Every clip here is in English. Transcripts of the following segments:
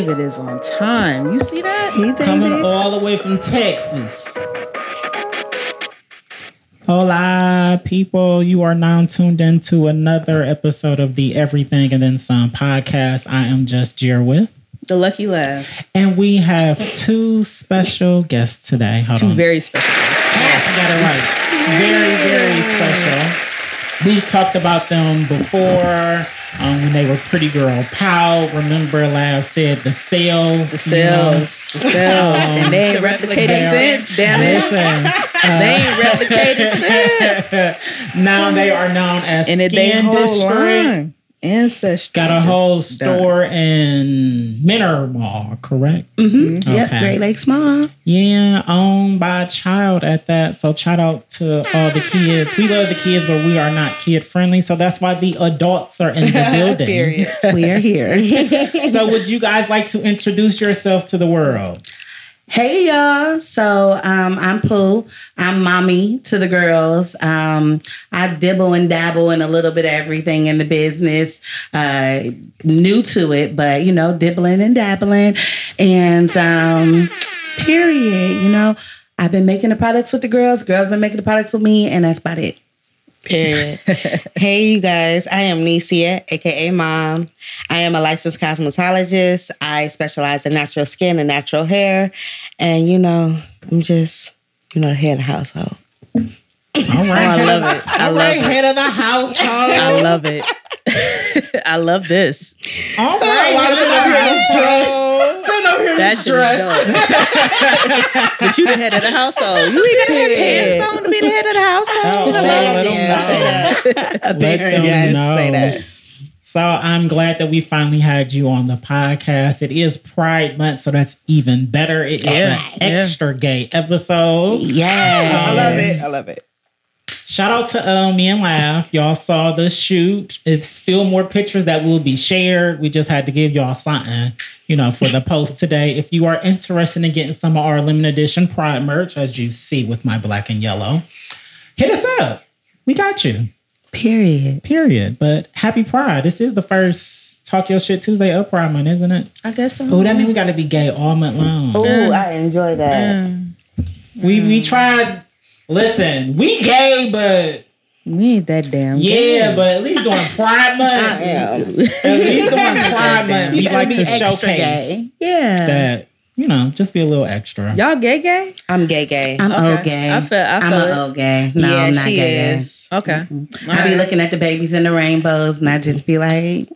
on time. David is on time. You see that? Hey, Coming all the way from Texas. Hola, people. You are now tuned into another episode of the Everything and Then Some podcast. I am just Jer with. The Lucky Lav. And we have two special guests today. Hold Two on. very special. Yes, I got it right. Very, very special. We talked about them before um, when they were Pretty Girl Pow. Remember, Lav said the sales. The you know. The cells. and they ain't replicated since, damn it. Listen, They ain't replicated since. now they are known as And Skin District. Line. Ancestry. Got a Just whole done. store in Minner Mall, correct? Mm-hmm. Yep, Great Lakes Mall. Yeah, owned by a child at that. So shout out to all the kids. We love the kids, but we are not kid friendly. So that's why the adults are in the building. Period. we are here. So would you guys like to introduce yourself to the world? Hey y'all. So um, I'm Pooh. I'm mommy to the girls. Um, I dibble and dabble in a little bit of everything in the business. Uh, new to it, but you know, dibbling and dabbling. And um, period. You know, I've been making the products with the girls. Girls been making the products with me, and that's about it. Period. hey, you guys. I am Nicia, aka Mom. I am a licensed cosmetologist. I specialize in natural skin and natural hair. And, you know, I'm just, you know, the head of the household. All Oh, I love it. I All love right, it. head of the household. I love it. I love this. All right, Mom, head of sit the over here in this household. Sitting over here in this dress. but you the head of the household. You ain't gotta have pants on to be the head of the household. Oh, Say well, that, let 'em yeah, know. say that. Let them Yes, know. say that. So I'm glad that we finally had you on the podcast. It is Pride Month, so that's even better. It is Yeah, an yeah. extra gay episode. Yeah. I love it. I love it. Shout out to uh, me and Lav. Y'all saw the shoot. It's still more pictures that will be shared. We just had to give y'all something, you know, for the post today. If you are interested in getting some of our limited edition Pride merch, as you see with my black and yellow, hit us up. We got you. Period. Period. But happy Pride. This is the first Talk Your Shit Tuesday of Pride Month, isn't it? I guess so. Oh, that means we got to be gay all month long. Oh, I enjoy that. We we tried. Listen, we gay, but We ain't that damn. yeah, good. but at least during Pride Month, I am. at least during Pride Month, we like to showcase yeah. that you know, just be a little extra. Y'all gay gay? I'm gay gay. I'm Okay. old gay. I feel- I am an it. old gay. No, yeah, I'm not she gay. is. Okay. I be looking at the babies and the rainbows, and I just be like,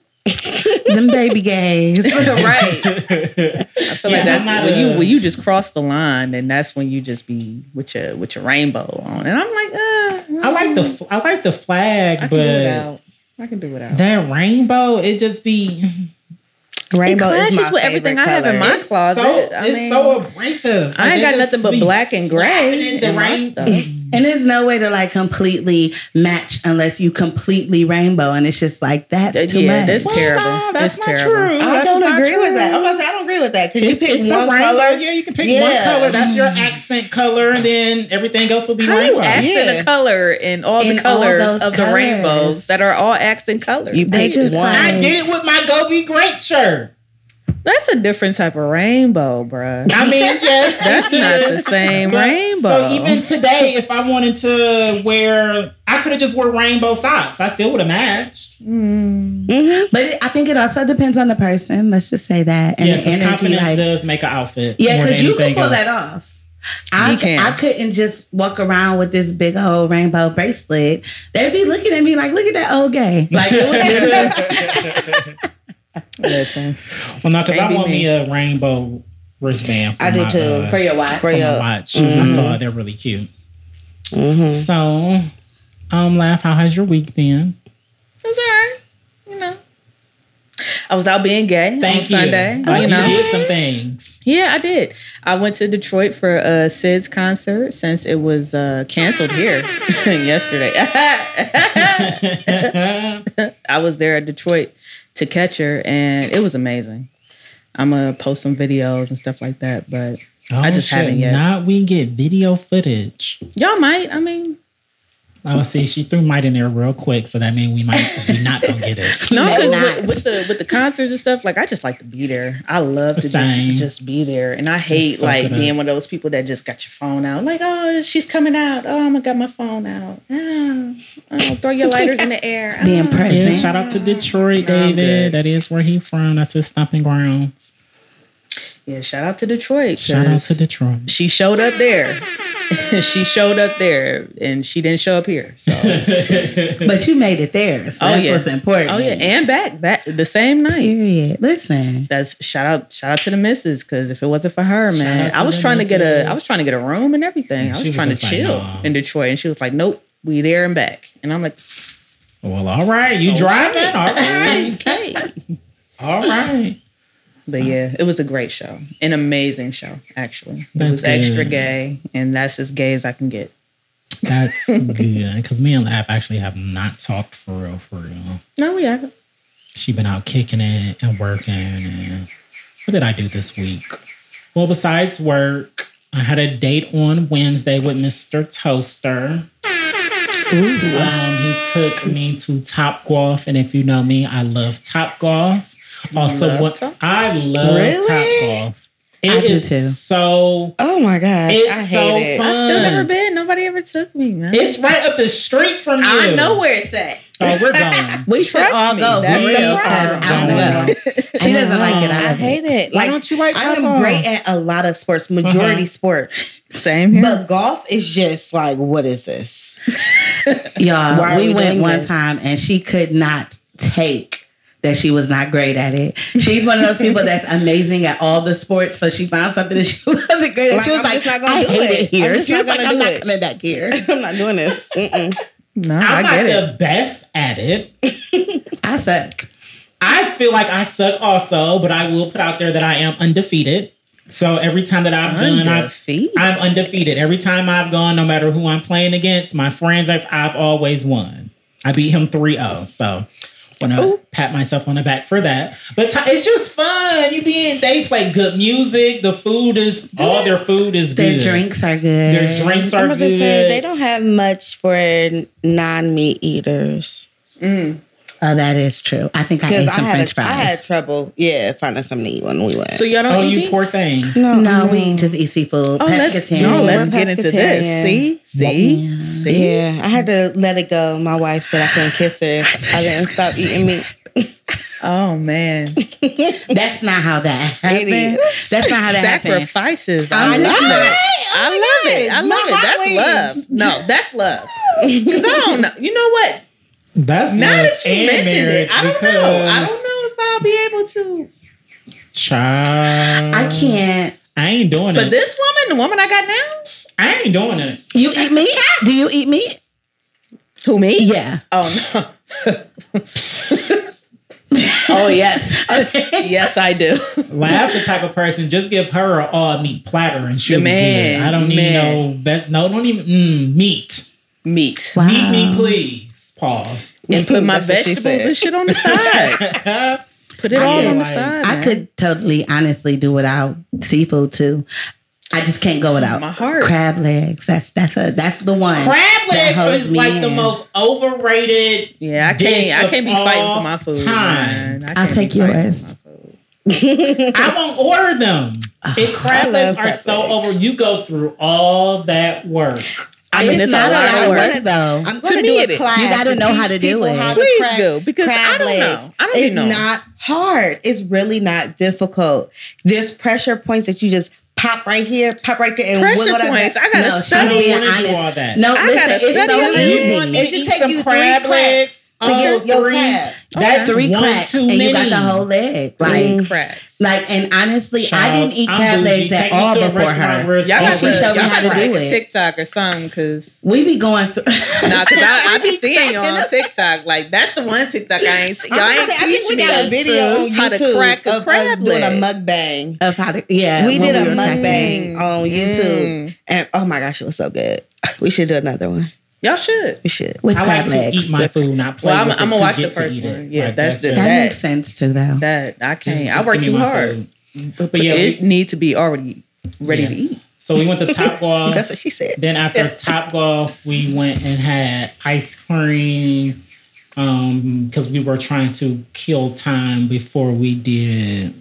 them baby gays. right. I feel Yeah, like that's when you when you just cross the line, and that's when you just be with your with your rainbow on. And I'm like, uh, I like the f- I like the flag, I can do but without. I can do without. that rainbow, it just be Rainbow it clashes is my with everything I have in my It's closet. So, I it's mean, so abrasive. I ain't got nothing but black and gray in the in my stuff. And there's no way to like completely match unless you completely rainbow, and it's just like that's uh, too yeah, much. that's Well, terrible. no, that's It's not terrible. true. I That don't is not agree with that. I'm gonna say I don't agree with that because you pick it's a one rainbow. color. Yeah, you can pick one color. That's your accent color, and then everything else will be How you rainbow. accent Yeah. a color in all In the colors those of the colors. rainbows that are all accent colors? You They pick just one. I did it with my Go Be Great shirt. That's a different type of rainbow, bruh. I mean, yes, That's not is. the same But- rainbow. So even today, if I wanted to wear, I could have just wore rainbow socks. I still would have matched. Mm-hmm. But it, I think it also depends on the person. Let's just say that and yeah, the 'cause energy. confidence Like, does make an outfit. yeah, because you can anything pull else. that off. I, You can. I couldn't just walk around with this big old rainbow bracelet. They'd be looking at me like, "Look at that old gay." Like, it was literally- Listen, Well, no, because I want me. me a rainbow wristband. For I do my, too. Uh, for your wife. For for your, watch. I saw it. They're really cute. Mhm. So, um, Lav. How has your week been? it was all right. You know, I was out being gay Thank on you. Sunday. Like, you know, you did some things. yeah, I did. I went to Detroit for a Sid's concert since it was uh, canceled here yesterday. I was there at Detroit to catch her, and it was amazing. I'm gonna post some videos and stuff like that, but I oh, just Oh, shit. haven't yet. Not we get video footage. y'all might. I mean, Oh, see, she threw might in there real quick, so that means we might be not gonna get it. No, because with, with the with the concerts and stuff, like I just like to be there. I love to Same. just, just be there, and I hate soak like it up. being one of those people that just got your phone out. Like, oh, she's coming out. Oh, I'm gonna got my phone out. Oh, oh, throw your lighters in the air. Being Oh. present. Yeah, shout out to Detroit, No, David. good. That is where he from. That's his stomping grounds. Yeah, shout out to Detroit. Shout out 'cause to Detroit. She showed up there. she showed up there, and she didn't show up here. So, But you made it there. So Oh, that's yeah. what's important. oh yeah, and back that the same night. Period. Listen. That's shout out shout out to the missus because if it wasn't for her, man, I was the trying to get a missus. I was trying to get a room and everything. I was was trying to just like, chill "Nah." in Detroit, and she was like, "Nope, we there and back." And I'm like, Well, all right. You driving? All right. "Okay." All right. But yeah, it was a great show, an amazing show. Actually, it That's was extra gay, and that's as gay as I can get. That's good. Because me and Lav actually have not talked for real, for real. No, we haven't. She been out kicking it and working. And what did I do this week? Well, besides work, I had a date on Wednesday with Mr. Toaster. Um, he took me to Top Golf, and if you know me, I love Top Golf. Also, love what Top- I love Really? Top Golf. It I do too. so. Oh my gosh, It's I hate so it. fun. I still never been. Nobody ever took me, man. It's right up the street from you. I know where it's at. Oh, we're going. We should Trust all me, go. that's We the will, 'cause problem. I will. She doesn't like it. I, I hate it. it. Why don't you like I Top am Golf? great at a lot of sports, majority Uh-huh. sports, Same here. but golf is just like, what is this? Y'all, Why we we went one this? time and she could not take that she was not great at it. She's one of those people that's amazing at all the sports. So she found something that she wasn't great at. Like, she was I'm like, just not gonna I do hate it. it here. I'm she was not like, gonna I'm not it." coming back here. I'm not doing this. Mm-mm. no, I'm I not it. the best at it. I suck. I feel like I suck also, but I will put out there that I am undefeated. So every time that I've done, I've, Undefeated. I'm undefeated. Every time I've gone, no matter who I'm playing against, my friends, I've, I've always won. I beat him 3 0. So want to pat myself on the back for that. But ti- it's just fun. You being, they play good music. The food is, all their food is Their good. Their drinks are good. Their drinks I'm are oh about good. to say they don't have much for non-meat eaters. Mm. Oh, that is true. I think I Because ate I some had French a, I had trouble, yeah, finding something to eat when we went. so y'all don't Oh, eat you meat? poor thing. no, no, we just eat seafood. Oh, let's, no, let's get into this. See, see, Yeah. see. yeah, I had to let it go. My wife said I couldn't kiss her. I didn't stop eating meat. Oh man, That's not how that happened. That's not how that happened. sacrifices. I I'm love it. like, I oh my love it. I love my it. hot That's love. No, that's love. Because I don't know. You know what? That's Now love that you and mentioned marriage it, I don't know. I don't know if I'll be able to. Child. I can't. I ain't doing For it. this woman, the woman I got now. I ain't doing it. You eat meat? Do you eat meat? Who me? Yeah. Oh no. oh yes. yes, I do. Lav the type of person. Just give her an all meat platter and she'll Man, be good. I don't need man. no vet. No, don't even mm, meat. Meat. Wow. Meat me, please. Pause. And put my That's what vegetables and shit on the side. Put it I all on the like- side. I man. could totally, honestly do without seafood too. I just can't go without My heart. crab legs. That's that's a that's the one. Crab legs is me like the most overrated. Yeah, I can't. I can't be fighting for my food. time. man. I I'll take be fighting yours. I won't order them. And crab legs love are crab so legs. over. You go through all that work. I mean, It's it's, not a lot of work. though. I'm To to me, do a class. You gotta know how to do it. how to Please crack do, because I don't know. legs. I don't It's know. not hard. It's really not difficult. There's pressure points that you just pop right here, pop right there, and Pressure wiggle that points. back. I gotta No, study. I don't want to do all that. No, I listen, gotta it's study so on You it. want easy. me It to just take you three cracks legs to get all your three? crab. That's Three one cracks, too and many. you got the whole leg. Like, Three cracks. like, and honestly, I didn't eat crab legs at all to a before restaurant her. Y'all got And she to, free. showed me y'all how to to do make a it. TikTok or something, because We be going through. nah, because I, I be seeing y'all on TikTok. Like that's the one TikTok I ain't. see. Y'all gonna ain't say, I think we got a video on how to YouTube crack a of us crab doing a leg. mukbang. of how to, yeah, we did a were cracking. mukbang on YouTube, Mm. and oh my gosh, it was so good. We should do another one. Y'all should. We should. with I crab like to eat my food, not play Well, I'm- I'ma watch the first one. it. Yeah, that's the- that, That- makes sense too, though. That I can't. just I work too hard. food. But, But yeah, it we- need to be already ready Yeah. to eat. So So we went to Top Golf. That's what she said. Then after Top Golf, we went and had ice cream because we were trying to kill time before we did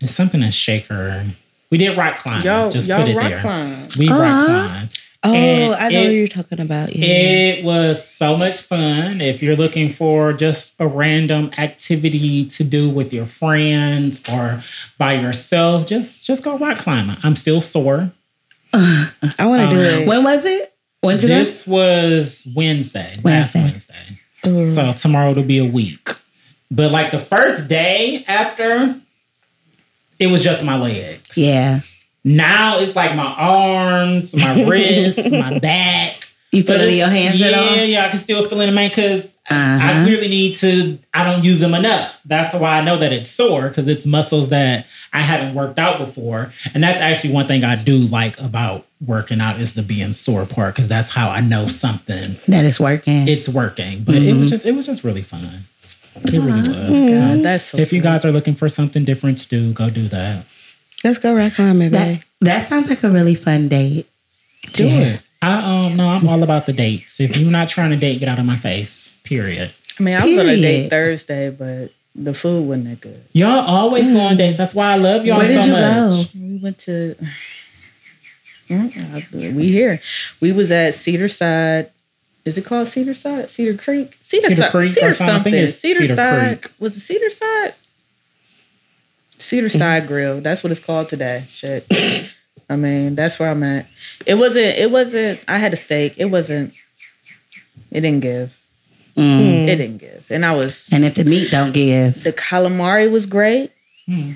it's something in Shaker. We did rock climb. Y'all, Just y'all put it rock there. climb. We rock Uh-huh. climb. Oh, And I know it- what you're talking about. Yeah. It was so much fun. If you're looking for just a random activity to do with your friends or by yourself, just just go rock climbing. I'm still sore. I want to do Um, it. When was it? When did you go? This was Wednesday, last Wednesday. Wednesday. Ooh. So tomorrow will be a week. But like the first day after, it was just my legs. Yeah. Now it's like my arms, my wrists, my back. You But feel it in your hands yeah, at all? Yeah, yeah, I can still feel it in my because I Uh-huh. clearly need to. I don't use them enough. That's why I know that it's sore because it's muscles that I haven't worked out before, and that's actually one thing I do like about working out is the being sore part because that's how I know something That is working. it's working. But it Mm-hmm. was just it was just really fun. It really was. God, that's so If you guys are looking for something different to do, go do that. Let's go rock climbing, that, babe. that sounds like a really fun date. Do Yeah. it. I um no, I'm all about the dates. If you're not trying to date, get out of my face. Period. I mean, I was on a date Thursday, but the food wasn't that good. Y'all always go on dates. That's why I love y'all Where did so you much. go? We went to. Mm, We here. We was at Cedar Side. Is it called Cedar Side? Cedar Creek? Cedar, Cedar Side. Creek Cedar something? Something. Cedar, Cedar Side. Creek. Was it Cedar Side? Cedar Side Grill. That's what it's called today. Shit. I mean, that's where I'm at. It wasn't. It wasn't. I had a steak. It wasn't. It didn't give. Mm. It didn't give. And I was. And if the meat don't give, the calamari was great Hmm.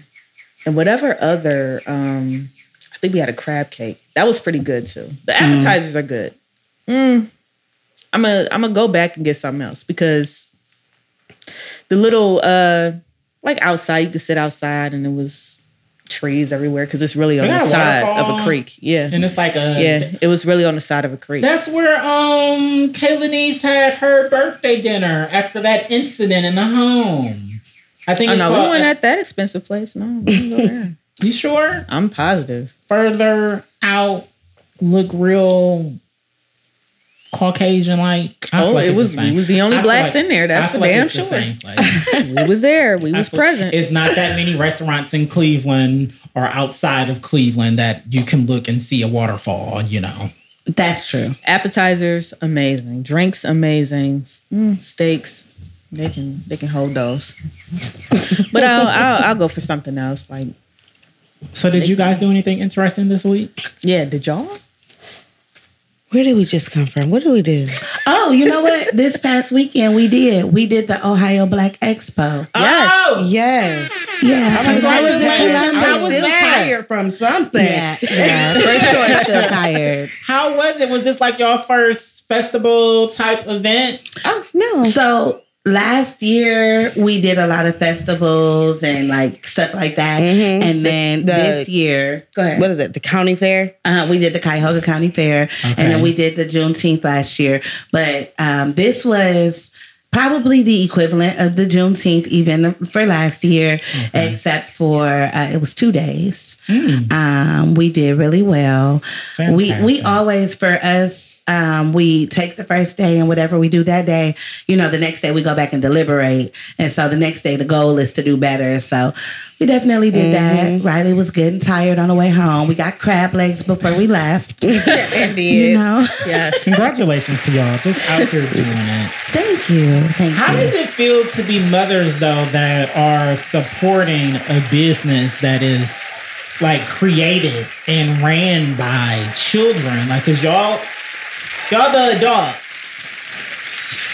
and whatever other um i think we had a crab cake that was pretty good too the appetizers are good mm, i'm gonna i'm gonna go back and get something else because the little uh like outside you could sit outside and it was trees everywhere because it's really on the side of a creek yeah And it's like a yeah it was really on the side of a creek That's where um Kayla had her birthday dinner after that incident in the home. I think oh it's no we weren't at that expensive place no we didn't go there. You sure? i'm positive Further out, look real Caucasian like. Oh, it was- we was the only blacks in there, that's for damn sure. we was there we was feel- present It's not that many restaurants in Cleveland or outside of Cleveland that you can look and see a waterfall, you know. that's true. appetizers amazing drinks amazing mm, steaks they can they can hold those but I'll, I'll i'll go for something else like So did you guys do anything interesting this week? yeah did y'all Where did we just come from? What did we do? Oh, you know what? this past weekend we did. We did the Ohio Black Expo. Yes. Oh! Yes. Yeah. I'm, I was in Congratulations. I'm was still that? tired from something. Yeah, yeah, for sure. Still tired. How was it? Was this like your first festival type event? Oh no. So last year we did a lot of festivals and like stuff like that, Mhm. and then The- this year, go ahead. What is it? The county fair? Uh, we did the Cuyahoga County Fair, Okay. and then we did the Juneteenth last year. But um, this was probably the equivalent of the Juneteenth event for last year, except for uh, it was two days. Mm, Um, we did really well. We we always for us. Um, we take the first day and whatever we do that day, you know, the next day we go back and deliberate. And so the next day the goal is to do better. So we definitely did that. Riley was getting tired on the way home. We got crab legs before we left. it you know. yes Congratulations to y'all. Just out here doing it. Thank you. Thank you. How you. does it feel to be mothers though that are supporting a business that is like created and ran by children? Like, cause y'all, y'all the adults.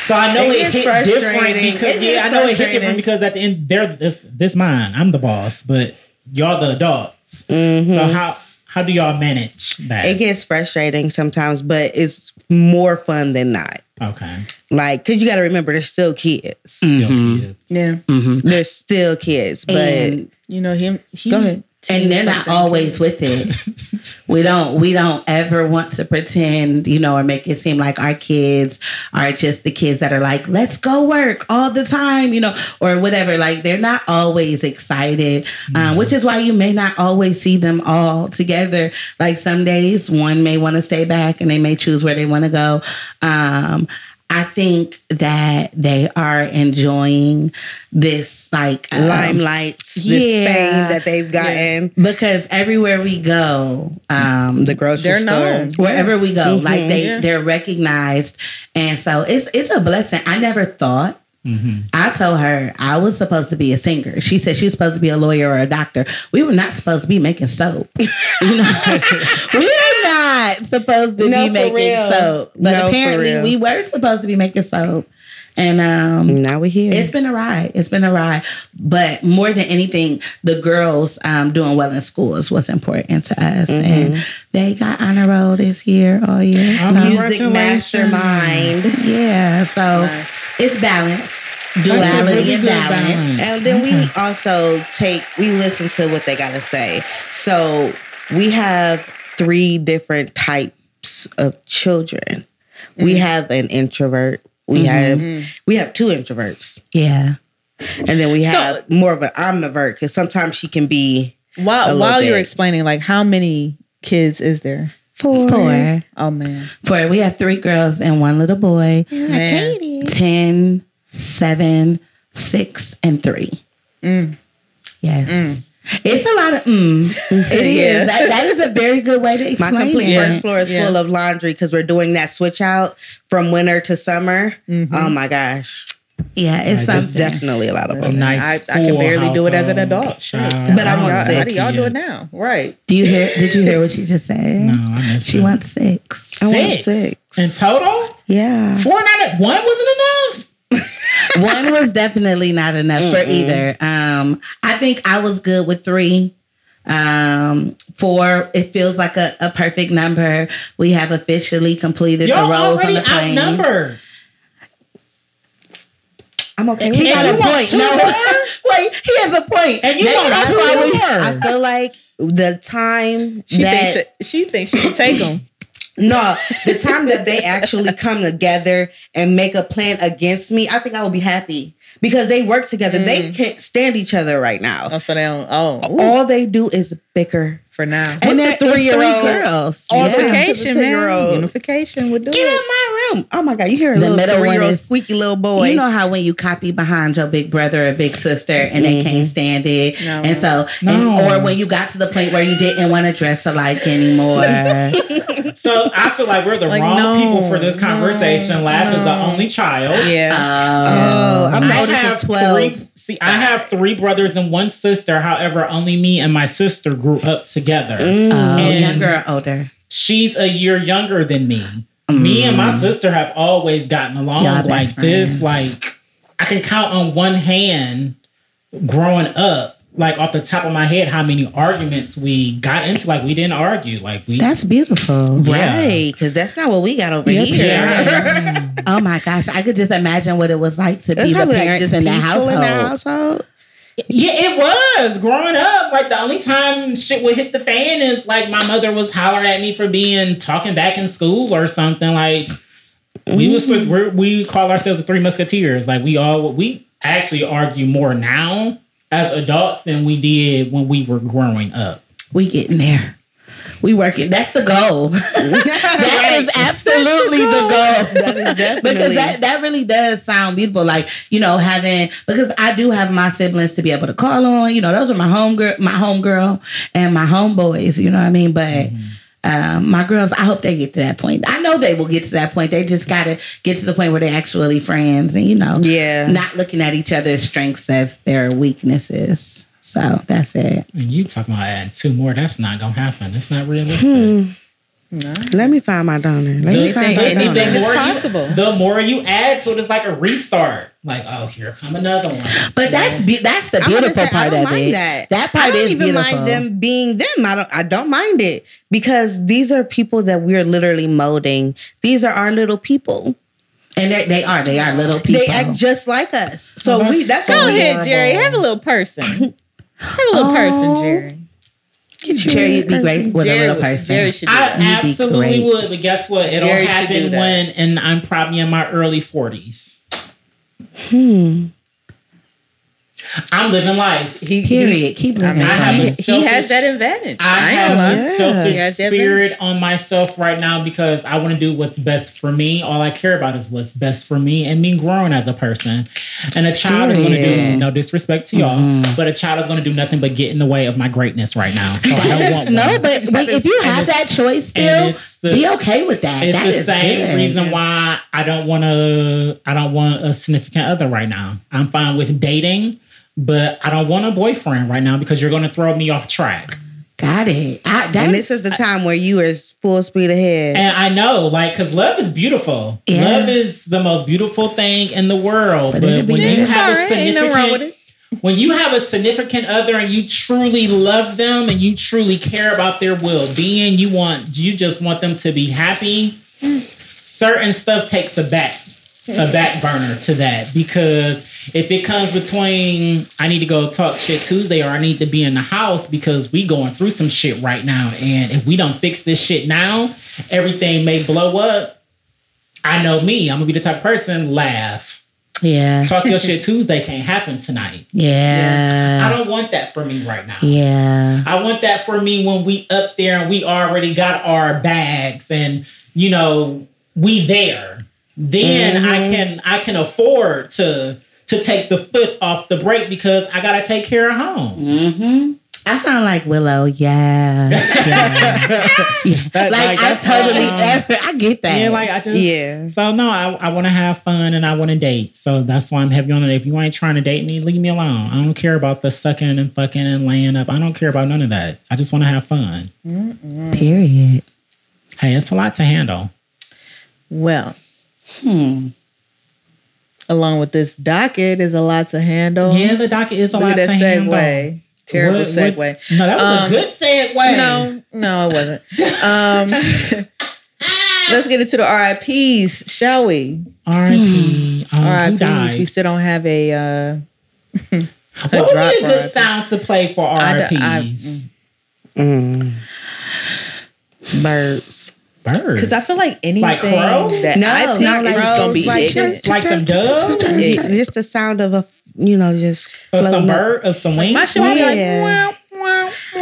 So I know It it, gets hit different because It yeah, I know it hit different because at the end they're this this mine. I'm the boss, but y'all the adults. Mhm. So how how do y'all manage that? It gets frustrating sometimes, but it's more fun than not. okay, Like, cause you got to remember, they're still kids. still Mhm. kids. yeah Mhm. They're still kids, but And, you know him he Go ahead. And they're not always with it. We don't we don't ever want to pretend, you know, or make it seem like our kids are just the kids that are like, let's go work all the time, you know, or whatever. Like they're not always excited, um, which is why you may not always see them all together. Like some days, one may want to stay back and they may choose where they want to go. Um, I think that they are enjoying this like um, Limelights, this yeah. fame that they've gotten. because everywhere we go, um, The grocery They're store. known. wherever we go, Mm-hmm. like they Yeah. they're recognized, and so it's it's a blessing. I never thought. I told her I was supposed to be a singer. She said she was supposed to be a lawyer or a doctor. We were not supposed to be making soap. you know, we were not supposed to No, be making real. soap, but No, apparently we were supposed to be making soap. And um, Now we're here. it's been a ride. It's been a ride. But more than anything, the girls um, doing well in school is what's important to us. And they got honor roll this year all year. So, Music mastermind. yeah. So it's balance, duality really and balance. balance. And then we also take, we listen to what they got to say. So we have three different types of children. We mm-hmm. have an introvert. We mm-hmm. have mm-hmm. we have two introverts, Yeah. and then we have more of an omnivert because sometimes she can be a While little while you're explaining, like how many kids is there? four. Four. Oh man, Four. We have three girls and one little boy. man. 10, 7, 6, and 3. Mm. Yes. Mm. It's a lot of mm. It is. Yeah. That, that is a very good way to explain. My explain complete it. first floor is Yeah. full of laundry because we're doing that switch out from winter to summer. Oh my gosh, Yeah, it's Like, something. definitely a lot of them. Nice. I, I can full barely do it as an adult. Shit. Child. But I want How, six. how do y'all do it now? Right. Do you hear? Did you hear what she just said? No, I missed She it. wants six. I want Six. six. in total. Yeah. Four not one wasn't enough. One was definitely not enough for either. Um, I think I was good with three. Um, four, it feels like a, a perfect number. We have officially completed Y'all the roles on the plane. outnumbered. I'm okay with He And got a point. No, wait, he has a point. And you Maybe want that's why we- I feel like the time She that thinks she, she thinks she can take them. No, the time that they actually come together and make a plan against me, I think I will be happy because they work together. They mm. can't stand each other right now. Oh, so they don't. Oh, All they do is bicker. for now. And With the three-year-old, girls. all Yeah. the- Unification, man. Unification would do Get out it. of my room! Oh my god, you hear a The little middle one three year old is- squeaky little boy? You know how when you copy behind your big brother or big sister and they can't mm-hmm. stand it, No. and so, No. and, or when you got to the point where you didn't want to dress alike anymore. So I feel like we're the Like, wrong no, people for this no, conversation. Lav is the only child. Yeah. oh, um, I'm the oldest have of twelve. Three, see, I have three brothers and one sister. However, only me and my sister grew up together. Mm. Oh, younger or older? She's a year younger than me. Me and my mm. sister have always gotten along Y'all like this. friends. Like I can count on one hand growing up, like off the top of my head, how many arguments we got into. Like we didn't argue. Like we That's beautiful. Yeah. Right, because that's not what we got over Your here. parents. oh my gosh, I could just imagine what it was like to It's be the probably like parents just in the household. in the household. Yeah, it was growing up. Like the only time shit would hit the fan is like my mother was hollering at me for being talking back in school or something. Like we was mm-hmm. we're, we call ourselves the Three Musketeers. Like we all we actually argue more now as adults than we did when we were growing up. We getting there. We working. That's the goal. that is absolutely the goal. That is because that, that really does sound beautiful. Like, you know, having because I do have my siblings to be able to call on. You know, those are my home girl, my home girl and my homeboys, you know what I mean? But mm-hmm. Um, my girls, I hope they get to that point. I know they will get to that point. They just gotta get to the point where they're actually friends and you know, Yeah. not looking at each other's strengths as their weaknesses. So that's it. And you talking about adding two more? That's not gonna happen. It's not realistic. Let me find my donor. Let me find the- my anything is more you- possible. the more you add to it, it's like a restart. Like, oh, here come another one. But that's be- that's the beautiful say, I part don't of mind it. that. That part I don't is even beautiful. mind them being them. I don't. I don't mind it because these are people that we're literally molding. These are our little people. And they they are they are little people. They act just like us. So Oh, we. that's That's so Go ahead, adorable. Jerry. Have a little person. Have a little person, Oh. Jerry. Jerry, you'd be great with a little person. Jerry should do I. You'd absolutely would, but guess what? It'll Jerry happen when, and I'm probably in my early 40s. Hmm. I'm living life. He, he, Period. Keep living. I have he, a he has that advantage. I ain't have a He selfish has that spirit on myself right now because I want to do what's best for me. All I care about is what's best for me and me growing as a person. And a child is going to do no disrespect to y'all, Mm-hmm. but a child is going to do nothing but get in the way of my greatness right now. So I don't want No, one. but, but if you have that choice still, the- be okay with that. It's That the is same good. reason why I don't want to. I don't want a significant other right now. I'm fine with dating, but I don't want a boyfriend right now because you're going to throw me off track. Got it. I, that And this is the time where you are full speed ahead. And I know, like, because love is beautiful. Yeah. Love is the most beautiful thing in the world. But But, when you nice. have a Alright, ain't nothing wrong with significant, when you have a significant other and you truly love them and you truly care about their well-being, you want, you just want them to be happy. Mm. Certain stuff takes a back, a back burner to that because if it comes between I need to go talk shit Tuesday or I need to be in the house because we going through some shit right now and if we don't fix this shit now, everything may blow up. I know me, I'm gonna be the type of person laugh. Yeah. Talk your shit Tuesday can't happen tonight. I Yeah. I don't want that for me right now. Yeah. I want that for me when we up there and we already got our bags and you know we there. Then I can I can afford to to take the foot off the brake because I gotta take care of home. Mm-hmm. I sound like Willow. Yeah. Yeah. yeah. That- like, like, I totally, how- I get that. Yeah, like I just Yeah. So no, I, I want to have fun and I want to date. So that's why I'm heavy on it. If you ain't trying to date me, leave me alone. I don't care about the sucking and fucking and laying up. I don't care about none of that. I just want to have fun. Period. Hey, it's a lot to handle. Well, Hmm. along with this docket is a lot to handle. Yeah, the docket is a Look lot to that handle. segue. Terrible What- segue. what- no, that was Um, a good segue. No, no, it wasn't. Um, let's get into the RIPS, shall we? R.I.P. Um, RIPS. died? We still don't have a. Uh, What would be a good RIP? sound to play for I d- I- R.I.P.s? Mm. Birds. Birds. Because I feel like anything Like that No, I pick not is just gonna be like ignorant. just- like some doves Yeah, just the sound of a, you know, just or some bird or some wings. My shit would be like, Yeah. wow, wow, wow.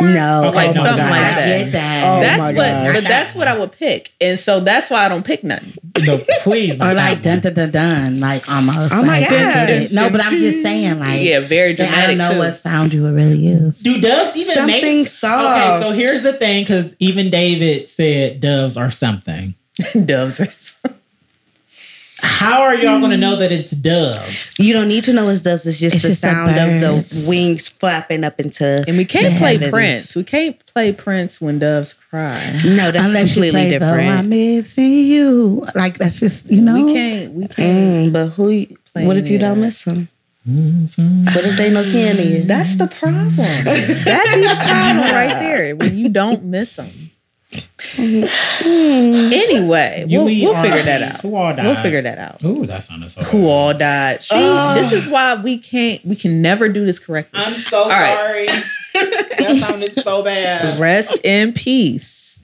No. Okay, oh something my like that. I get that. Oh that's my what, gosh. but that's what I would pick, and so that's why I don't pick nothing. No, please. or like that dun dun dun dun, like almost. Oh my like, I get God. it. No, but I'm just saying, like, yeah, very dramatic. I don't know too. what sound you would really use. Do doves even Something make soft. Okay, so here's the thing, because even David said doves are something. Doves are so- How are y'all gonna know that it's doves? You don't need to know it's doves. It's just It's the just the sound of the wings flapping up into. and we can't the play heavens. Prince. We can't play Prince when doves cry. No, that's Unless you completely play though, different. I'm missing you. Like that's just you know. We can't. We can't. Mm, but who? Playing What if you the- don't miss them? What if they no candy? That's the problem. That'd be the problem right there when you don't miss them. Anyway, You we'll, we'll figure that out. Who all died? We'll figure that out. Ooh, that sounded so. Who all died? See, Oh. this is why we can't. We can never do this correctly. I'm so right. sorry. that sounded so bad. Rest in peace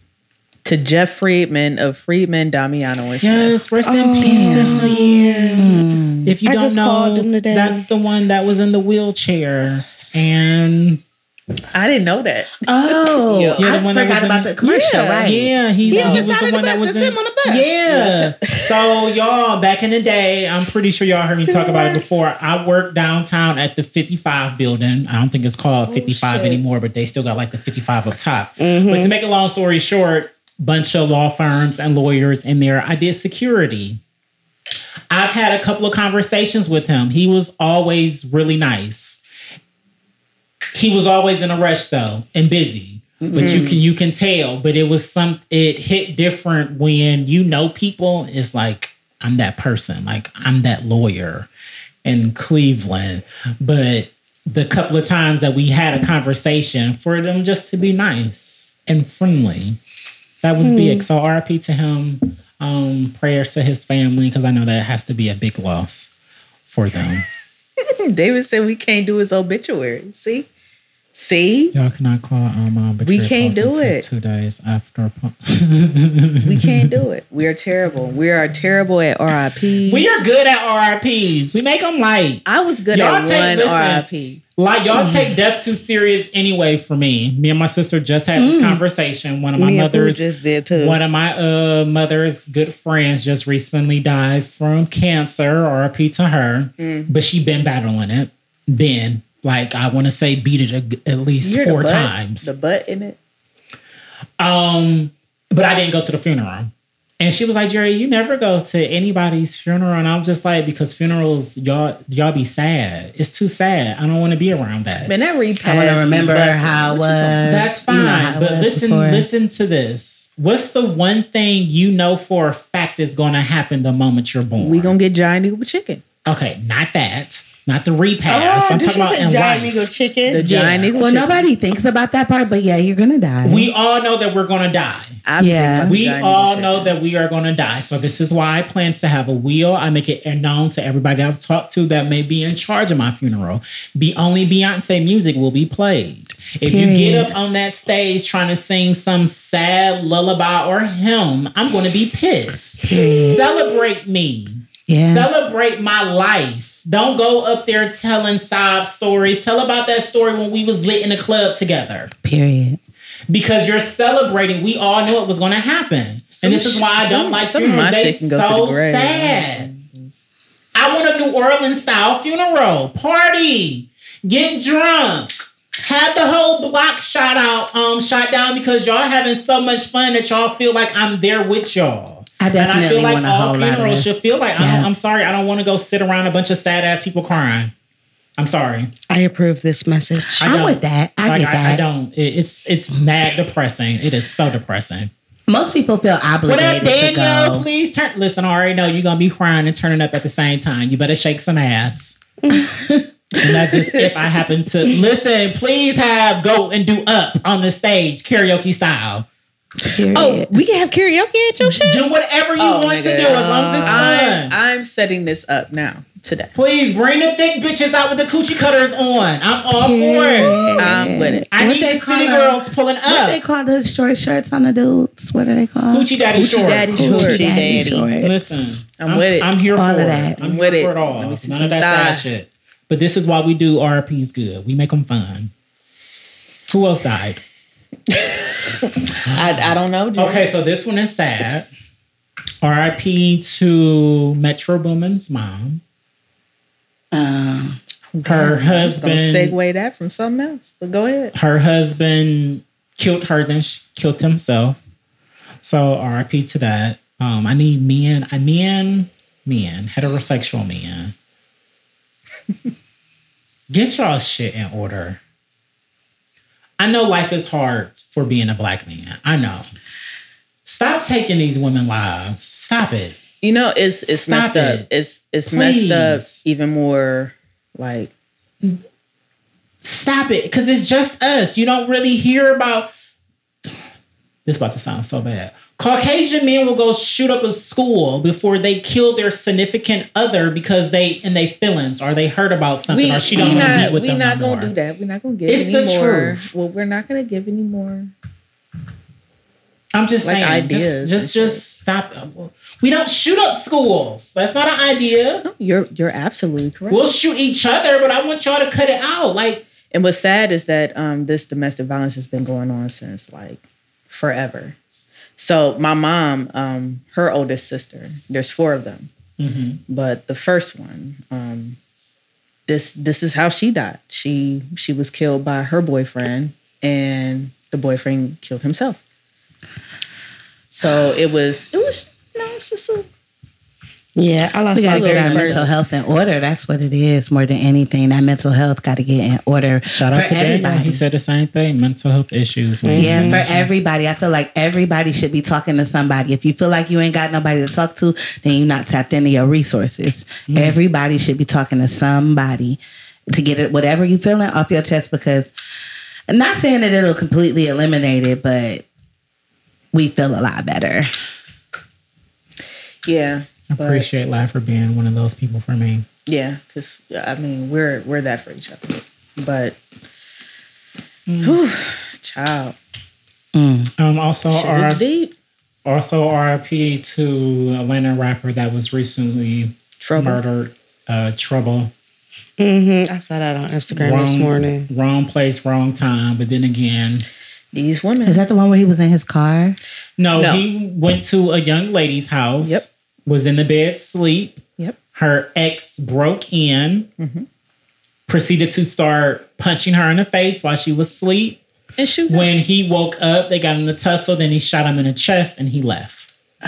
to Jeff Friedman of Friedman, Domiano, and Smith. Yes, rest in Oh, peace to him. Mm. If you I don't just called him know, today. that's the one that was in the wheelchair, and I didn't know that. Oh, Yeah. Yeah, the I one that forgot in- about the commercial, Yeah. right? yeah, he's, He he, on the was side the of the one that bus. was That's in. him on the bus. Yeah. so y'all, back in the day, I'm pretty sure y'all heard me talk about it before. I worked downtown at the 55 building. I don't think it's called 55 shit. anymore, but they still got like the 55 up top. Mm-hmm. But to make a long story short, bunch of law firms and lawyers in there. I did security. I've had a couple of conversations with him. He was always really nice. He was always in a rush though and busy. But you can you can tell. But it was some it hit different when you know people. It's like I'm that person. Like I'm that lawyer in Cleveland. But the couple of times that we had a conversation for them just to be nice and friendly. That was big. So RP to him. Um, prayers to his family because I know that has to be a big loss for them. David said we can't do his obituary. See, See, Y'all cannot call our mom, We can't do it. Two days after. we can't do it. We are terrible. We are terrible at RIPs. We are good at RIPs. We make them light. I was good Y'all at take- one listen. RIP. Like Mm. y'all take death too serious anyway. For me, me and my sister just had Mm. this conversation. One of my Me mother's just did too. One of my uh, mother's good friends just recently died from cancer, RIP to her. Mm. But she been battling it. Been like I want to say beat it a, at least You hear the four butt? times. The butt in it. Um, but I didn't go to the funeral. And she was like, Jerry, you never go to anybody's funeral. And I was just like, because funerals, y'all, y'all be sad. It's too sad. I don't want to be around that. Man, that repass. I want to remember how it was. talking- That's you know fine. but was listen, before. listen to this. What's the one thing you know for a fact is going to happen the moment you're born? We gonna get giant eagle chicken. okay, not that, not the repass. oh, I'm did talking you about say in giant life. eagle chicken? The giant Yeah. eagle Well, chicken. nobody thinks about that part, but yeah, you're gonna die. We all know that we're going to die. I be Yeah. thinking about the We all know that we are going to die. So this is why I plan to have a wheel. I make it known to everybody I've talked to that may be in charge of my funeral. Be only Beyonce music will be played. If you get up on that stage trying to sing some sad lullaby or hymn, I'm going to be pissed. Celebrate me. yeah. Celebrate my life. Don't go up there telling sob stories. Tell about that story when we was lit in a club together Period. because you're celebrating. We all knew it was going to happen, Some and this is why I don't some- like funerals. They shit can go to so the sad. I want a New Orleans style funeral party, get drunk, have the whole block shot out, um, shot down because y'all having so much fun that y'all feel like I'm there with y'all. I definitely And I feel like all funerals should feel like I Yeah. don't, I'm sorry. I don't want to go sit around a bunch of sad ass people crying. I'm sorry. I approve this message. I I'm don't. with that. I like, get that. I, I don't. It's it's mad depressing. It is so depressing. Most people feel obligated. What up, Daniel? Please turn. Listen, I already know you're gonna be crying and turning up at the same time. You better shake some ass. and not just if I happen to listen. Please have go and do up on the stage karaoke style. Period. Oh, we can have karaoke at your shit. Do whatever you Oh, want to do as long as it's I'm, fun. I'm setting this up now today. Please bring the thick bitches out with the coochie cutters on. I'm all for it. I'm with it. I What need the call city them? girls pulling up. What they call the short shirts on the dudes? What are they called? Coochie daddy Coochie short. daddy Coochie short. daddy daddy. shorts. Listen, I'm with it. I'm here All for of it. that. I'm I'm with for it. it all. Let me see None some of that sad shit. But this is why we do RPs good. We make them fun. Who else died? I, I don't know. Okay, so this one is sad. RIP to Metro Boomin's mom. Um, Her husband. segue that from something else, but go ahead. her husband killed her, then killed himself. So RIP to that. Um, I need men, I men, men, heterosexual men. Get y'all shit in order. I know life is hard for being a black man. I know. Stop taking these women lives. Stop it. You know, it's it's Stop messed up. it. It's it's messed up even more. Like Stop it. Because it's just us. You don't really hear about. This about to sound so bad. Caucasian men will go shoot up a school before they kill their significant other because they in their feelings or they heard about something we or she don't want to be with we them not no gonna more. do that. We're not gonna give anymore. It's the more. truth. Well, we're not gonna give any more. I'm just Like saying, ideas just just just stop. We don't shoot up schools. That's not an idea. No, you're you're absolutely correct. We'll shoot each other, but I want y'all to cut it out. Like And what's sad is that um, this domestic violence has been going on since like forever. So my mom, um, her oldest sister, there's four of them, mhm. but the first one, um, this this is how she died. She she was killed by her boyfriend, and the boyfriend killed himself. So it was it was you know it's just a Yeah, I lost we my gotta get very our first. mental health in order. That's what it is more than anything. That mental health got to get in order shout out for to Daniel. everybody. He said the same thing. Mental health issues. man. Yeah, for mm-hmm. everybody. I feel like everybody should be talking to somebody. If you feel like you ain't got nobody to talk to, then you're not tapped into your resources. Mm-hmm. Everybody should be talking to somebody to get it whatever you feeling off your chest because I'm not saying that it'll completely eliminate it, but we feel a lot better. yeah. I appreciate life for being one of those people for me. Yeah, because I mean we're we're that for each other, but Child, Um, also, shit R- is deep. also RIP to Atlanta rapper that was recently Trouble. murdered. Uh, Trouble. hmm I saw that on Instagram this morning. Wrong place, wrong time. But then again, These women. Is that the one where he was in his car? no, No. he went to a young lady's house. Yep. Was in the bed sleep. Yep. Her ex broke in. Mm-hmm. Proceeded to start punching her in the face while she was asleep. And shoot. When he woke up, they got in a tussle. Then he shot him in the chest and he left.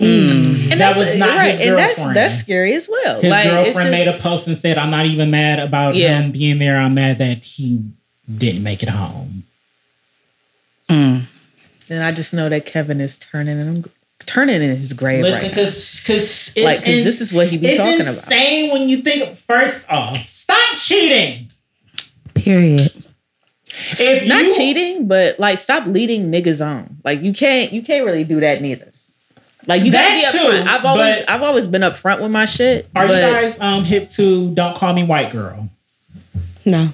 and that was not right. his and that's girlfriend. that's scary as well. His like, girlfriend made a post and said, "I'm not even mad about Yeah. him being there. I'm mad that he didn't make it home." Mm. And I just know that Kevin is turning in him, turning in his grave Listen, right now. because because Like, 'cause this is what he be it's talking about. insane when you think. First off, stop cheating. Period. If Not you, cheating, but like stop leading niggas on. Like you can't you can't really do that neither. Like you gotta That be too, upfront. I've always but- I've always been upfront with my shit. Are but you guys um hip to "Don't Call Me White Girl"? No.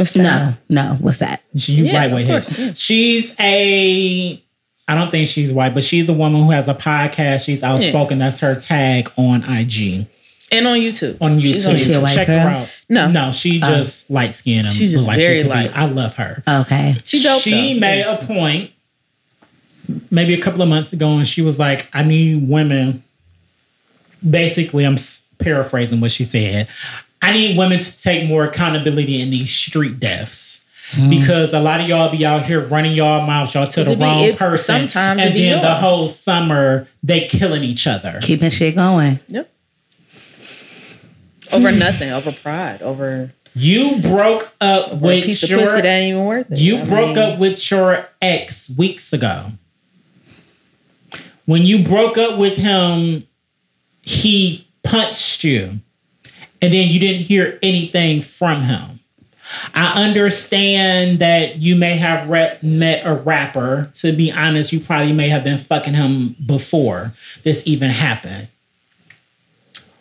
What's that? No, no. What's that? She you Yeah, right of with course, hip. yeah. She's a. I don't think she's white, but she's a woman who has a podcast. She's outspoken. That's her tag on IG. and on YouTube. on YouTube. She's on Is she a YouTube. white Check girl? her out. No. no, she oh. just light skinned and She's just like very she light. Be, I love her. Okay. She dope. she though. made a point maybe a couple of months ago, and she was like, "I need women." Basically, I'm paraphrasing what she said. I need women to take more accountability in these street deaths. Because a lot of y'all be out here running y'all mouths, y'all to the be- wrong it- person, sometimes and be then the whole summer they killing each other. Keeping shit going. Yep. Over nothing, over pride, over You broke up over a with piece of your pussy that ain't even worth it. You I broke mean, up with your ex weeks ago. When you broke up with him, he punched you, and then you didn't hear anything from him. I understand that you may have re- met a rapper. To be honest, you probably may have been fucking him before this even happened.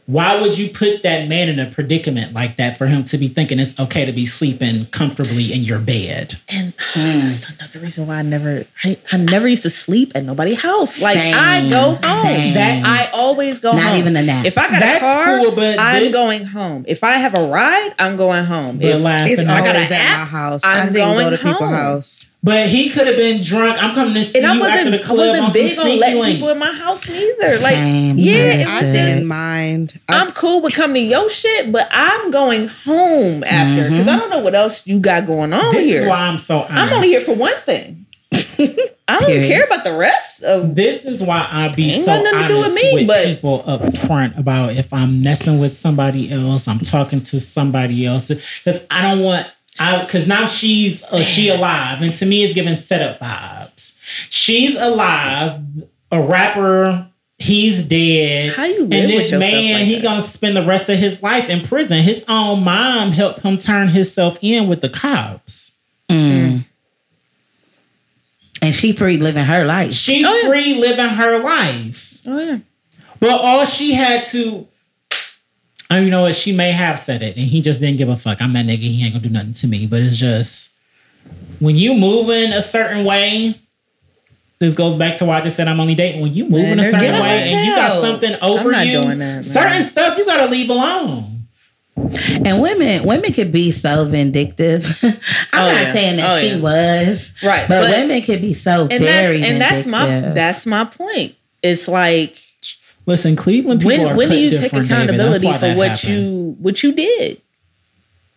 Why would you put that man in a predicament like that for him to be thinking it's okay to be sleeping comfortably in your bed? And uh, hmm. that's another reason why I never, I, I never used to sleep at nobody's house. Like I go home. same. That I always go home. Not home. even a nap. If I got That's a car, cool, but I'm this- going home. If I have a ride, I'm going home. But If- laughing It's at- I got always an at my house. I'm I didn't go going to people's home. house. But he could have been drunk. I'm coming to see and I you after wasn't, the I club wasn't on big some on letting link. people in my house neither. Like, Same. yeah, Understood. it's I didn't mind. I, I'm cool with coming to your shit, but I'm going home after because mm-hmm. I don't know what else you got going on here. This here. is why I'm so honest. I'm only here for one thing. I don't Period. care about the rest of. This is why I be Ain't so got nothing to honest do with me, with but- people up front about if I'm messing with somebody else, I'm talking to somebody else because I don't want. I because now she's uh, she alive, and to me it's giving setup vibes. She's alive, a rapper. He's dead. How you live and this man, like he that? gonna spend the rest of his life in prison. His own mom helped him turn himself in with the cops. Mm. And she free living her life. She Oh, yeah. free living her life. Oh yeah, But all she had to, I you know what, she may have said it, and he just didn't give a fuck. I'm that nigga. He ain't gonna do nothing to me. But it's just when you moving a certain way. This goes back to why I just said I'm only dating. When you move Man, in a certain way and you got something over you, doing that, certain stuff you gotta leave alone. And women, women could be so vindictive. I'm Oh, not yeah. saying that Oh, she yeah. was, right. but, women could be so and very that's and that's my that's my point. It's like Listen, Cleveland people when are when do you take different, David. That's accountability for what happened. you what you did?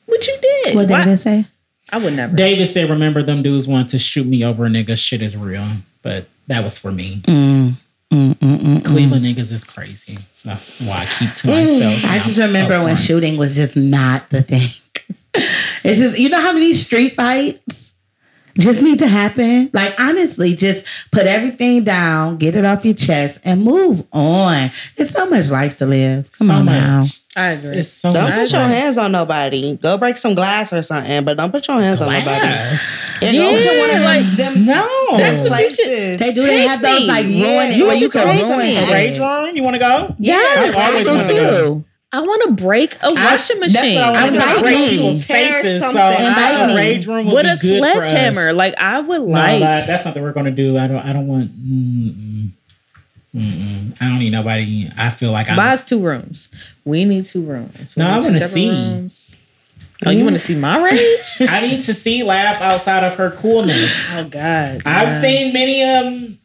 What you did? what Why- David say? I would never. David said, "Remember them dudes want to shoot me over a nigga. Shit is real." But that was for me. Mm, mm, mm, mm, Cleveland niggas is crazy. That's why I keep to myself. Mm. I just remember when shooting was just not the thing. it's just you know how many street fights just need to happen. Like honestly, just put everything down, get it off your chest, and move on. It's so much life to live. Come so on now. I agree. It's so don't put your hands on nobody. Go break some glass or something, but don't put your hands on nobody. Glass. And go to one of them, like- them No. That's what you should- They do. They Take have those me. like Yeah, ruin you you can ruin me. things. Rage run? You want to go? Yes, I've always I wanted to go. Too. I want to break a washing that's what machine. I wanna I'm do. not Invite break people's faces, so something Invite a me. rage room would with be a good for us. sledgehammer. Like I would No, like. that, that's something we're gonna do. I don't. I don't want. Mm-mm, mm-mm. I don't need nobody. I feel like I. Buys two rooms. We need two rooms. We No, I wanna see. Rooms. Oh, you want to see my rage? I need to see laugh outside of her coolness. oh God! I've God. seen many um.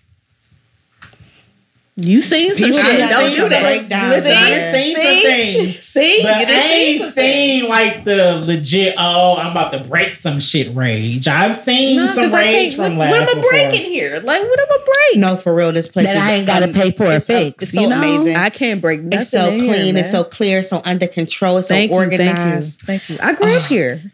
You seen some People shit? have Don't seen do that. breakdowns Listen, I've there. seen some See? things. See, But You I ain't seen like the legit. Oh, I'm about to break some shit rage. I've seen Nah, some 'cause I rage can't- from what, laugh what am I before. breaking here? Like, what am I break? No, for real, this place That is, I ain't gotta um, pay for a it's, fix, It's so you know? amazing. I can't break nothing. it's so in here, clean. it's so clear. So under control. It's thank so you, organized. thank you, thank you. I grew up here.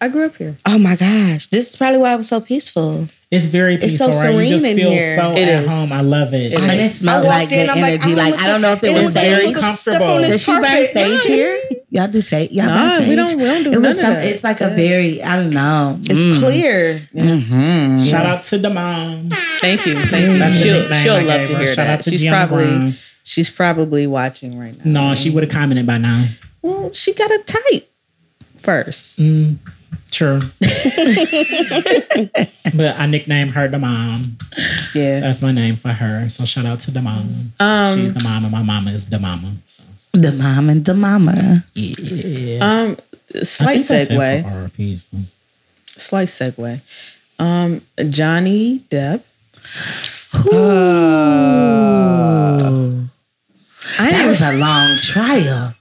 I grew up here. Oh my gosh, this is probably why I was so peaceful. It's very peaceful. It's so peaceful, right? You just serene in feel here. so It at is. home. I love it. It I mean, is. it smelled I like walked in, good I'm like, energy. I Like, I don't know if it know was what very. comfortable. Step on Does she burn sage here? Y'all do sage. Y'all Nah, burn sage. we don't- we don't do it was none of some, that. It's like a very. I don't know. It's Mm. clear. Mhm. Shout out to the mom. Thank you, thank you. That's she'll she'll love to hear that. she's probably she's probably watching right now. No, she would have commented by now. Well, she got a type first. Mm, sure. but I nicknamed her the mom. Yeah. That's my name for her. So shout out to the mom. Um, She's the mama. My mama is the mama. So The mom and the mama. yeah. Um, slight I think that's it segue. for RPs, though. Slight segue. Um, Johnny Depp. Ooh. I That never was a long trial.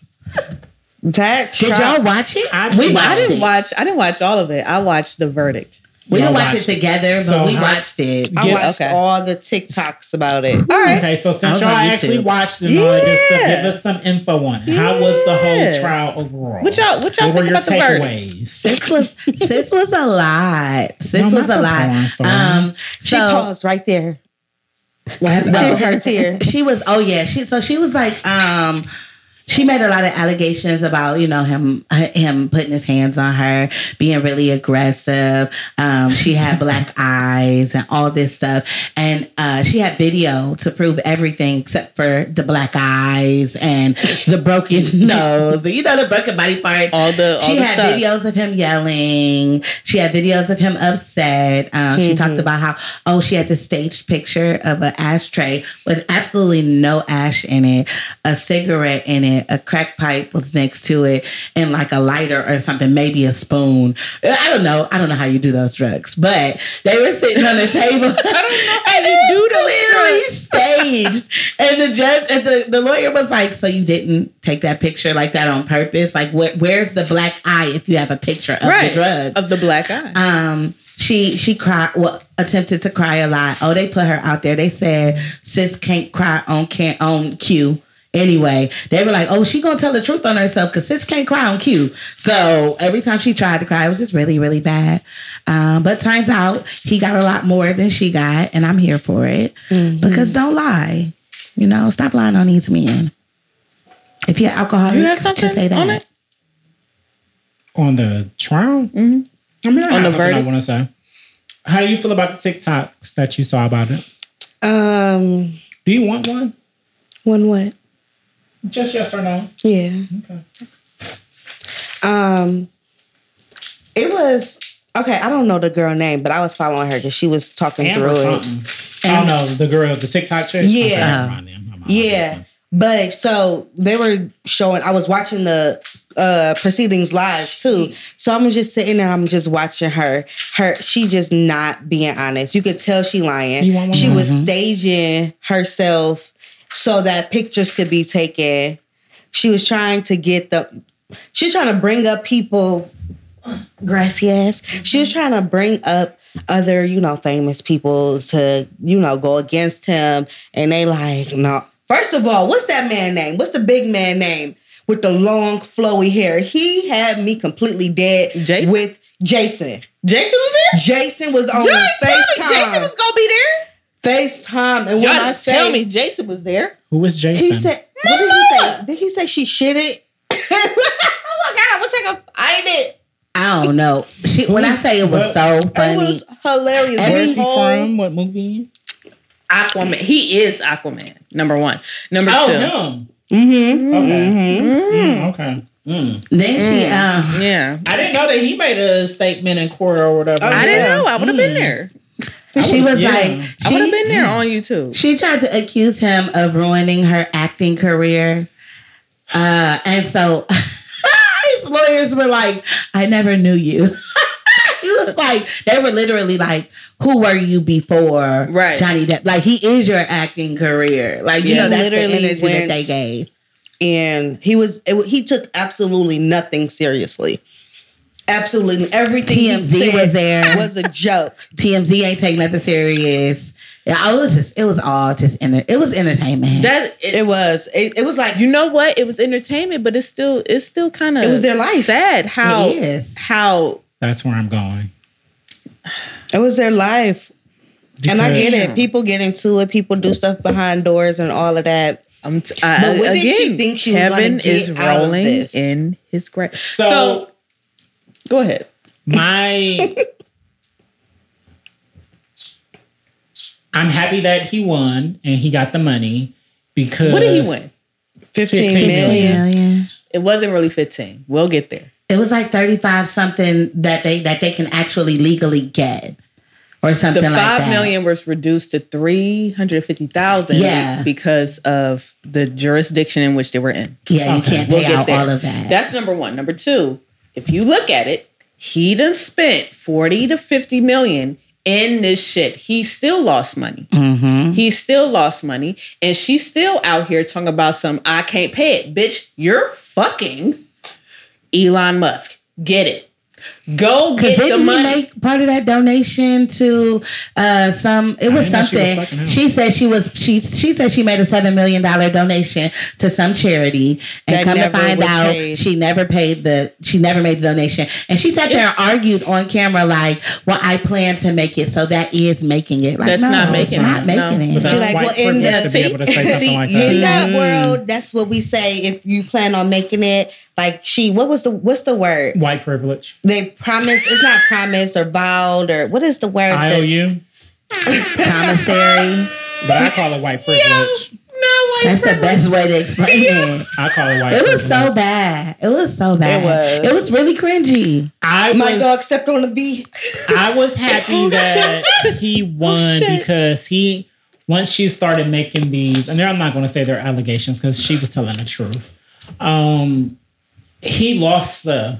That Did tri- y'all watch it? I we did. watched I didn't it. watch. I didn't watch all of it. I watched the verdict. We didn't watch it watched it. together, but So we how- watched it. I Yeah, watched okay. all the TikToks about it. All right. Okay, so since y'all on actually watched it and all that good stuff, give us some info on it. How was the whole trial overall? What y'all- what y'all were think about the verdict? takeaways? Sis was sis was a lot. Sis No, was a lot. porn star. Um, She paused right there. What happened? No. her tear. she was oh yeah she so she was like um she made a lot of allegations about you know him him putting his hands on her being really aggressive um she had black eyes and all this stuff and uh she had video to prove everything except for the black eyes and the broken nose you know the broken body parts All the all she the had stuff. videos of him yelling. She had videos of him upset. Um, She talked about how oh she had the staged picture of an ashtray with absolutely no ash in it, a cigarette in it, a crack pipe was next to it, and like a lighter or something, maybe a spoon. I don't know. I don't know how you do those drugs, but they were sitting on the table. I don't know how you do clearly staged. And the judge and the, the lawyer was like, So you didn't take that picture like that on purpose? Like where, where's the black eye if you have a picture of right the drugs? of the black eye. um she she cried well attempted to cry a lot oh they put her out there they said sis can't cry on can't on cue anyway they were like oh she gonna tell the truth on herself because sis can't cry on cue so every time she tried to cry it was just really really bad um, but turns out he got a lot more than she got and i'm here for it because don't lie you know stop lying on these men if you're alcoholic you have something just say that on it? on the trial? Mhm. I mean, I On on the the I verdict? want to say. How do you feel about the TikToks that you saw about it? Um, Do you want one? one what? Just yes or no? Yeah. Okay. Um, it was okay. I don't know the girl name, but I was following her because she was talking Amber through it. I don't know the girl, the TikTok chick. Yeah. Okay, never mind then. I'm Yeah, business. but so they were showing. I was watching the uh proceedings live too. So I'm just sitting there. I'm just watching her. Her she just not being honest. You could tell she lying. You want one? She was staging herself so that pictures could be taken. She was trying to get the. She was trying to bring up people. Gracias. She was trying to bring up other, you know, famous people to, you know, go against him. And they like, no. First of all, what's that man name? What's the big man name with the long flowy hair? He had me completely dead Jason? with Jason. Jason was there. Jason was on Jason, Jason FaceTime. was gonna be there. FaceTime. And when Y'all I say tell me Jason was there. Who was Jason? he said, what did he say? Did he say she shitted? Oh my god! I wish I could find it. i don't know she when i say it was so funny. It was hilarious. Where Every is he from? What movie? Aquaman. He is Aquaman. Number one. Number Oh, two. him. Mm-hmm. Okay. Mm, okay. Mm. Then she um Yeah. I didn't know that he made a statement in court or whatever. I didn't know. I would have been there. She was yeah. like I would have been there on YouTube. she tried to accuse him of ruining her acting career. Uh and so his lawyers were like, I never knew you. he was like, they were literally like, who were you before Right. Johnny Depp? Like he is your acting career. Like you Yeah. know, that's Literally the energy that they gave. and he was it, he took absolutely nothing seriously. Absolutely everything he TMZ said was there. It was a joke. TMZ ain't taking nothing serious. Yeah, it was just it was all just enter- it was entertainment. That it, It was it, it was like you know what? It was entertainment, but it's still it's still kind of It was their life. Sad how It is. how That's where I'm going. it was their life. and I Because- get it. People get into it. People do stuff behind doors and all of that. I'm t- I, But what did again, she think she was gonna Kevin get is out of rolling this? in his grave. So, so go ahead. my I'm happy that he won and he got the money because What did he win? 15 15 million. million. It wasn't really 15. We'll get there. It was like thirty five something that they that they can actually legally get, or The something like five that. million was reduced to three hundred fifty thousand. Yeah. because of the jurisdiction in which they were in. Yeah, you can't We'll pay get out there. all of that. That's number one. Number two, if you look at it, he done spent 40 to 50 million in this shit. He still lost money. mm-hmm. He still lost money. And she's still out here talking about some I can't pay it. Bitch, you're fucking Elon Musk. Get it. Go Because get the didn't he money. make part of that donation to uh, some? It was didn't she was something. She, said she was she she said she made a seven million dollar donation to some charity, and That come to find out paid. she never paid the she never made the donation, and she sat there and argued on camera like, "Well, I plan to make it, so that is making it." Like, That's no, not it's making not it. making No. But it. She that's like, well, in the- to be able to say something see, like you that. In that Mm. world, that's what we say. If you plan on making it, like she, what was the what's the word? White privilege. They promised. It's not promised or vowed or what is the word? I that- Commissary. but I call it white privilege. No, white That's the best way to explain it. I call it white privilege. It was privilege. so bad. It was so bad. it was. It was really cringy. I My was, dog stepped on the bee. I was happy that he won shit. because he once she started making these, and I'm not going to say they're allegations because she was telling the truth. Um, he lost the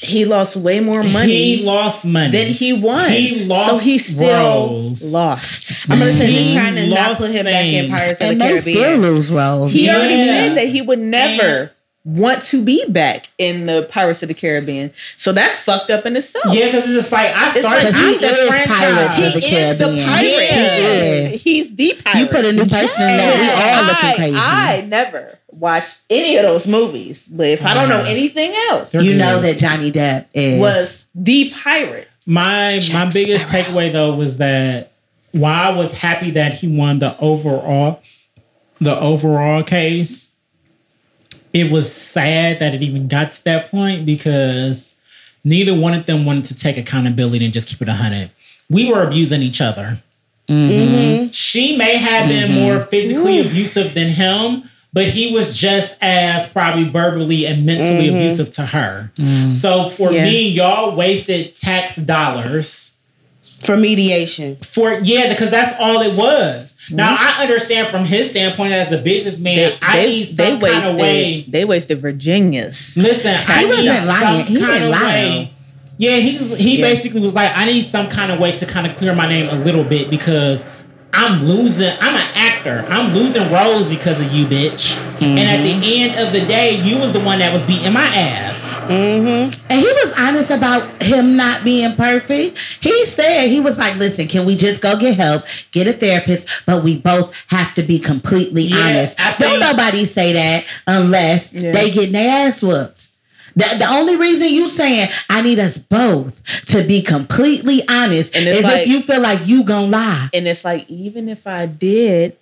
He lost way more money He lost money. than he won. He lost so he still roles. lost. I'm gonna say He they're trying to not put him back in things. Pirates of And the they still Caribbean. lose roles. He already said that he would never want to be back in the Pirates of the Caribbean. So that's fucked up in itself. yeah, because it's just like I started. like he the is franchise. Pirates He of the is the Caribbean. pirate. Yeah, he is. He's the pirate. You put a new person in there, we all looking I, crazy. I never watched any of those movies, but if I don't know anything else, you know that Johnny Depp is was the pirate. My my biggest Sparrow. takeaway though was that while I was happy that he won the overall the overall case, it was sad that it even got to that point because neither one of them wanted to take accountability and just keep it a hundred. We were abusing each other. Mm-hmm. She may have been mm-hmm. more physically abusive than him, but he was just as probably verbally and mentally mm-hmm. abusive to her. Mm. So for Yeah. me, y'all wasted tax dollars for mediation. for yeah, because that's all it was. Now mm-hmm. I understand from his standpoint as a businessman, They, I they, need they some kind of wasted. way. They wasted Virginia's. Listen, I He need wasn't lying. some He kind didn't of lie, way. Yeah, he's he Yeah. basically was like, I need some kind of way to kind of clear my name a little bit because I'm losing. I'm an actor. I'm losing roles because of you, bitch. And at Mm-hmm. the end of the day, you was the one that was beating my ass. And he was honest about him not being perfect. He said, he was like, listen, can we just go get help, get a therapist, but we both have to be completely Yeah, honest. I Don't nobody say that unless Yeah. they get their ass whooped. The, the only reason you saying I need us both to be completely honest And is like- if you feel like you gonna lie. And it's like, even if I did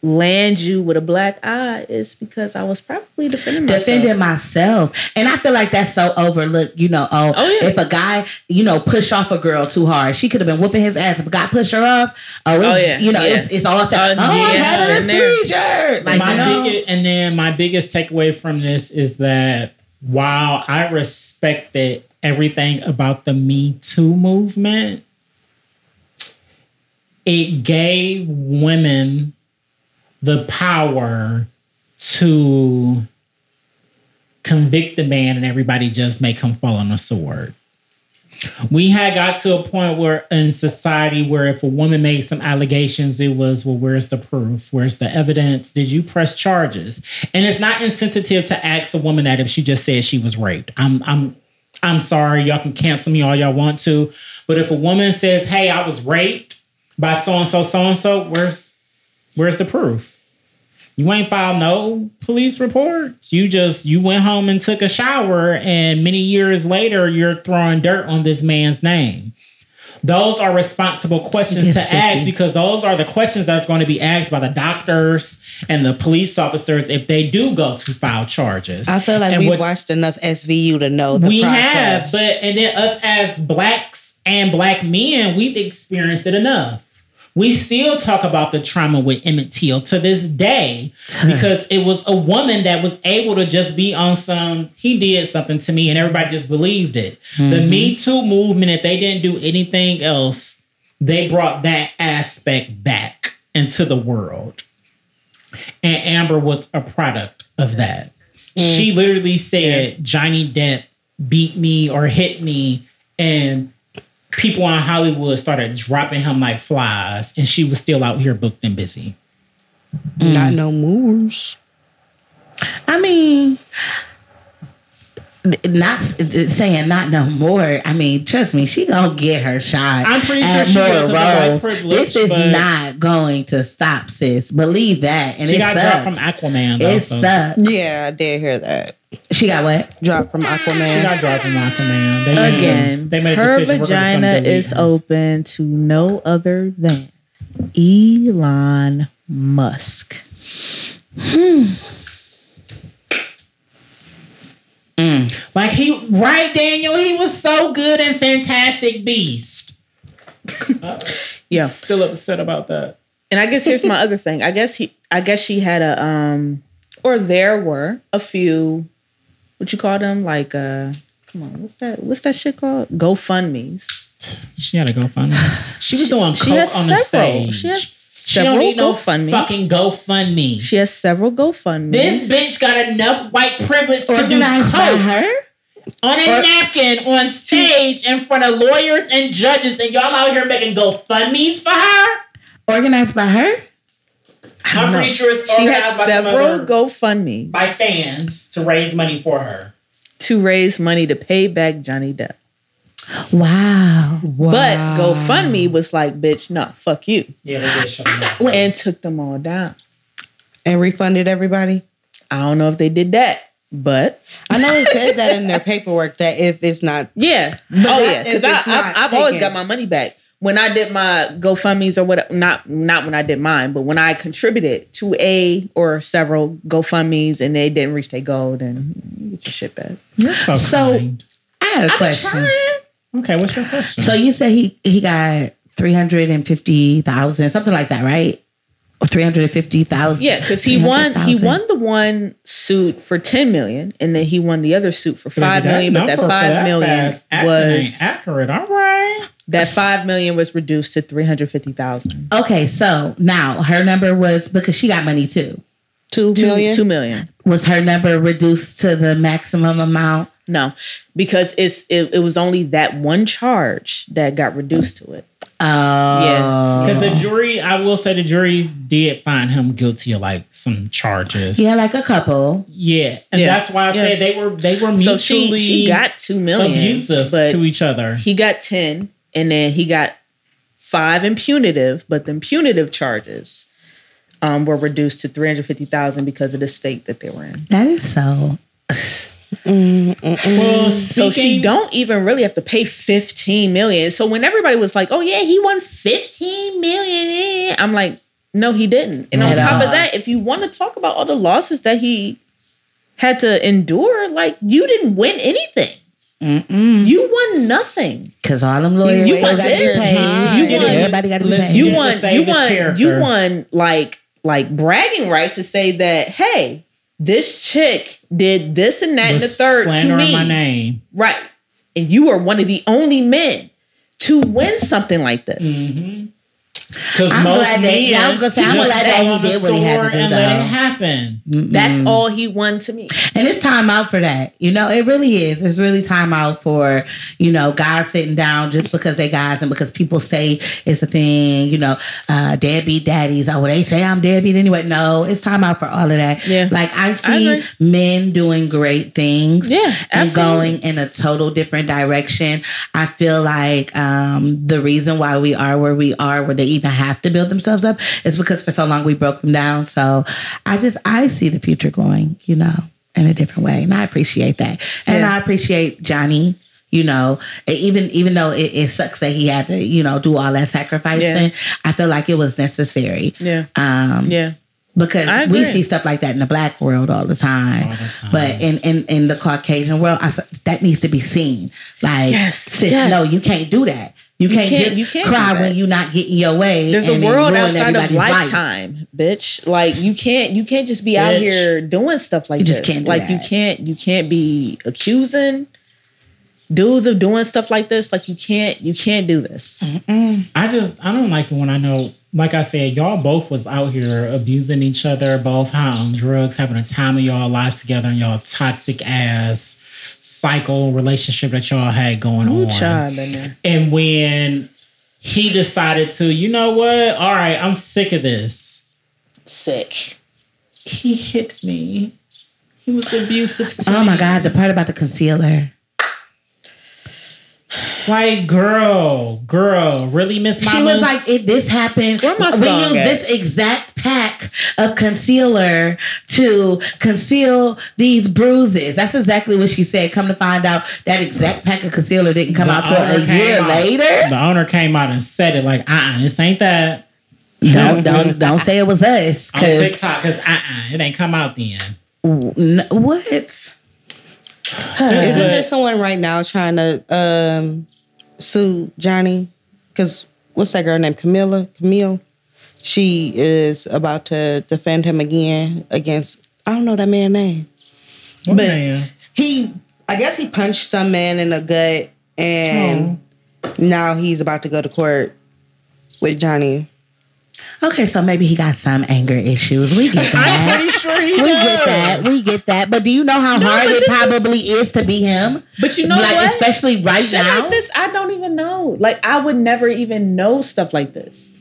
land you with a black eye it's because I was probably defending myself. defending myself. And I feel like that's so overlooked. You know, oh, Oh, yeah. if a guy, you know, push off a girl too hard, she could have been whooping his ass. If a guy pushed her off, oh, Oh, yeah. you know, Yeah. it's, it's all set. Oh, oh, I'm having a seizure. Like, my you know, biggest, and then my biggest takeaway from this is that while I respected everything about the Me Too movement, it gave women the power to convict the man and everybody just make him fall on the sword. We had got to a point where in society where if a woman made some allegations, it was, well, where's the proof? Where's the evidence? Did you press charges? And it's not insensitive to ask a woman that if she just said she was raped. I'm I'm I'm sorry, y'all can cancel me all y'all want to. But if a woman says, hey, I was raped by so and so, so and so, where's where's the proof? You ain't filed no police reports. You just you went home and took a shower, and many years later, you're throwing dirt on this man's name. Those are responsible questions to ask because those are the questions that are going to be asked by the doctors and the police officers if they do go to file charges. I feel like And we've what- watched enough SVU to know the we process. have, but and then us as blacks and black men, we've experienced it enough. We still talk about the trauma with Emmett Till to this day because it was a woman that was able to just be on some, he did something to me and everybody just believed it. The mm-hmm. Me Too movement, if they didn't do anything else, they brought that aspect back into the world. And Amber was a product of that. She mm. literally said Johnny Depp beat me or hit me, and people in Hollywood started dropping him like flies, and she was still out here booked and busy. Not mm. no moves. I mean, not saying not no more. I mean, trust me, she gonna get her shot. I'm pretty sure at she will more 'cause of white roles. privilege, This is but- not going to stop, sis. Believe that. And She it got sucks. dropped from Aquaman. Though, It so- sucks. Yeah, I did hear that. She got what? Drop from Aquaman. She got dropped from Aquaman. They made- Again, they made her decision, we're just gonna vagina is her. open to no other than Elon Musk. Hmm. Mm. Like he, right, Daniel? He was so good and Fantastic Beast. Uh, yeah. Still upset about that. And I guess here's my other thing. I guess he I guess she had a um or there were a few what you call them? Like uh come on, what's that what's that shit called? GoFundMe's. She had a go fund. She was doing She coke on the stage. She has several She don't need no GoFundMes. fucking GoFundMe. She has several GoFundMe's. This bitch got enough white privilege to do Organized by coke her? on a napkin on stage in front of lawyers and judges, and y'all out here making GoFundMe's for her. Organized by her? I'm No. pretty sure it's she organized has by several other- GoFundMe's by fans to raise money for her. to raise money to pay back Johnny Depp. Wow. But GoFundMe was like, bitch, no, fuck you. Yeah, they did show me. And took them all down. and refunded everybody. I don't know if they did that, but I know it says that in their paperwork that if it's not yeah. oh yeah, because I, not I, I've always got my money back. When I did my GoFundmes or what, not not when I did mine, but when I contributed to a or several GoFundmes and they didn't reach their goal, then you get your shit back. You're so, So- kind. I had a I'm question. trying. Okay, what's your question? So you said he he got three hundred and fifty thousand, something like that, right? Or three hundred and fifty thousand. Yeah, because he won. He won the one suit for ten million, and then he won the other suit for five million. But that number for five million was accurate. All right. That five million was reduced to three hundred fifty thousand. Okay, so now her number was because she got money too. two Two, million. two million. Was her number reduced to the maximum amount? No, because it's it, it was only that one charge that got reduced to it. Oh, Yeah. Because the jury, I will say the jury did find him guilty of like some charges. yeah, like a couple. Yeah. And Yeah. that's why I Yeah. said they were they were So mutually she she got two million, abusive but to each other. he got ten, and then he got five in punitive, but the punitive charges um, were reduced to three hundred fifty thousand because of the state that they were in. That is so. Well, So she don't even really have to pay 15 million. So when everybody was like, "Oh yeah, he won 15 million," eh," I'm like, No, he didn't. And on top all. of that, if you want to talk about all the losses that he had to endure, like you didn't win anything. You won nothing. Because all them lawyers You still won got to be this. paid. You won- Everybody got to be Listen, paid. You had to won. You his won. character. You won like like bragging rights to say that hey, this chick did this and that and the third to slandering me. my name. Right. And you are one of the only men to win something like this. Mm-hmm. Because I'm most glad that- men yeah, I was gonna say, I'm glad that he did what he had to do, and let it happen. That's all he won to me. And it's time out for that. You know, it really is. It's really time out for, you know, guys sitting down just because they guys and because people say it's a thing, you know, uh, deadbeat daddies. Oh, they say I'm deadbeat anyway. No, it's time out for all of that. Yeah. Like I I see agree. men doing great things. Yeah, And absolutely. going in a total different direction. I feel like um, the reason why we are where we are, where they even have to build themselves up, is because for so long we broke them down. So I just I see the future going, you know, in a different way, and I appreciate that, and Yeah. I appreciate Johnny. You know, even even though it, it sucks that he had to, you know, do all that sacrificing, Yeah. I feel like it was necessary. Yeah. Um, Yeah. because we see stuff like that in the black world all the time, All the time. but in, in in the Caucasian world, I, s- that needs to be seen. Like, Yes, sis, yes. no, you can't do that. You, can't, can't- just you can't cry when you're not getting your way. There's a world outside of everybody's life. lifetime, bitch. Like you can't you can't just be out here doing stuff like You just this. can't do like you can't you can't be accusing dudes of doing stuff like this. Like you can't you can't do this. I just I don't like it when I know, like I said, y'all both was out here abusing each other, both high on drugs, having a time of y'all lives together, and y'all toxic ass cycle relationship that y'all had going Ooh, on. child in there. And when he decided to, you know what? All right, I'm sick of this. Sick. He hit me. He was abusive to Oh my me. god, the part about the concealer. Like, girl, girl, really, Miss Mama? She was like, "If this happened, Where my we used this exact pack of concealer to conceal these bruises." That's exactly what she said. Come to find out, that exact pack of concealer didn't come out till a year later. The owner came out and said it like, uh uh this ain't that. Don't don't don't say it was us. On 'cause- TikTok, because uh uh it ain't come out then. N- Isn't there someone right now trying to um, sue Johnny? Because what's that girl named Camilla? Camille. She is about to defend him again against I don't know that man's name. What But- man? He I guess he punched some man in the gut and now he's about to go to court with Johnny. Okay, so maybe he got some anger issues. We get that. I'm pretty sure he we get that. We get that. But do you know how hard it this is- probably is to be him? But you know like, what? especially right Shit now. like this, I don't even know. Like I would never even know stuff like this.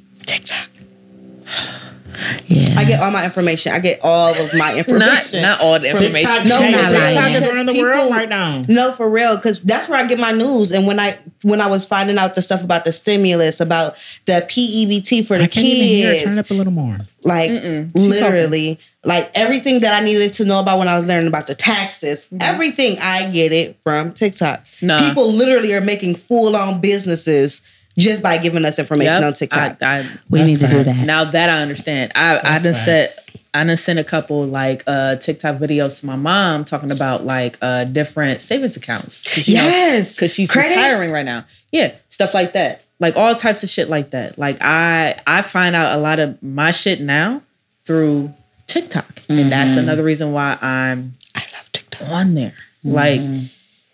TikTok. Yeah. I get all my information. I get all of my information. not all the TikTok, information. No, no, not TikTok lying. is running the world right now. No, for real, because that's where I get my news. And when I when I was finding out the stuff about the stimulus, about the PEBT for the I can't even hear it. kids, Turn it up a little more. like literally, like everything that I needed to know about when I was learning about the taxes, mm-hmm. everything I get it from TikTok. Nah. People literally are making full on businesses just by giving us information Yep. on TikTok. I, I, we That's need to do that. now that I understand, I I That's done set. I done sent a couple like uh TikTok videos to my mom talking about like uh different savings accounts. Yes. because she's Credit? retiring right now. Yeah, stuff like that, like all types of shit like that. Like I I find out a lot of my shit now through TikTok, and that's another reason why I'm I love TikTok. on there. Like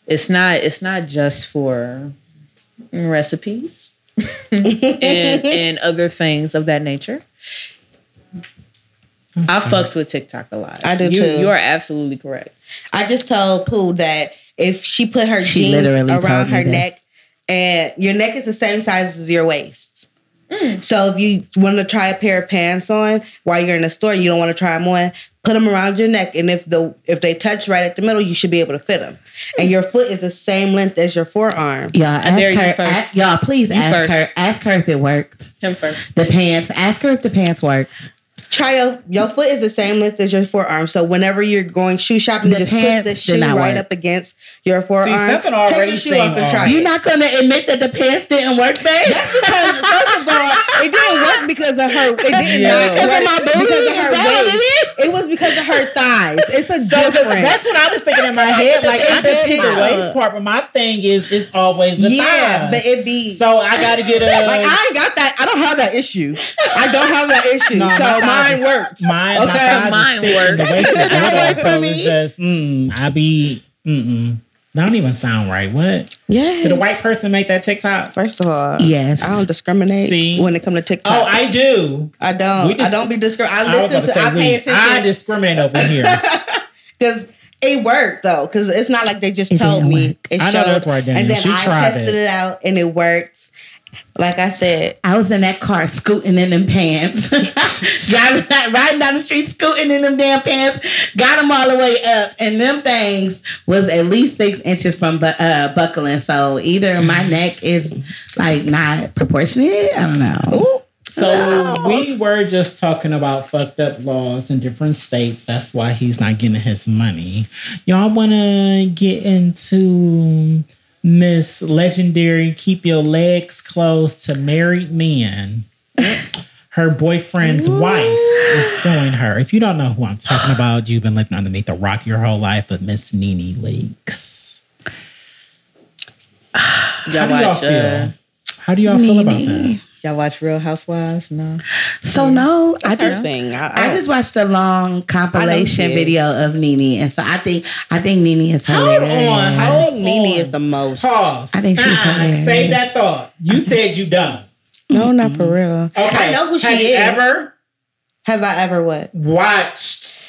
it's not it's not just for recipes and and other things of that nature. I fucks with TikTok a lot. I do you, too. You are absolutely correct. I just told Pooh that if she put her She jeans literally around her this. neck, and your neck is the same size as your waist. Mm. So if you want to try a pair of pants on while you're in the store, you don't want to try them on. Put them around your neck, and if the if they touch right at the middle, you should be able to fit them. And your foot is the same length as your forearm. Y'all ask dare you her. first. Ask, y'all, please You ask first. her. Ask her if it worked. Him first. The pants. Ask her if the pants worked. Try your your foot is the same length as your forearm. So whenever you're going shoe shopping, The just put pants the shoe right work. up against your forearm. something Take your shoe off and um, try it. You're not gonna admit that the pants didn't work, babe. That's because first of all, it didn't work because of her. It didn't Yeah. not Because of my because of her Is that what it waist. It was because of her thighs. It's a So 'cause difference. that's what I was thinking in my head. Like I can the Yeah. waist part, but my thing is it's always the yeah, thighs. but it be so I got to get a like I ain't got that. I don't have that issue. I don't have that issue. No, my so thighs mine is- works. Mine, Okay. my thighs Mine works. The waist is That little, works for me. it's just, mm, I be, mm-mm. That don't even sound right. What? Yes. Did a white person make that TikTok? First of all, Yes. I don't discriminate See? when it comes to TikTok. Oh, I do. I don't. We dis- I don't be discriminating. I I listen about to to. I pay we. I attention discriminate over here. because it worked though. Because it's not like they just It told me. work. It I know showed, that's right, Daniel. and then She I tested it. it out, and it worked. Like I said, I was in that car scooting in them pants. Driving, riding down the street, scooting in them damn pants. Got them all the way up, and them things was at least six inches from bu- uh, buckling. So either my neck is like not proportionate. I don't know. ooh, So we were just talking about fucked up laws in different states. That's why he's not getting his money. Y'all want to get into Miss Legendary? Keep your legs closed to married men. Her boyfriend's wife is suing her. If you don't know who I'm talking about, you've been living underneath a rock your whole life. But Miss Nene Leakes. How do y'all feel? uh, How do y'all feel about that? Y'all watch Real Housewives? No. So mm. no, I that's her just thing. I, I just watched a long compilation video of Nene, and so I think I think Nene is Hold on, I hold think Nene is the most. Pause. I think she's Uh-uh. hilarious. Save that thought. You said you don't. No, not for real. Okay. I know who she Have you is. ever Have I ever what? watched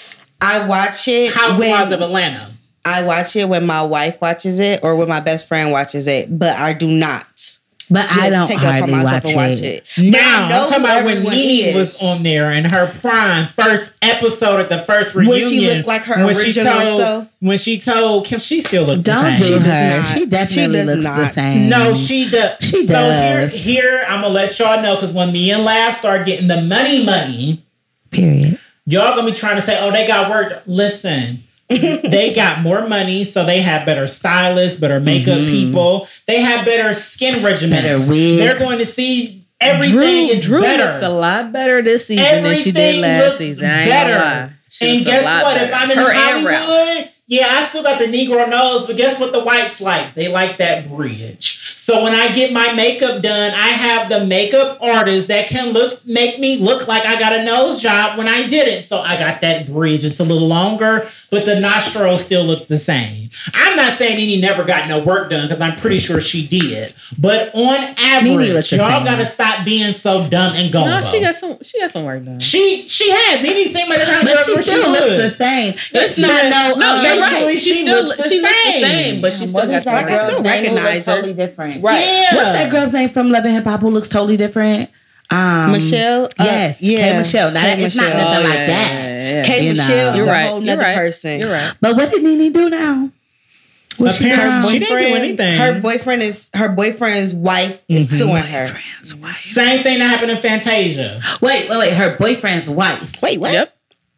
I watch it Housewives when of Atlanta? I watch it when my wife watches it or when my best friend watches it, but I do not. But I don't take it hardly myself watch, and watch it. it. But Now I know I'm talking about when Nene was on there in her prime, first episode at the first reunion. When she looked like her when she original told, self? When she told Kim, she still looked Don't the do same. does her. She definitely She does looks the not. same. No, she does. She So does. here, here I'm gonna let y'all know because when me and Lav start getting the money, money, Period. y'all gonna be trying to say, "Oh, they got work." Listen, they got more money, so they have better stylists, better makeup mm-hmm. people. They have better skin regimens. Better. They're going to see everything Drew, is Drew better. looks a lot better this season than she did last season. Better. and guess what? better. If I'm in Her. Hollywood, yeah, I still got the Negro nose, but guess what the whites like? They like that bridge. So when I get my makeup done, I have the makeup artist that can look make me look like I got a nose job when I did it. So I got that bridge. It's a little longer, but the nostrils still look the same. I'm not saying Nene never got no work done because I'm pretty sure she did. But on average, y'all gotta stop being so dumb and gullible. No, she got some. She got some work done. She she had. Nene seemed like the kind of But girl she where still she looks would. the same. It's She not does- no. No, um, you're Actually, right. She, she still looks the she looks the same. same, but she still what got is that I can still done. name who looks recognize her. Totally different. Right. Yeah. What's that girl's name from Love and Hip Hop who looks totally different? Um, Michelle? Uh, yes, yeah. K Michelle. Now, K it's not nothing Oh, like yeah, that. yeah, yeah. K You know. Michelle is You're a whole You're nother right. person. You're right. But what did Nene do now? What she Apparently- done? She didn't do anything. Her boyfriend is her boyfriend's wife is Mhm. suing her. Same thing that happened in Fantasia. Wait, wait, wait. Her boyfriend's wife. Wait, what? Yep.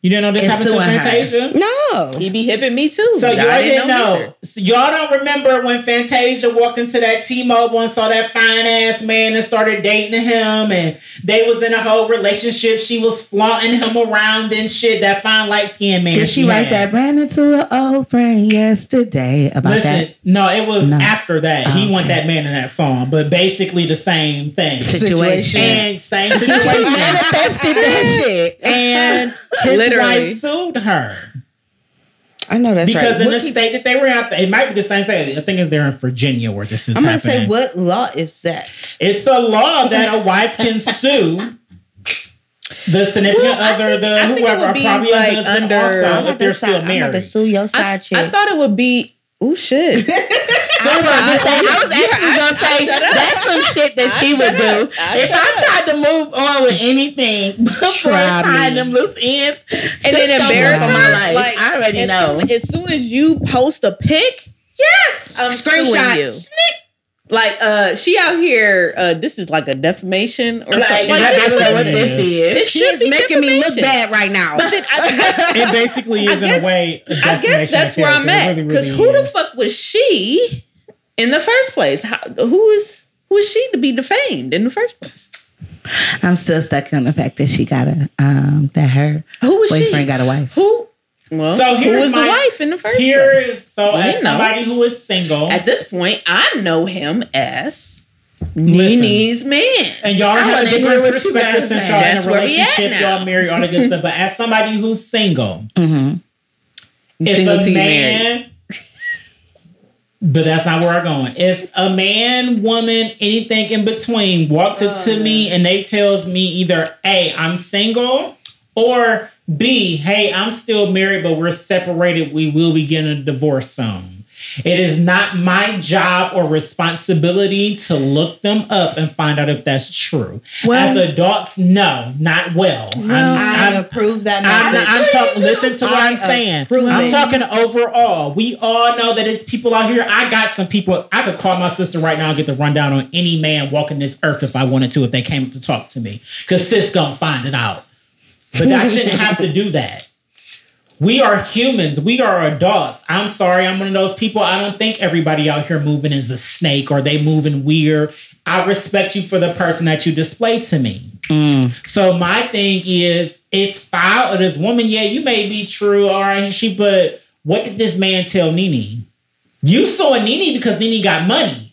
You didn't know this It's happened to. Fantasia? No. He be hipping me too. So y'all I didn't, know. either. So y'all don't remember when Fantasia walked into that T-Mobile and saw that fine ass man and started dating him, and they was in a whole relationship. She was flaunting him around and shit. That fine light skinned man. Did she write had. that? Ran into an old friend yesterday about Listen, that no, it was No. after that. He Oh, want okay. that man in that song, but basically the same thing. situation. And same situation. manifested that shit. and his Literally. wife sued her. I know that's because right. in What the keep- state that they were in, it might be the same thing. I think it's there in Virginia where this is I'm gonna happening. say, what law is that? It's a law that a wife can sue the significant Well, other, think- the I think it whoever, or probably like, a husband under- also, I'm if they're to, still I'm about to married. sue your I, side chick. I thought it would be. Oh shit! I was, I was actually gonna say that's some shit that I she would do. I if I tried to move on with anything before Try tying them loose ends, and then embarrass for her. my life. Like I already as know. Soon, as soon as you post a pic, yes, I'm Screenshot. suing you. Like uh, she out here. Uh, this is like a defamation or like, something. Like, don't this is- what this is. it she is be making me look bad right now. But then I, It basically I is in a way. a I guess defamation that's of where I'm at. Because really who the fuck was she in the first place? How, who is who is she to be defamed in the first place? I'm still stuck on the fact that she got a um that her Who was boyfriend she? got a wife. Who? Well, So who was the my- wife in the first Here place? is so We as somebody who is single, At this point, I know him as. Nene's man. and y'all I have a wanna hear different what you perspective since y'all That's in a relationship, y'all married, all the good stuff. But as somebody who's single, Mm-hmm. if single a man, but that's not where I'm going. If a man, woman, anything in between walks up to me and they tells me either A, I'm single, or B, hey, I'm still married, but we're separated. We will be getting a divorce soon. It is not my job or responsibility to look them up and find out if that's true. Well- As adults, no, not well. I'm- I I'm- approve that I'm, message. I'm talking. Listen to what I I'm saying. I'm talking overall. We all know that it's people out here. I got some people. I could call my sister right now and get the rundown on any man walking this earth if I wanted to. If they came up to talk to me, because sis gonna find it out. But I shouldn't have to do that. We are humans. We are adults. I'm sorry. I'm one of those people. I don't think everybody out here moving is a snake or they moving weird. I respect you for the person that you display to me. Mm. So my thing is, it's foul of this woman. Yeah, you may be true, all right, she. But what did this man tell Nene? You saw Nene because Nene got money.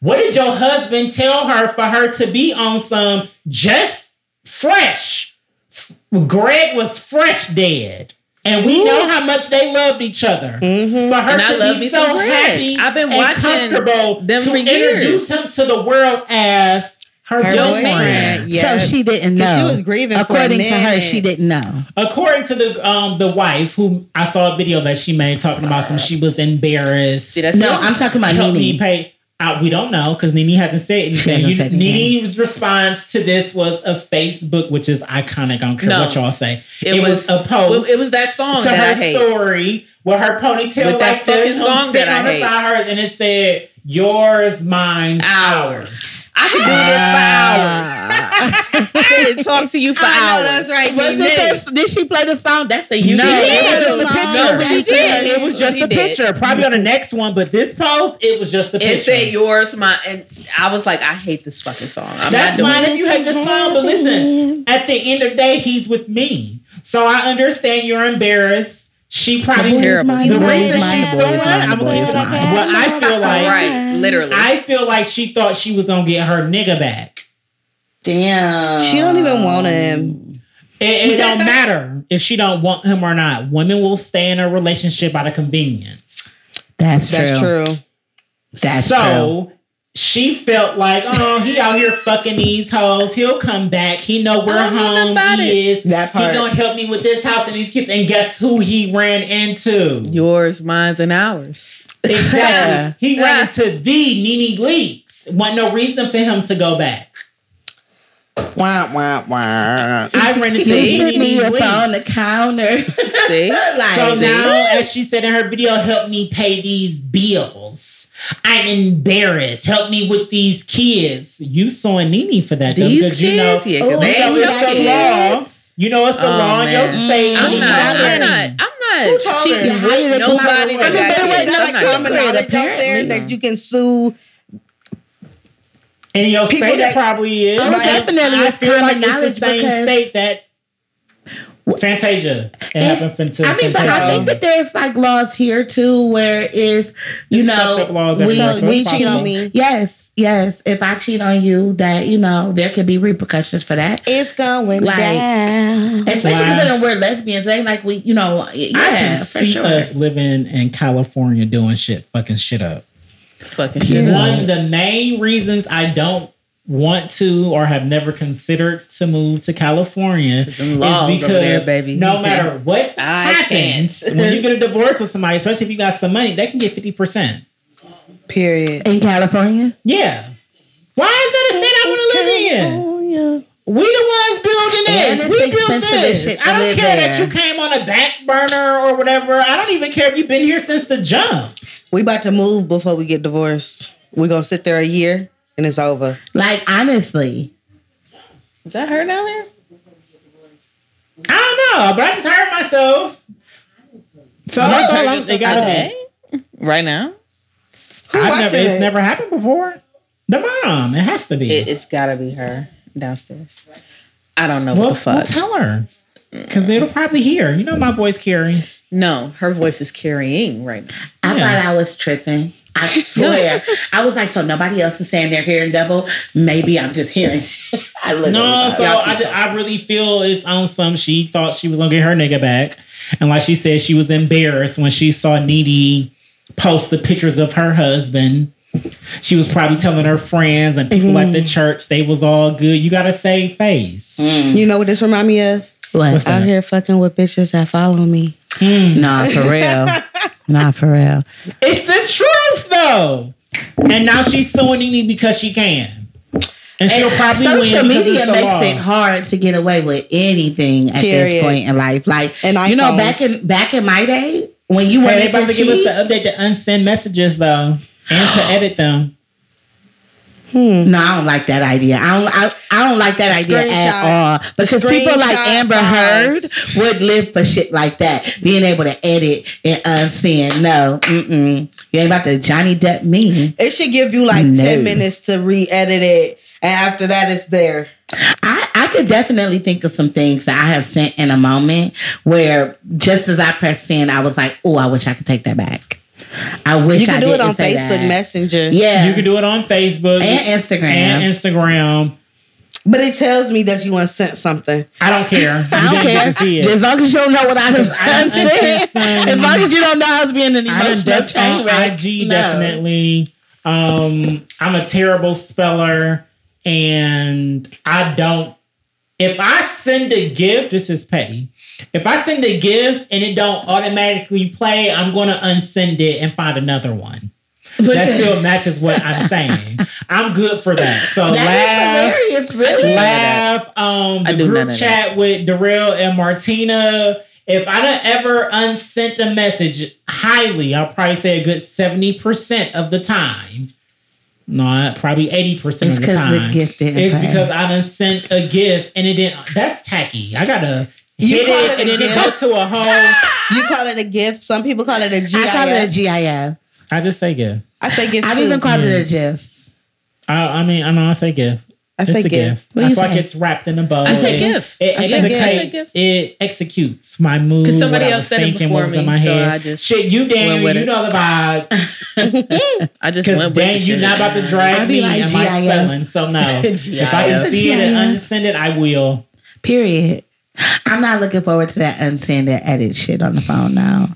What did your husband tell her for her to be on some just fresh? Greg was fresh dead. And we know how much they loved each other. For her And I to love be so Greg. happy I've been and watching comfortable them to for introduce years. him to the world as her, Her boyfriend. boyfriend, yeah. So she didn't know. she was grieving for a According to her, she didn't know. According to the um the wife, who I saw a video that she made talking about some, she was embarrassed. See, No. I'm talking about Help me pay. Uh, we don't know because Nene hasn't said anything. hasn't You, said anything. Nene's response to this was a Facebook, which is iconic. I don't care No. what y'all say. It, was, a post. It was that song to that her I hate. story with her ponytail With that like this, fucking song that sitting I on the hate. side of hers, and it said "Yours, mine, Hours. I could do this for ah. hours. Sit and talk to you for I know hours. that's right. Was it that- did she play the song? That's a you. No, it was just a Long picture. weekend. It was just She a did. picture. Probably on the next one, but this post, it was just a picture. It said yours, my, and I was like, I hate this fucking song. I'm That's fine if you hate the song, but listen, at the end of the day, he's with me. So I understand you're embarrassed. She probably It's terrible. The The boy reason she's the boy is mine, I'm the gonna keep it mine. okay. Well, I feel like right, literally. I feel like she thought she was gonna get her nigga back. Damn. She don't even want him. It, it don't matter if she don't want him or not. Women will stay in a relationship out of convenience. That's true. That's true. That's so she felt like, oh, he out here fucking these hoes. He'll come back. He know where I don't know home about he is. That part. He gonna help me with this house and these kids. And guess who he ran into? yours, mine's, and ours. Exactly. he Yeah. ran into the Nene Leakes. Want no reason for him to go back. Wah, wah, wah. I ran into See? You put me up on the counter. See? like, So See? now, as she said in her video, help me pay these bills. I'm embarrassed. Help me with these kids. You suing Nene for that though, These because kids, you know, yeah, Oh, you they know it's the law. You know it's the Oh, law in your man. state. Mm, I'm You not. I'm not. I'm Who not told cheating her? How did it nobody out? that Because got they kids. That's I'm like not common that. knowledge out there apparently. that you can sue. In your People state, that- it probably is. Oh, But definitely, I it's feel like common it's the knowledge same because- state that Fantasia. It If- happened to. I mean, but I think that there's like laws here too, where if you It's know laws we, so we cheat on me, yes, yes. If I cheat on you, that you know there could be repercussions for that. It's going Like- down. Especially Wow. considering we're lesbians, they like we, you know, I yeah, can for see sure. us living in California doing shit, fucking shit up. Fucking shit. Yeah. One of the main reasons I don't want to or have never considered to move to California is them laws over because there, baby. no matter what I happens, when you get a divorce with somebody, especially if you got some money, they can get fifty percent. Period. in California. Yeah. Why is that a state I want to live in? We the ones building this. it's We built this. to I don't care there. that you came on a back burner or whatever. I don't even care if you've been here since the jump. We about to move before we get divorced. We're gonna sit there a year and it's over. Like honestly, Is that her down there? I don't know, but I just heard myself. So that's all I'm, it gotta be. Right now? Who I've watching never, it's it? never happened before. The mom, it has to be. It, it's gotta be her. downstairs. I don't know Well, what the well, fuck. tell her. Because it'll probably hear. You know my voice carries. no, her voice is carrying right now. I Yeah. thought I was tripping. I swear. I was like, so nobody else is saying they're hearing double. Maybe I'm just hearing shit. I literally No, so y'all I, keep I really feel it's on some. She thought she was gonna get her nigga back, and like she said, she was embarrassed when she saw Nene post the pictures of her husband. She was probably telling her friends and people at the Mm-hmm. church they was all good. You gotta save face. You know what this remind me of? What? What's Out that? here fucking with bitches that follow me. Nah, for real. nah, for real. It's the truth though. And now she's suing Nene because she can. And she'll probably Social win because media it's makes law. it hard to get away with anything at Period. this point in life. Like, And you know, back in back in my day when you Hey, wanted they about to to give us the update to unsend messages though, and to edit them. Hmm. no, I don't like that idea. I don't. I, I don't like that idea at all because people like Amber Heard would live for shit like that, being able to edit and unsend. No, mm-mm. you ain't about to Johnny Depp me. It should give you like No. 10 minutes to re-edit it. And after that, it's there. I, I could definitely think of some things that I have sent in a moment where just as I pressed send, I was like, oh, I wish I could take that back. I wish You I can do it didn't on Facebook that. Messenger. Yeah. You can do it on Facebook and Instagram. and Instagram. But it tells me that you unsent something. I don't care. I don't care. As long as you don't know what I was I done saying. unsent As long as you don't know I was being an I done emotional def- train on wreck. IG No. definitely. Um, I'm a terrible speller, and I don't. If I send a gift, this is petty. If I send a gift and it don't automatically play, I'm going to unsend it and find another one. That still matches what I'm saying. I'm good for that. So laugh, That is really. laugh. Um, the group of chat with Darrell and Martina. If I don't ever unsent a message highly, I'll probably say a good seventy percent of the time. No, probably eighty percent It's of the 'cause the time. gift didn't it's play. because I done sent a gift and it didn't. That's tacky. I gotta You hit call it, it a and then it gift? go to a whole. You call it a gift. Some people call it a GIF. I call it a GIF. I just say gift. I say gift I've too. even called it a mm. GIF. I, I mean, I know I say gift. I It's say a gift. gift. What I you feel like it's wrapped in a bow. I say It- gift. It, I say execute- gift. Gift. it executes my mood. Because somebody else was said it before what in me, my so head. I just shit. You Daniel, went with you it. know the vibe. I just Because went with Dan, you're not about to drag me like and my GIF. spelling. So no, if I can see it and GIF. unsend it, I will. Period. I'm not looking forward to that unsend and edit shit on the phone now.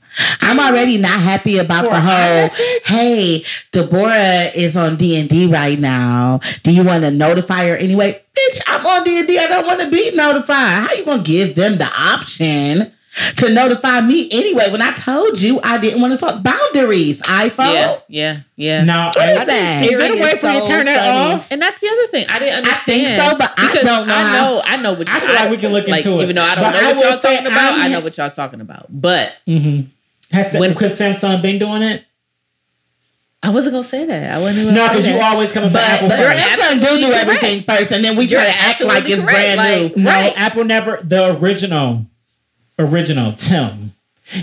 I'm already not happy about For the whole. Hey, Deborah is on D and D right now. Do you want to notify her anyway? Bitch, I'm on D and D. I don't want to be notified. How you gonna give them the option to notify me anyway? When I told you I didn't want to talk boundaries, iPhone. Yeah, yeah, yeah. Now, What is I, that? is Siri there a way is for you to so turn that funny. off? And that's the other thing. I didn't I think understand. so, but I because don't know I know, I know what I feel like we can look like, into it. Even though I don't But know I what y'all talking about, I'm- I know what y'all talking about. But Mm-hmm. Has When- because Samsung been doing it? I wasn't gonna say that. I wasn't even. No, gonna because you always come to But- Apple but you're first. ab- Samsung do do absolutely everything first, and then we You're try to act like absolutely it's brand Like, new. No, Apple never the original, original Tim.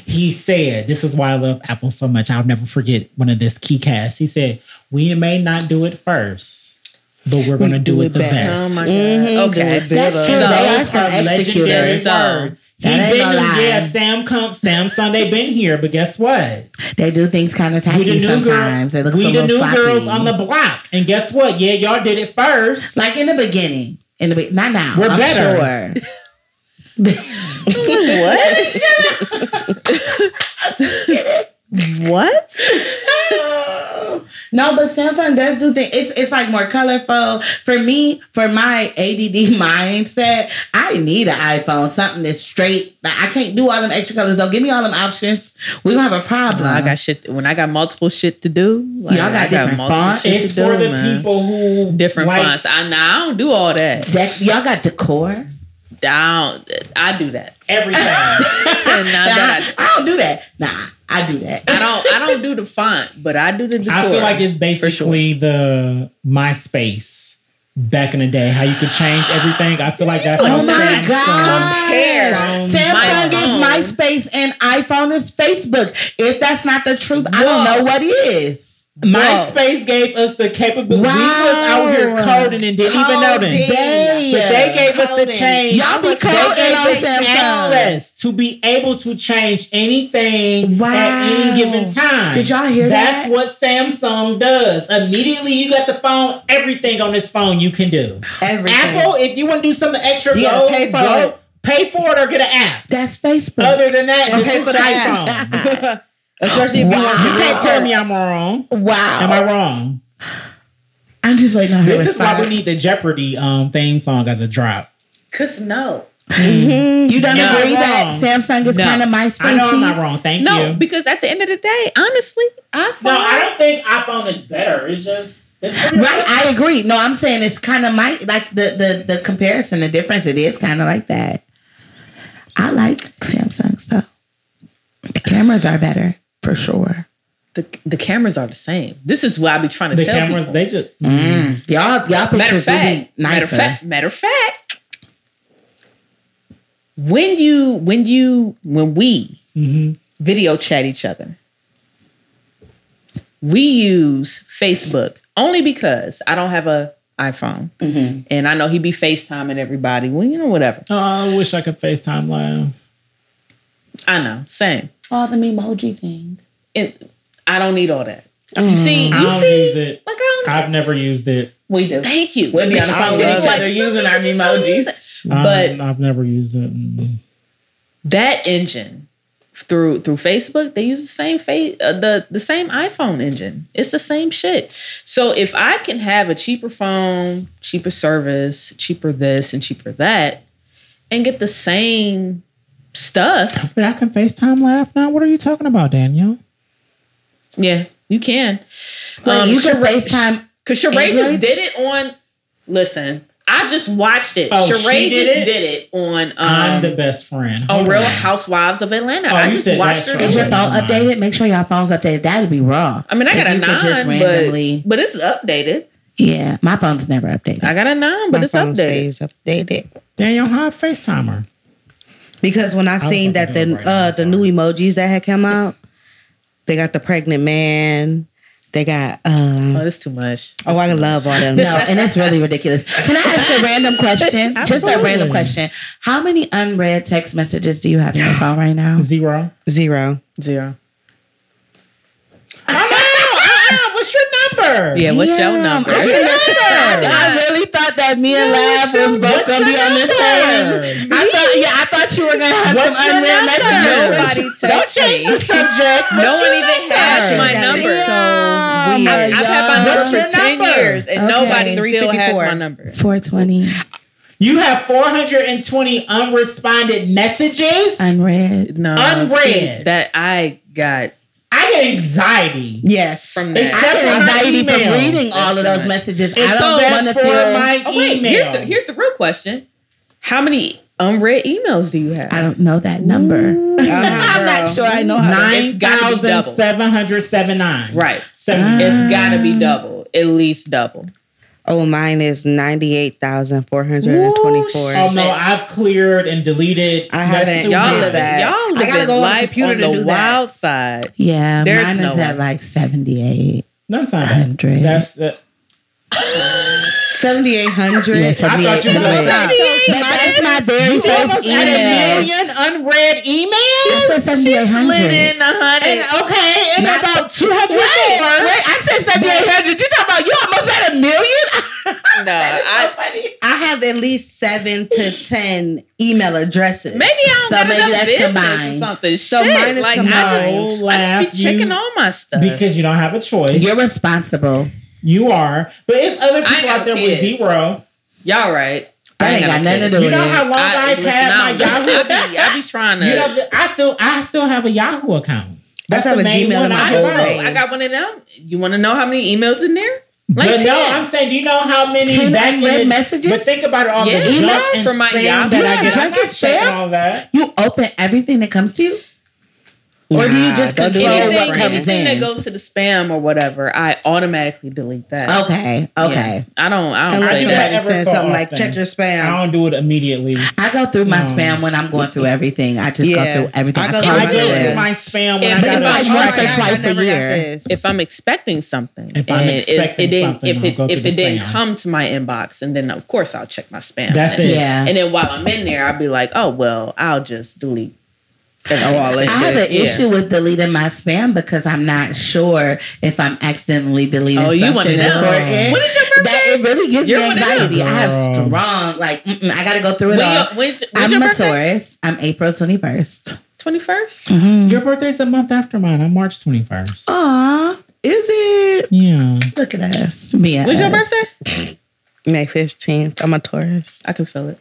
He said, "This is why I love Apple so much. I'll never forget one of this key casts. He said, "We may not do it first, but we're going to do, do it it the best. best." Oh my god. Mhm, okay. do it better. That's true. So- they are some legendary. So- words. He That been, gonna lie. yeah, Sam come, Samsung. They been here, but guess what? They do things kind of We tacky the new sometimes. girls. It looks We a the new sloppy. girls on the block, and guess what? Yeah, y'all did it first. like in the beginning. In the be- not now. We're I'm better. sure. What? What? no, but Samsung does do things. It's it's like more colorful. For me, for my ADD mindset, I need an iPhone. Something that's straight. Like I can't do all them extra colors. Don't give me all them options. We gonna have a problem. I got shit. When I got multiple shit to do, like, Y'all got I different multiple fonts? shit it's to for do, the man. people who Different like, fonts. I, nah, I don't do all that. Dec- y'all got decor. I, don't, I do that. Everything. And now Nah, that I don't do that. Nah, I do that. I, I don't. I don't do the font, but I do the decor. I feel like it's for sure. basically the MySpace back in the day. How you could change everything. I feel like that's Oh how my Samsung- god! Compare Samsung my is phone. MySpace and iPhone is Facebook. If that's not the truth, I don't know what is. MySpace gave us the capability. We was out here Wow. coding and didn't even know them. Coding. But they gave us the change. Y'all be coding on access to be able to change anything Wow. at any given time. Did y'all hear that? That's that? what Samsung does. Immediately you got the phone, everything on this phone you can do. Everything. Apple, if you want to do something extra, go, pay for go it. pay for it or get an app. That's Facebook. Other than that, pay for the iPhone. app. Especially if you You can't tell me I'm wrong. wow. Am I wrong? I'm just waiting on her This is why we need the Jeopardy um theme song as a drop. Cause no, You don't No, agree I'm that wrong. Samsung is No. kind of my favorite. I know I'm not wrong. Thank no, you. because at the end of the day, honestly, iPhone. No, I don't think iPhone is better. It's just it's pretty Right, I agree. No, I'm saying it's kind of my like the the the comparison, the difference. It is kind of like that. I like Samsung stuff. The cameras are better for sure. the, the cameras are the same. This is why I be trying to the tell cameras. people. They just Y'all, y'all matter of pictures fact, be matter of fact, matter of fact, when you when you when we Mhm. video chat each other, we use Facebook only because I don't have a iPhone, Mm-hmm. and I know he be FaceTiming everybody. Well, you know, whatever. Oh, I wish I could FaceTime live. I know, same. The emoji thing. And I don't need all that. You see, I you don't see, use it. like I don't. I've never used it. We do. Thank you. We'll be on the phone with love each other using our Just don't use emojis. But Um, I've never used it. Mm. that engine through through Facebook, they use the same face uh, the the same iPhone engine. It's the same shit. So if I can have a cheaper phone, cheaper service, cheaper this and cheaper that, and get the same stuff, But I can FaceTime laugh now. What are you talking about, Danielle? yeah, you can. Wait, you can Sheree- FaceTime Cause Sheree just did it on. Listen, I just watched it. Oh, Sheree she did just it? did it on I'm um, the best friend. on Hold Real on. Housewives of Atlanta. Oh, I you just said watched that's her. Is your phone updated? Make sure y'all phone's updated. That'd be raw. I mean, I got If a you just nine, randomly- but but it's updated. Yeah, my phone's never updated. I got a nine, but My it's phone updated. stays updated. Danielle, how I FaceTime her? Because when I was seen about that the right uh now, the new emojis that had come out, they got the pregnant man. They got um Oh, that's too much. oh I love all them. No, and it's really ridiculous. Can I ask a random question? Just a random question. How many unread text messages do you have in your phone right now? Zero. Zero. Zero. Hello, uh-uh, what's your number? Yeah, what's your Damn, number? I, really- I really thought that me and Lav was both gonna be on the number? same. I thought, yeah, I thought you were gonna have What's some your unread number? messages. Nobody Don't change me. the subject. No What's one even number? has my That's number. So Yeah. weird. I've had my What's number for 10 number? years and Okay. nobody still has 354. my number. 420 You have 420 unresponded messages. unread. No. Unread. see, That I got I get anxiety. Yes. from It's that. I Except get anxiety for email. reading all of those much. messages. I Except don't want to for feel. my Oh, wait, email. here's the, here's the real question. How many unread emails do you have? I don't know that number. I'm not sure I know how. to- Nine It's gotta be double. thousand seven hundred seventy nine. Right. Seven. It's gotta be ah. double. At least double. Oh, mine is ninety eight thousand four hundred and twenty four. Oh no, I've cleared and deleted. I haven't Y'all did live that. y'all I live gotta go on the life computer on to the do that. wild side. Yeah, There's mine no is at one. like 78. That's not bad. Hundred. That's uh, Seventy eight hundred. Yeah, I thought you 78. were gonna But say- that's my very you first almost had a email. million unread She said 7800. Slid in a And, hundred. okay, and Not- about two hundred Wait, more. wait, I said 7800. You talking about you almost had a million? No, I, I have at least seven to ten email addresses. maybe I don't So got maybe enough that's business combined. or something. So Shit, mine is like, I combined. just, I just be You- checking all my stuff. because you don't have a choice. You're responsible. You are, but it's other people out there kids. with zero. Y'all right. I ain't got nothing to do with You with know how long I, have had I my don't- Yahoo. I be, I be trying to. You know, I still, I still have a Yahoo account. I have the a main Gmail one in my I whole have. I got one of them. You want to know how many emails in there? Like but no, I'm saying, do you know how many 10 back in unread messages? But think about it, all Yeah. the Emails and from my Yahoo. that You I have get. Junk not and checking spam? all that. You open everything that comes to you? Or do you just don't do control that. anything, what comes anything that goes to the spam or whatever, I automatically delete that. Okay, okay. Yeah. I don't. I don't Unless play somebody that. says so something like, often. check your spam," I don't do it immediately. I go through my No. spam when I'm going through everything. I just Yeah. go through everything. I I, go close through I my my do spam. do my spam when If I it's got like once or twice a year. If I'm expecting something, If I'm and expecting it didn't, something, if it if it didn't come to my inbox, and then of course I'll check my spam. That's it. Yeah. And then while I'm in there, I'll be like, oh well, I'll just delete. Oh, all that I have an Yeah. issue with deleting my spam because I'm not sure if I'm accidentally deleting. Oh, you want to know? important. When is your birthday? That it really gives You me anxiety. I have strong, like, I got to go through it When all. your, when's, when's I'm a birthday? Taurus. I'm April 21st. Twenty first. Mm-hmm. Your birthday's a month after mine. I'm March 21st. Aw, is it? Yeah. Look at us. Me and When's your birthday? May 15th. I'm a Taurus. I can feel it.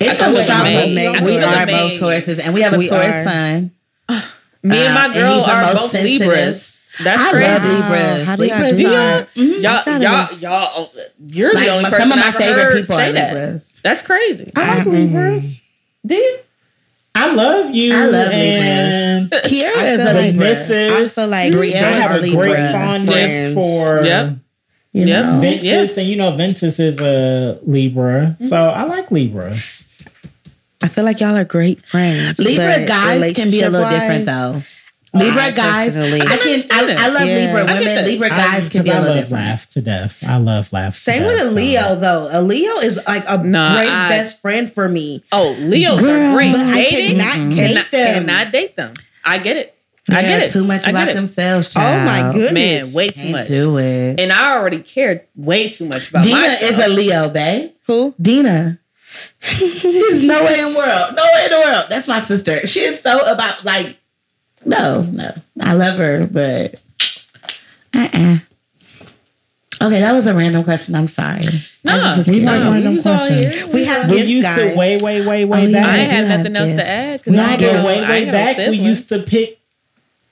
It's I a feel strong the May. We are the both May. Tauruses, and we have a We Taurus are. son. Me and Um, my and girl he's the are both sensitive. Libras. That's I crazy. love Libras. How do y'all Libras do are that? mhm. Y'all, I thought y'all, y'all. oh, You're like the only person some of my I've favorite heard people say are that. Libras. That's crazy. I like Libras. Do you? I love you. I love and Kiara I is a Libra. Mrs. I feel like Brianna they I have a great fondness for Yep. You Yep. know? Ventus, Yeah. and you know Ventus is a Libra, mm-hmm. so I like Libras. I feel like y'all are great friends. Libra but guys can be a little different though. Libra I guys, I I can can. understand I, I love Yeah. Libra women. that. Libra I- guys can be a little love different. laugh to death. I love laugh. to Same death, with a so- Leo though. A Leo is like a Nah, great I- best friend for me. Oh, Leos Girl, are great. but I Dating cannot mm-hmm. cannot, date them. cannot date them. I get it. I They're get it. Too much I about get it. themselves. Oh my goodness. Man, way too Can't much. do it. And I already cared way too much about Dina myself. is a Leo, babe. Who? Dina. There's no way in the world. No way in the world. That's my sister. She is so about like, no, no. I love her, but uh-uh. Okay, that was a random question. I'm sorry. no, I just was We curious. like no, random we questions. We have We gifts, used guys. to way, way, way, way Oh, yeah. back. I I ain't do have have nothing else to gifts. add. 'cause No, I but don't- way, I way ain't back, no we used to pick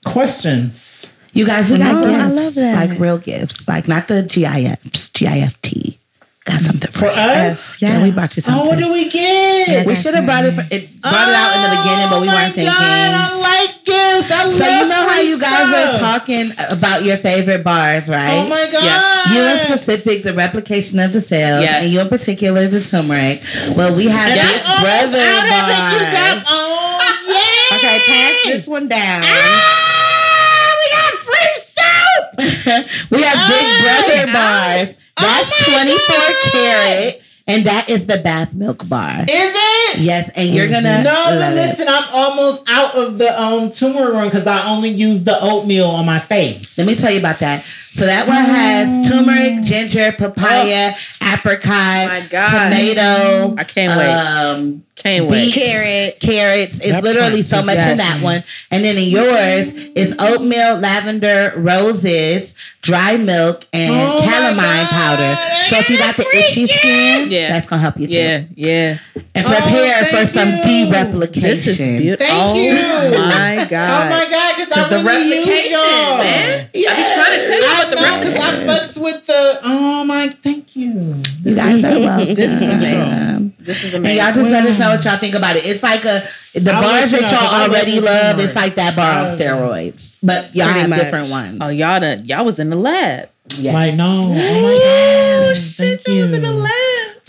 questions. You guys, we got No, gifts. I love that. Like real gifts. Like not the GIFs, GIFT. Got something for, For you. us? Yeah, we brought you Oh, what do we get? we should have brought it. For, it brought it out in the beginning, but we Oh, my weren't thinking. God, I like gifts. I So love you know how you guys stuff. are talking about your favorite bars, right? Oh my god! Yeah. You in specific, the replication of the sales, Yes. and you in particular, the turmeric. Well, we have And Big Brother out it. You got bars. oh yeah. Okay, pass this one down. Ah, we got free soap. we have Big Oh, Brother bars. God. That's Oh 24 God. carat, and that is the bath milk bar. Is it? Yes, and you're gonna No, love but it. listen, I'm almost out of the um turmeric one because I only use the oatmeal on my face. Let me tell you about that. So that one has turmeric, ginger, papaya, apricot, Oh my God. tomato. I can't wait. Um, Can't wait. beets, Carrot. carrots. It's That literally so is much in that one. And then in yours is oatmeal, lavender, roses, dry milk, and Oh calamine powder. So if you got the itchy skin, Yeah. that's gonna help you too. Yeah, yeah. And Oh, prepare for thank some you. de-replication. This is beautiful. Thank oh you. my god. Oh my god, because Because I the really use y'all. man. I be trying to tell you I what the know because I replication. fucks with the. Um, oh my, thank you. You guys are welcome. This is amazing. This is And amazing. y'all just let us know what y'all think about it. It's like a the I'll bars that y'all already love love. It's like that bar on steroids, but y'all Pretty have much. different ones. Oh, y'all done, y'all was in the lab. Yes. Like no, oh my Yes. god, Shit, thank y'all was in the lab.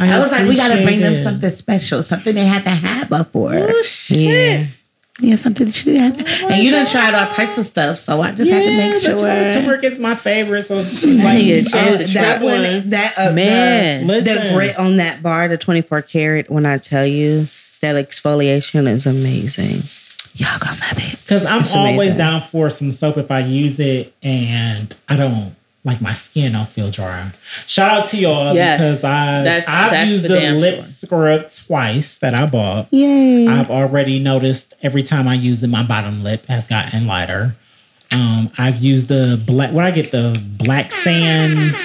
I was like, we got to bring them something special, something they haven't had before. Oh shit. Yeah. Yeah, something that you didn't have. and you done tried all types of stuff, so I just had to make sure. you turmeric is my favorite, so this is like oh, change Oh, the that triple one, that uh, Man. the, the grit on that bar, the 24 karat. When I tell you that exfoliation is amazing. Y'all gonna love it. Because I'm It's always amazing. down for some soap if I use it and I don't like my skin don't feel dry. Shout out to y'all Yes. because I That's- I've that's used for the lip sure. scrub twice that I bought. Yay! I've already noticed every time I use it, my bottom lip has gotten lighter. Um, I've used the black. Where I get the black sands.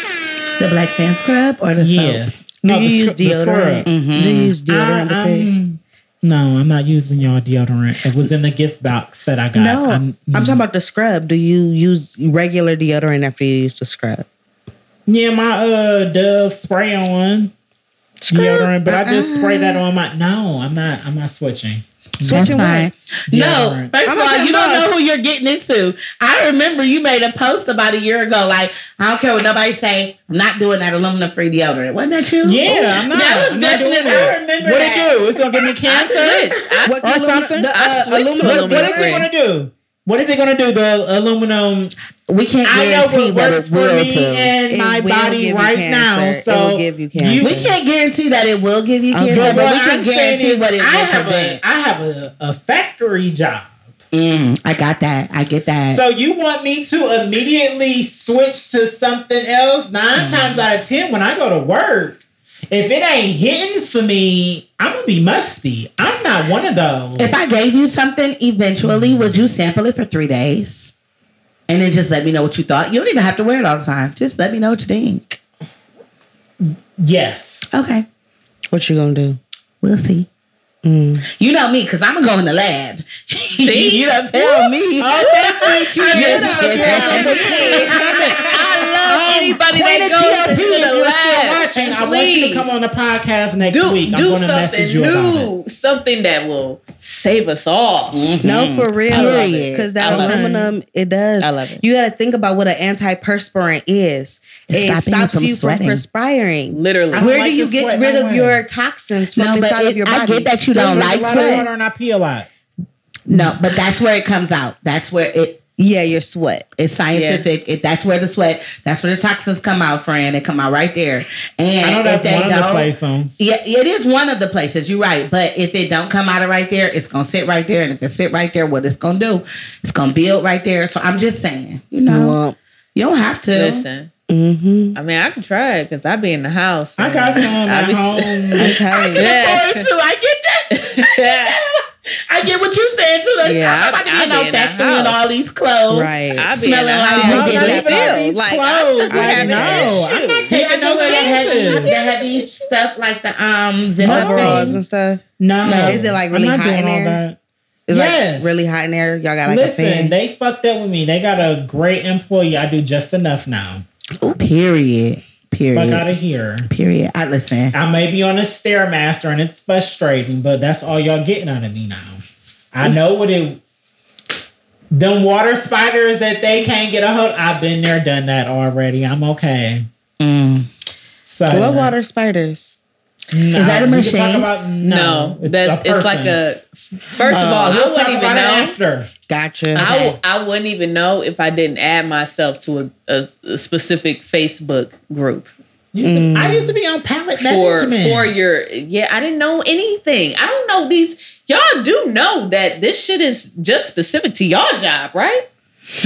the black sand scrub or the Yeah. soap? Do No, you the use the deodorant? Mm-hmm. Do you use deodorant? I- with it? I'm- no, I'm not using y'all deodorant. It was in the gift box that I got. No, I'm, I'm, talking about the scrub. Do you use regular deodorant after you use the scrub? Yeah, my uh Dove spray on Scrub? deodorant, but I just Uh-uh. spray that on my. No, I'm not. I'm not switching. That's fine. what? Yeah, no, right. first I'm of all, you don't know who you're getting into. I remember you made a post about a year ago. Like, I don't care what nobody say. I'm not doing that aluminum free deodorant. Wasn't that you? Yeah, I'm not. That was I'm not doing definitely. I remember What that. it do? It's gonna give me I cancer. switched. I What Or the alumina- something? The, I uh, to aluminum. What, aluminum what is it gonna do? What is it gonna do? The aluminum. We can't guarantee what what works it for will me to. and It my body give you right cancer. now. It So will give you you- cancer. We can't guarantee that it will give you Okay. cancer, But but what we can I'm saying guarantee is, what it I have prevent. a I have a, a factory job. Mm, I got that. I get that. So you want me to immediately switch to something else? 9 times out of ten, when I go to work, if it ain't hitting for me, I'm gonna be musty. I'm not one of those. if I gave you something, eventually, would you sample it for three days? And then just let me know what you thought. You don't even have to wear it all the time. Just let me know what you think. yes, Okay. What you gonna do? We'll see. Mm. You know me, because I'm going to go in the lab. See? you don't tell me. Oh, thank you. You Yes, don't yes, tell me. I anybody that it to your goes people into if the you're still watching. I want you to come on the podcast next do week. I'm do going to something message you about it. new, something that will save us all. Mm-hmm. No, for real. I love. Because that I love it. aluminum, it does. I love it. You got to think about what an antiperspirant is. It's It stopping you stops from you from perspiring. Literally. Where like do you get rid of your toxins from No, inside of your body? I get that you don't Drink like a lot of sweat. water and I pee a lot. No, but that's where it comes out. That's where it Yeah, your sweat. it's scientific. It, that's where the sweat. That's where the toxins come out, friend. They come out right there. And I know that's one of the places. Yeah, it is one of the places. You're right, but if it don't come out of right there, it's gonna sit right there, and if it sit right there, what it's gonna do? It's gonna build right there. So I'm just saying, you know, Lump. you don't have to. Listen. Mm-hmm. I mean, I can try it because I be in the house. I got some I at be- home. I'm telling you. Yeah. Afford to. I get that. I get what you're saying too. That's Yeah, I'm about I- to I be in be no in the factory and house. all these clothes. Right. I be in Smelling the like house. you How did does that it feel? these Like, clothes. I, I Like, haven't no, I'm not shoes. taking Yeah, I no do wear the heavy, the heavy stuff like the um zipper Overalls and stuff. No. No. Is it, like, really hot in all there? that. It's Yes. like really hot in there. Y'all got like a Listen, fan. they fucked up with me. They got a great employee. I do just enough now. Oh, period. Fuck Period. out of here. Period. I listen. I may be on a stairmaster and it's frustrating, but that's all y'all getting out of me now. I know what it. Them water spiders that they can't get a hold. I've been there, done that already. I'm okay. Mm. So what water spiders? No, Is that a machine? Talk about, no, No, that's a it's like a. First of Oh, all, I We'll talk wouldn't even know. after. Gotcha. I, Okay. w- I wouldn't even know if I didn't add myself to a, a, a specific Facebook group You can- I mm. used to be on pallet for management. for your yeah. I didn't know anything. I don't know these. Y'all do know that this shit is just specific to y'all job, right? We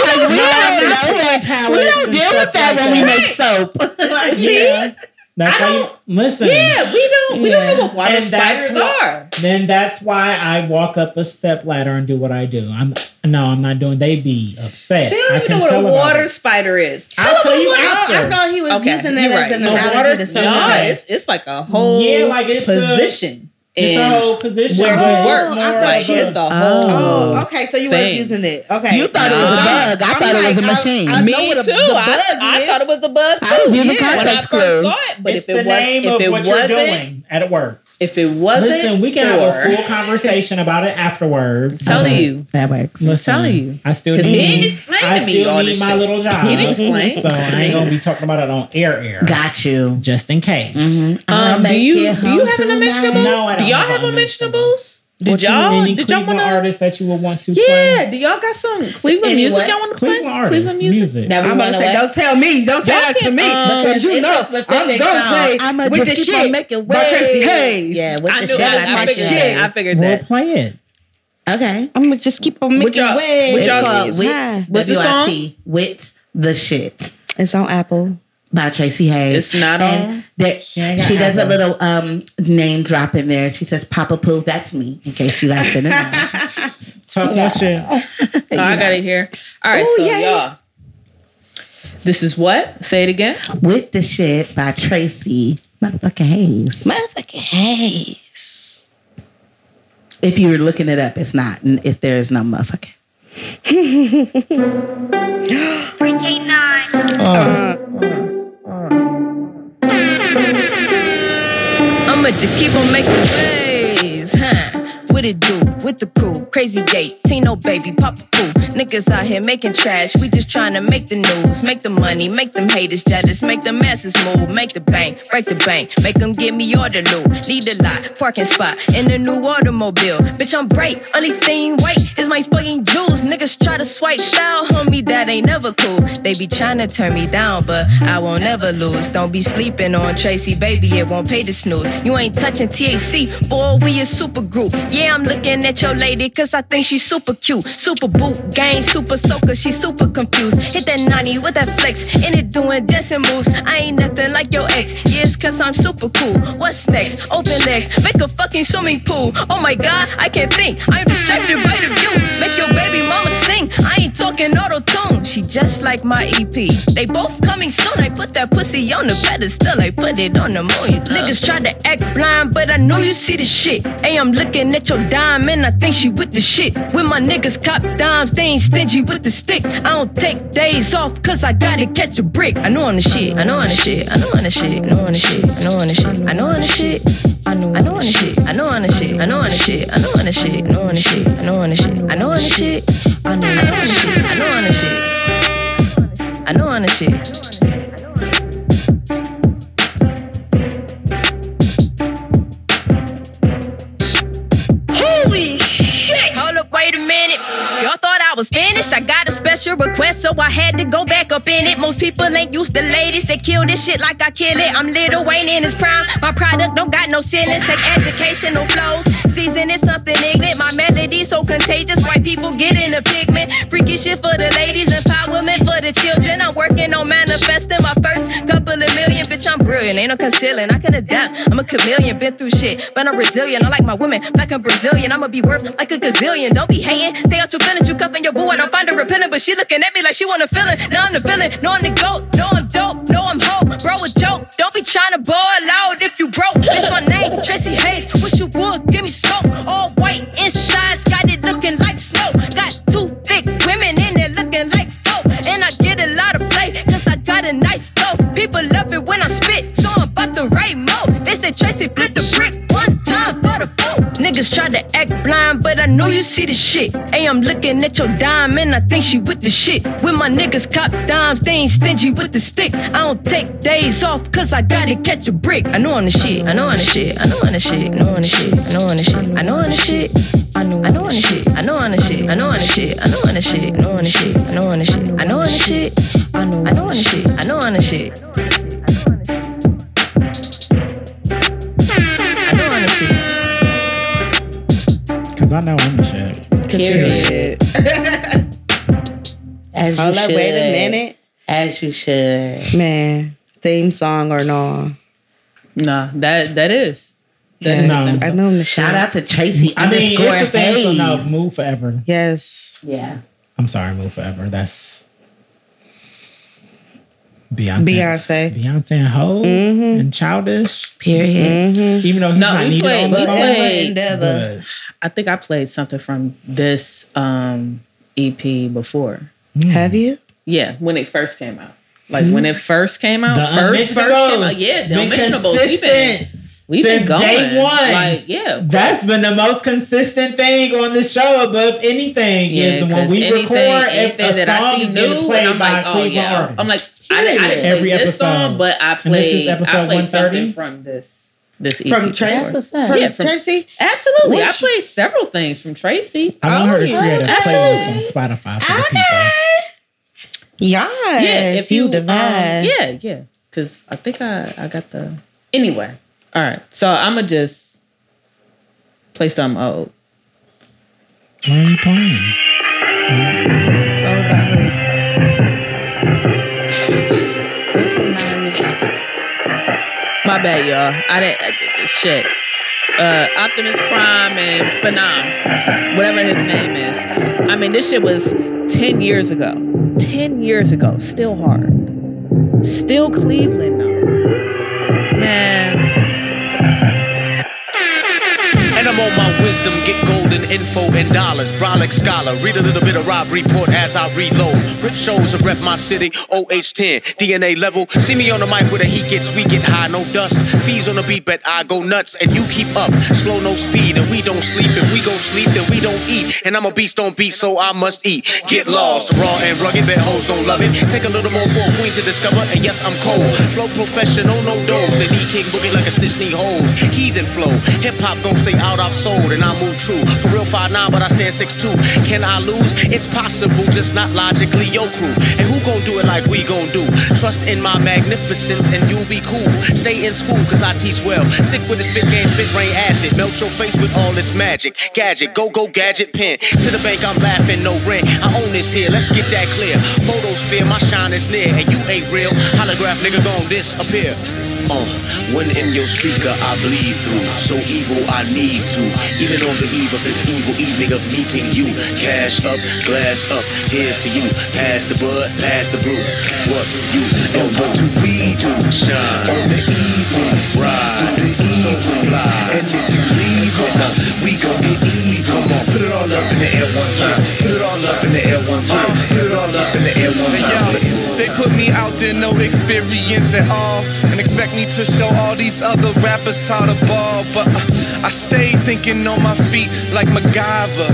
don't, we don't know that. We don't deal with that when we make soap. Yeah. That's I why you don't- listen. Yeah, we don't we don't know what water And spiders what- are. Then that's why I walk up a step ladder and do what I do. I'm no, I'm not doing. They be upset. They don't even know what a water it. spider is. I'll tell you Oh, I after. thought he was Okay, using that you're as right. an No, analogy water- to say no, No, it's it's like a whole Yeah, like it's a- position. A and whole position. where but he works. I thought Like of a- a whole. Oh, oh, okay. So you was using it. Okay. You thought it was a bug. I I'm thought it was a like, I- machine. I, Me know what a, too. bug I, I thought it was a bug too. I was using Yeah. when I context first clues. saw it, but it's if it the was name if of it what you're wasn't doing at work. If it wasn't Listen, we can have a full conversation about it afterwards. telling but you. That works. Listen, telling you. I still 'Cause he didn't explain I to me still all need this my shit. little job. He didn't explain. So I ain't gonna be talking about it on air air. Got you. Just in case. I'll Um, do you do you have an tonight. unmentionable? No, I don't don't y'all have have an unmentionables? Did What you- y'all any did y'all want artists that you would want to play? Yeah, play? do y'all got some Cleveland Any music what? y'all want to play? Cleveland artists, Cleveland music. music. Now I'm about to say, what? don't tell me. Don't say Y'all that to me. um, Because you know, a I'm going to play I'ma with the just keep on shit making by Tracy. Hayes. Yeah, with I the shit. That's that. my I figured shit. that. I figured We'll that. play it. Okay. I'm going to just keep on making y'all- waves. y'all- called It's Wit, high. What's the song? W-I-T, Wit the Shit It's on Apple. By Tracy Hayes. It's not and on? That She she, does a little um name drop in there. She says Papa Pooh, that's me, in case you guys didn't know. Talk your shit. Oh, I got it here. All right, Ooh, so yay. y'all. This is what? Say it again. With the Shit by Tracy motherfucking Hayes. Motherfucking Hayes. If you're looking it up, it's not. If there is no motherfucking. 3K9. Uh, I'm you keep on making waves, huh? What it do with the crew? Crazy gate, Tino baby, pop a Poo. Niggas out here making trash. We just trying to make the news, make the money, make them haters jealous, make the masses move, make the bank, break the bank, make them give me all the loot. Lead the lot, parking spot in the new automobile. Bitch, I'm bright. Only thing white is my fucking jewels. Niggas try to swipe style, homie, that ain't never cool. They be trying to turn me down, but I won't ever lose. Don't be sleeping on Tracy, baby, it won't pay the snooze. You ain't touching THC, boy, we a super group. Yeah, I'm looking at your lady, cause I think she's super cute. Super boot, gang, super soaker, she super confused. Hit that 90 with that flex, and it doing dancing moves. I ain't nothing like your ex, yes, cause I'm super cool. What's next? Open legs, make a fucking swimming pool. Oh my god, I can't think, I'm distracted by the view. Make your baby mama sing, I ain't talking auto tune. She just like my EP. They both coming soon, I put that pussy on the pedestal, I put it on the moon. Niggas try to act blind, but I know you see the shit. Hey, I'm looking at your dime, and I think she with the shit. When my niggas cop dimes, they ain't stingy with the stick. I don't take days off, cause I gotta catch a brick. I know on the shit, I know on the shit, I know on the shit, I know on the shit, I know on the shit, I know on the shit. I know, I know on the shit, I know on the shit, I know on the shit, I know on the shit, I know on the shit, I know on the shit, I know on the shit, I know, I know on the shit, I know on the shit, I know on the shit. Wait a minute. Y'all thought I was finished. I got a special request, so I had to go back up in it. Most people ain't used to ladies. They kill this shit like I kill it. I'm Lil Wayne in his prime. My product don't got no ceilings. Take educational flows. Season is something ignorant. My melody so contagious. White people get in a pigment. Freaky shit for the ladies. Empowerment for the children. I'm working on manifesting my first couple of million. Bitch, I'm brilliant. Ain't no concealing. I can adapt. I'm a chameleon. Been through shit, but I'm resilient. I like my women. Black and Brazilian. I'ma be worth like a gazillion. Don't be hating. Stay out your feelings. You cuffing your boo. and I don't find her repellent, but she looking at me like she wanna feel it. Now I'm the villain. No, I'm the goat. No, I'm dope. No, I'm hope. Bro, a joke. Don't be trying to ball out if you broke. Bitch, my name, Tracy Hayes. Wish you would give me smoke. All white insides. Got it looking like snow. Got two thick women in there looking like four. And I get a lot of play, cause I got a nice flow. People love it when I spit, so I'm about the right mode. They said Tracy flip the brick Niggas try to act blind, but I know you see the shit. Hey, I'm looking at your dime, and I think she with the shit. When my niggas cop dimes, they ain't stingy with the stick. I don't take days off, cause I gotta catch a brick. I know on the shit, I know on the shit, I know on the shit, I know on the shit, I know on the shit, I know on the shit. I know, I know on the shit, I know on the shit, I know on the shit, I know on the shit, I know on the shit, I know on the shit, I know on the shit, I know, I know on the shit, I know on the shit. I know on the shit. Cause I know I'm the shit. Period. As Hold you up, should. wait a minute. As you should. Man, theme song or no? Nah, that that is. That No. is. I know the Shout out to Tracy I mean, underscore it's the thing. So Hayes. no, move forever. Yes. Yeah. I'm sorry, move forever. That's Beyonce. Beyonce. Beyonce and Ho mm-hmm. and Childish. Period. Mm-hmm. Even though he's No, not we needed played- on the we played- Endeavor. I think I played something from this um EP before. Hmm. Have you? Yeah, when it first came out. Like when it first came out, The first first came out. Yeah, the Been Unmentionables. We've been consistent we've been since going. day one. Like yeah, That's been the most consistent thing on the show above anything yeah. is the when 'cause we anything, record anything a that I song see new, played and I'm by like, oh Cleveland yeah. artist. I'm like, I didn't, I didn't Every play this episode. song, but I And this is played. episode I played 130? something from this this EP. From before. Tracy? That's what's up. From Yeah, from- Tracy? Absolutely, I Which- played several things from Tracy. I want Oh, her to yeah. create a Absolutely. playlist on Spotify for the people. Okay. Yes. yeah, if you, um, yeah, yeah. Because I think I I got the anyway. All right, so I'm gonna just play some old. What are you playing? Oh, about bad, y'all. I didn't uh, shit. Uh, Optimus Prime and Phenom, whatever his name is. I mean, this shit was ten years ago. Ten years ago, still hard. Still Cleveland though. Man, And I'm on my wisdom, get info and dollars. brolic scholar. Read a little bit of Robb Report as I reload. Rip shows and rep my city, OH10, DNA level. See me on the mic where the heat gets, we get high, no dust. Fees on the beat, but I go nuts and you keep up. Slow, no speed, and we don't sleep. If we go sleep, then we don't eat. And I'm a beast on beat, so I must eat. Get lost, raw and rugged, bet hoes gon' love it. Take a little more for a queen to discover, and yes, I'm cold. Flow professional, no dose. The knee king boogie like a snitch knee hoes. Heathen flow. Hip hop gon' say out I've sold, and I move true. For real, 5'9, but I stand 6'2. Can I lose? It's possible, just not logically your crew. And who gon' do it like we gon' do? Trust in my magnificence, and you'll be cool. Stay in school, cause I teach well. Sick with the spit game, spit rain acid. Melt your face with all this magic. Gadget, go, go, gadget, pen. To the bank, I'm laughing, no rent. I own this here, let's get that clear. Photos fear, my shine is near, and you ain't real. Holograph nigga gon' disappear. Uh, when in your speaker I bleed through, so evil I need to. Even on the eve of this evil evening of meeting you, cash up, glass up, here's to you. Pass the bud, pass the brew. What you and what do we do? Shine on the evil, ride, so fly. And if you leave, uh, we gon' get evil. Come on, put it all up in the air one time. Put it all up in the air one time. Up in the air one. They put me out there, no experience at all, and expect me to show all these other rappers how to ball. But uh, I stay thinking on my feet like MacGyver.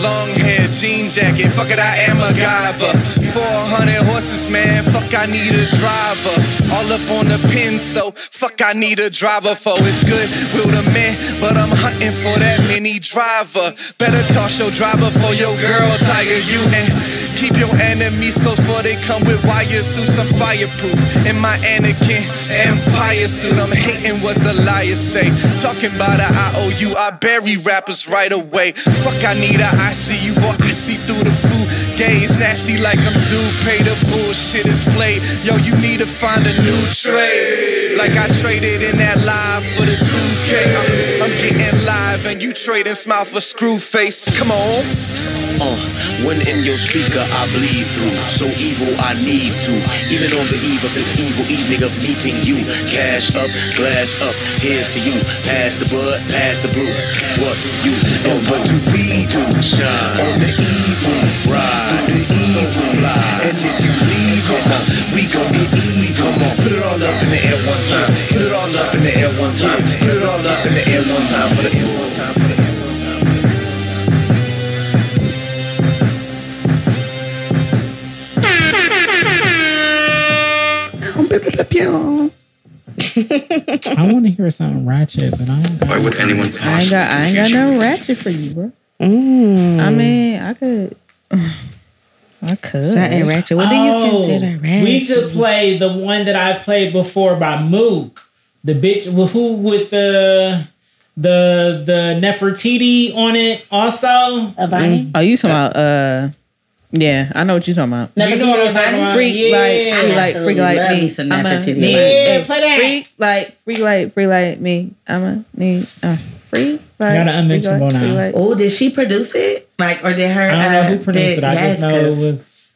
Long hair, jean jacket, fuck it, I am MacGyver. 400 horses, man, fuck, I need a driver. All up on the pin, so fuck, I need a driver for it's good. Will the man, but I'm hunting for that mini driver. Better toss your driver for your girl, Tiger, you and keep your enemies close for they come with wire suits. I'm fireproof in my Anakin Empire suit. I'm hating what the liars say. Talking about a IOU, I bury rappers right away. Fuck, I need a ICU, boy, I see through the Gaze nasty like I'm due. Pay the bullshit is played. Yo, you need to find a new trade. Like I traded in that live for the 2K. I'm, I'm getting live and you trading smile for screw face. Come on. Uh, when in your speaker I bleed through, so evil I need to. Even on the eve of this evil evening of meeting you, cash up, glass up, here's to you. Pass the bud, pass the brew. What you and what do we do? Shine on the evil, ride, so fly. And if you leave, we gon' get evil. Come on, put it all up in the air one time. Put it all up in the air one time. Put it all up in the air one time for the one time for the I want to hear something ratchet, but I don't. Why would anyone I ain't got I ain't got no ratchet for you, bro. Mm. I mean, I could. I could. Something ratchet. What do you Oh, consider ratchet? We could play the one that I played before by Mook. The bitch with who with the the the Nefertiti on it also. Avani? Oh, you talking about? Uh, yeah, I know what you're talking about. Never You know what I'm talking about? Freak Yeah. like I freak like absolutely freak like love me. me some I'm a Nefertiti. need. Yeah, a play that. Freak like freak like freak like me. I'm a need. Uh, freak like Gotta freak unmentionable like, now. freak like- Oh, did she produce it? Like, or did her? I don't know uh, who produced did- it. I yes, just know it 'cause was.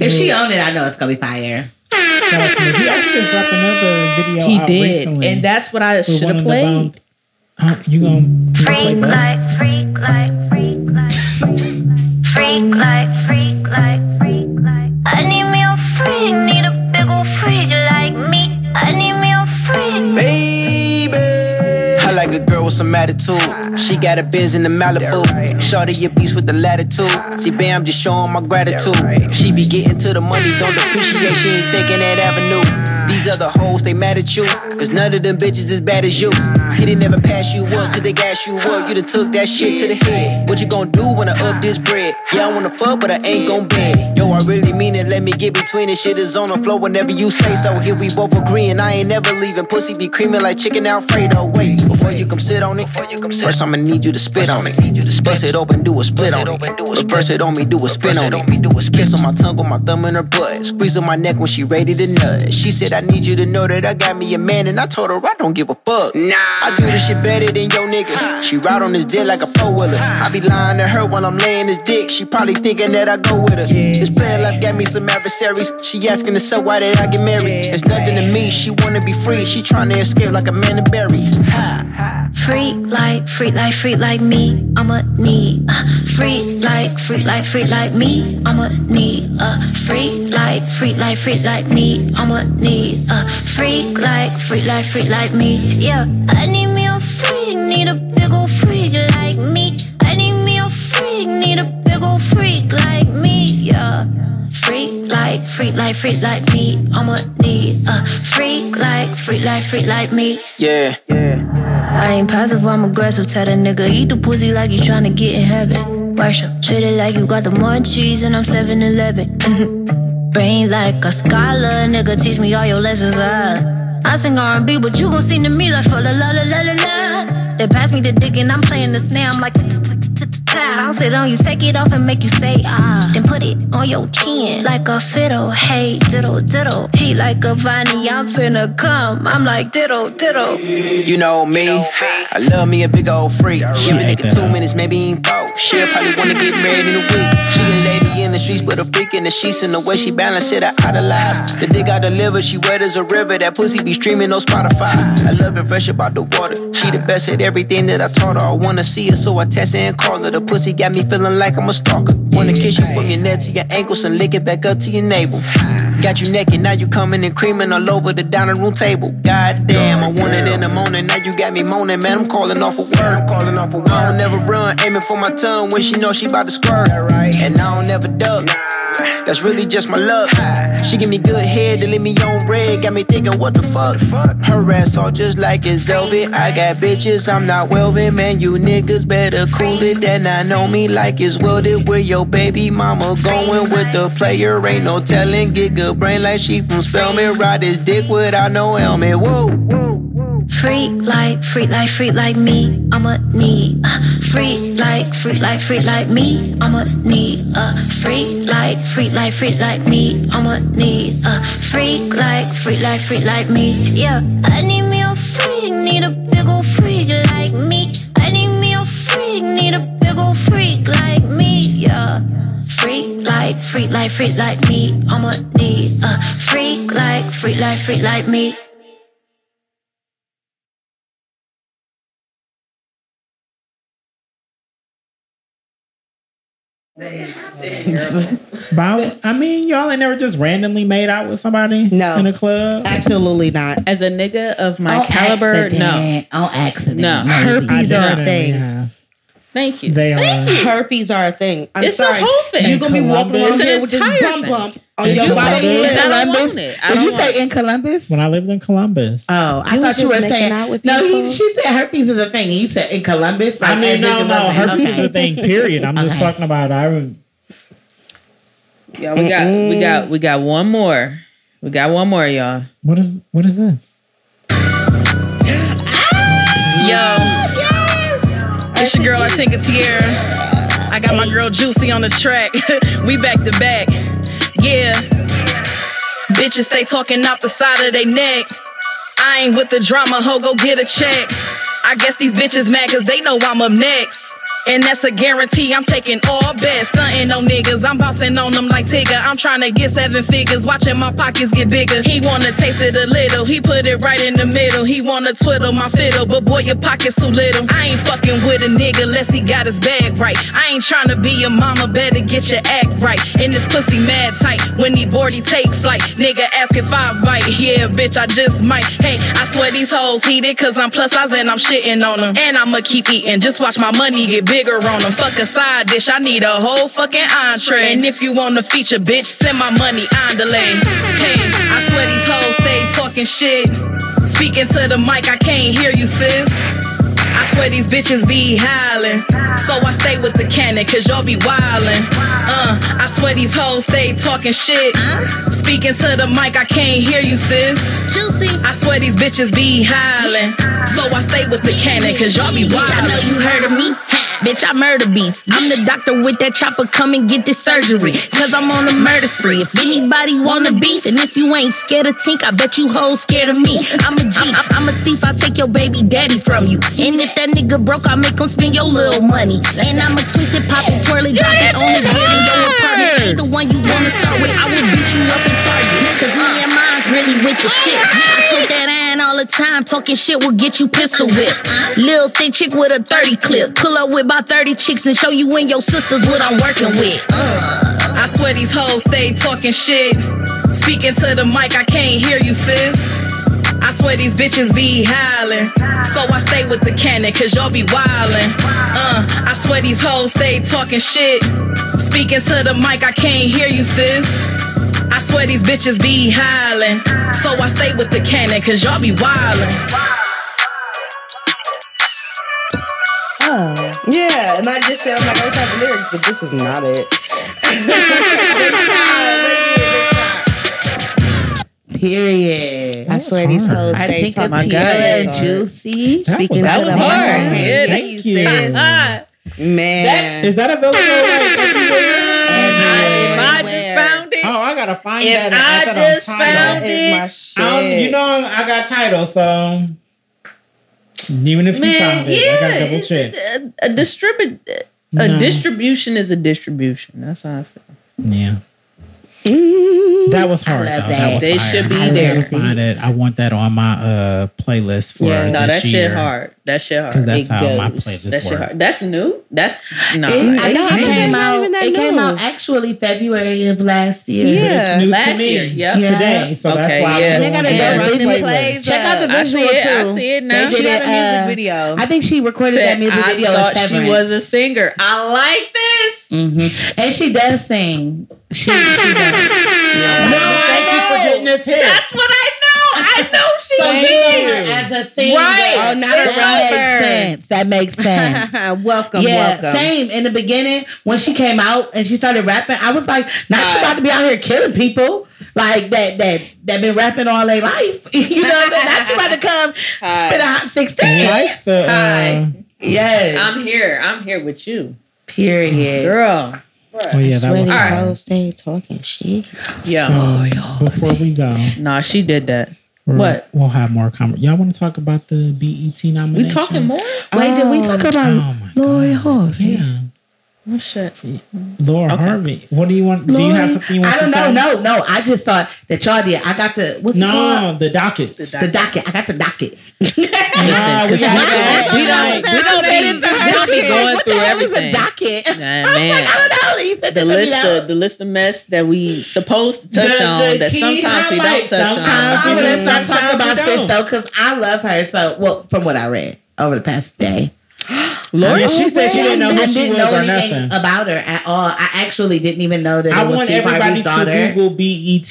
If she owned it, I know it's gonna be fire. Shout out to me. He actually dropped another video. He out did, recently and that's what I should have played. bone- Huh, you gonna you gonna play Freak like, freak like, freak like, freak like, freak like, freak like. I need with some attitude. She got a biz in the Malibu. Shorty a beast with the latitude. See, bam, just showing my gratitude. She be getting to the money, don't appreciate she ain't taking that avenue. These other hoes, they mad at you. Cause none of them bitches as bad as you. See, they never pass you up, cause they gas you up. You done took that shit to the head. What you gonna do when I up this bread? Yeah, I wanna fuck, but I ain't gon' bed. Yo, I really mean it, let me get between it. Shit is on the floor whenever you say so. Here we both agreeing, I ain't never leaving. Pussy be creaming like chicken Alfredo. Wait, before you come sit on it, first I'ma need you to spit on it. Bust it open, do a split on it. Reverse it on me, do a spin on it. Kiss on my tongue with my thumb in her butt. Squeeze on my neck when she ready to nut. She said, I need you to know that I got me a man, and I told her I don't give a fuck. Nah, I do this shit better than your nigga. She ride on this dick like a four wheeler. I be lying to her when I'm laying this dick. She probably thinking that I go with her. This player life got me some adversaries. She asking herself why did I get married? It's nothing to me. She wanna be free. She trying to escape like a man to bury. Ha. Freak like, freak like, freak like me. I'ma need a freak like, freak like, freak like me. I'ma need a freak like, freak like, freak like me. I'ma need a freak like, freak like, freak like me. Yeah, I need me a freak, need a big ol' freak like me. I need me a freak, need a big ol' freak like me. Yeah. Freak like, freak like, freak like me. I'ma need a freak like, freak like, freak like me. Yeah. I ain't passive, I'm aggressive. Tell that nigga, eat the pussy like you tryna get in heaven. Worship, treat it like you got the munchies and I'm 7 Eleven. Brain like a scholar, nigga, teach me all your lessons. Uh. I sing R&B, but you gon' sing to me like for la la la la la. They pass me the dick and I'm playing the snare. I'm like, bounce it on you, take it off and make you say ah. Then put it on your chin like a fiddle. Hey, diddle diddle. He like a viney, I'm finna come. I'm like diddle diddle. You know me. I love me a big old freak. Give a nigga two minutes, maybe ain't four. She'll probably wanna get married in a week. She a lady in the streets, but a freak in the sheets. And the way she balance it, I idolize. The dick I deliver, she wet as a river. That pussy be streaming on Spotify. I love it fresh about the water. She the best at everything that I taught her. I wanna see her, so I test her and call her. The pussy got me feeling like I'm a stalker. Wanna kiss you from your neck to your ankles and lick it back up to your navel. Got you naked, now you coming and creaming all over the dining room table. God damn, I want it in the morning, now you got me moaning, man. I'm calling off a word. I don't never run, aiming for my tongue when she know she about to squirt. And I don't never duck. That's really just my luck. She give me good head to leave me on red. Got me thinking, what the fuck? Her ass all just like it's velvet. I got bitches, I'm not welding. Man, you niggas better cool it. Then I know me like it's welded. Where your baby mama going with the player? Ain't no telling. Get good brain like she from Spelman. Ride his dick without no helmet. Whoa. Freak like, freak like, freak like me. I'ma need a freak like, freak like, freak like me. I'ma need a freak like, freak like, freak like me. I'ma need a freak like, freak like, freak like me. Yeah, I need me a freak, need a big ol' freak Freak like, freak like, me. I'ma need a uh, freak like, freak like, freak like me. But I, I mean, y'all ain't never just randomly made out with somebody No. in a club. Absolutely not. As a nigga of my On caliber, no. accident. On accident. No. maybe. Herpes are a thing. have. Thank you. They Thank are. you. Herpes are a thing. I'm It's a sorry. whole thing. You're gonna be walking Columbus. around here with this entire bump thing. bump on In your bottom Columbus. lip. I don't Columbus? I Did don't you want say in Columbus? When I lived in Columbus. Oh, I You thought you were saying. out with no, people? you, she said herpes is a thing. and You said in Columbus. I mean, as no, no, wasn't- herpes okay. is a thing. Period. I'm just talking about. I rem- Yeah, we got we got we got one more. We got one more, y'all. what is what is this? Yo, it's your girl, I think it's Tierra. I got my girl Juicy on the track. we back to back. Yeah. Bitches stay talking out the side of their neck. I ain't with the drama, ho, go get a check. I guess these bitches mad cause they know I'm up next. And that's a guarantee, I'm taking all bets. Stunting on niggas, I'm bouncing on them like Tigger. I'm trying to get seven figures, watching my pockets get bigger. He wanna taste it a little, he put it right in the middle. He wanna twiddle my fiddle, but boy, your pocket's too little. I ain't fucking with a nigga unless he got his bag right. I ain't trying to be your mama, better get your act right. And this pussy mad tight, when he bored, he take flight. Nigga ask if I bite, yeah, bitch, I just might. Hey, I swear these hoes heated, cause I'm plus size and I'm shitting on them. And I'ma keep eating, just watch my money get on them. Fuck a side dish, I need a whole fucking entree. And if you wanna feature, bitch, send my money on delay. Hey, I swear these hoes stay talking shit. Speaking to the mic, I can't hear you, sis. I swear these bitches be howling. So I stay with the cannon, cause y'all be wildin'. Uh, I swear these hoes stay talking shit. Speaking to the mic, I can't hear you, sis. Juicy. I swear these bitches be howling. So I stay with the cannon, cause y'all be wildin'. I know you heard of me. Bitch, I murder beats. I'm the doctor with that chopper. Come and get this surgery. Cause I'm on a murder spree. If anybody wanna beef, and if you ain't scared of Tink, I bet you hoes scared of me. I'm a G. I'm, a thief. I take your baby daddy from you. And if that nigga broke, I make him spend your little money. And I'm a twisted, pop it, twirly, drop it on his bed in your apartment. The one you wanna start with. I will beat you up in Target. Cause me and mine's really with the shit. I took that iron all the time. Talking shit will get you pistol whipped. Lil thick chick with a 30 clip. Pull up with about 30 chicks and show you and your sisters what I'm working with. Uh. I swear these hoes stay talking shit. Speaking to the mic, I can't hear you, sis. I swear these bitches be howling. So I stay with the cannon, cause y'all be wildin'. Uh, I swear these hoes stay talking shit. Speaking to the mic, I can't hear you, sis. I swear these bitches be howling. So I stay with the cannon, cause y'all be wildin'. Oh. Yeah, and I just said, I'm like, I wish I the lyrics, but this is not it. Period. I swear these hoes I stay think talking it's shit. good, juicy. Speaking That to was the hard. microphone. Yeah, Thank thank you, you. sis. Man. Is that available like everywhere? Gotta find If that. and I that on just Tidal. found it. my shit. I you know, I got Tidal, so even if you found it, yeah, I gotta double it's check. a, a distribute. A No. distribution is a distribution. That's how I feel. Yeah. That was hard. love though. that. That was They hard. should be I there. gotta Find it. I want that on my uh playlist for Yeah, no, this that year. shit hard. That shit hard. Because that's It how my playlist That shit works. hard. That's new. That's no. It, like- I think I it came it's not out. even that It came out actually February of last year. Yeah. It's new Last to me year, yep. Yeah. today. So Okay, that's why yeah. I'm They gotta it go the them plays Check out the I visual see it. I too. see it now. did She got a music uh, video. I think she recorded that Said, music I video. thought she was a singer. I like this. Mhm. And she does sing. She, she does. No, thank you for getting this hit. That's what I know. I know she So Thank you know you. her as a singer. Right. Oh, not a that rapper. makes sense. That makes sense. welcome, yeah, welcome. same. In the beginning, when she came out and she started rapping, I was like, "Not you Right. about to be out here killing people like that that that been rapping all their life." you know, what I mean? not you about to come Hi. spit a hot sixteen. like the. Uh, Hi. Yes. I'm here. I'm here with you, Period. girl. oh yeah, that was. these Alright. stay talking shit. Yeah. So, oh, before we go, Nah, she did that. What? We'll have more comment. Y'all want to talk about the BET nomination? We talking more? Wait, did we talk Oh about my Lori God. Harvey? Yeah, Oh shit. Laura Okay. Harvey. What do you want? Do you have something you want I don't to know. say? No, no. I just thought that y'all did. I got the what's it called? No, the docket. The docket. I got the docket. Nah, we Listen, 'cause got we, don't, we don't, we don't That be, the we don't be docket. going What through the hell is everything. a docket? Nah, I was man. like, I don't know. He said the this to me list now. of the list of mess that we supposed to touch The- on that sometimes we don't touch sometimes I'm on. we gonna do, stop talking about we sis though, because I love her. So, well, from what I read over the past day, Lori, she said she didn't know I who she didn't was know or anything nothing. about her at all. I actually didn't even know that I it was want Steve everybody Harvey's to daughter. Google BET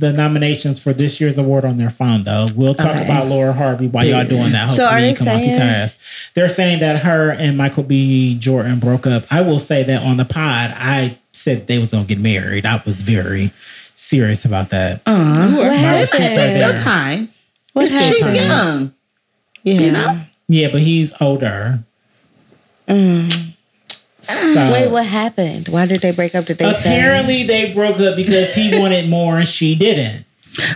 the nominations for this year's award on their phone. Though we'll talk Okay. about Laura Harvey while y'all doing that. So Hopefully are you they can saying- multitask. They're saying that her and Michael B. Jordan broke up. I will say that on the pod, I said they was gonna get married. I was very serious about that. Uh, what My receipts happened? are There's still time. What still She's time. young. Yeah. You know? Yeah, but he's older. Mm. So Wait, what happened? Why did they break up? Did they say? apparently they broke up because he wanted more and she didn't.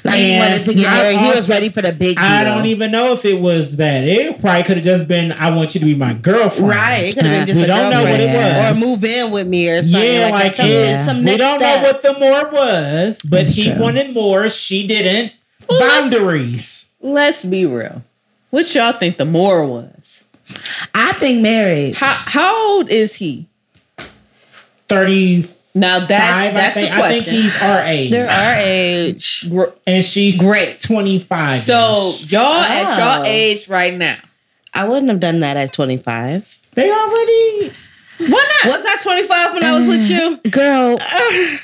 Like he wanted to get married. He was ready for the big deal. I don't even know if it was that. It probably could have just been, I want you to be my girlfriend. Right, it could have been just We a don't know what it was. or move in with me or something Yeah, like, like. Some, yeah. some we don't step. know what the more was, but That's he true. wanted more. She didn't. let's- Boundaries. Let's be real. What y'all think the more was? I think marriage. How how old is he? Thirty. Now that's I that's think. the I think he's our age. They're our age. And she's Great. 25. So y'all at Oh. y'all age right now. I wouldn't have done that at 25. they already. Why not? Was I 25 when I was with mm. you? Girl,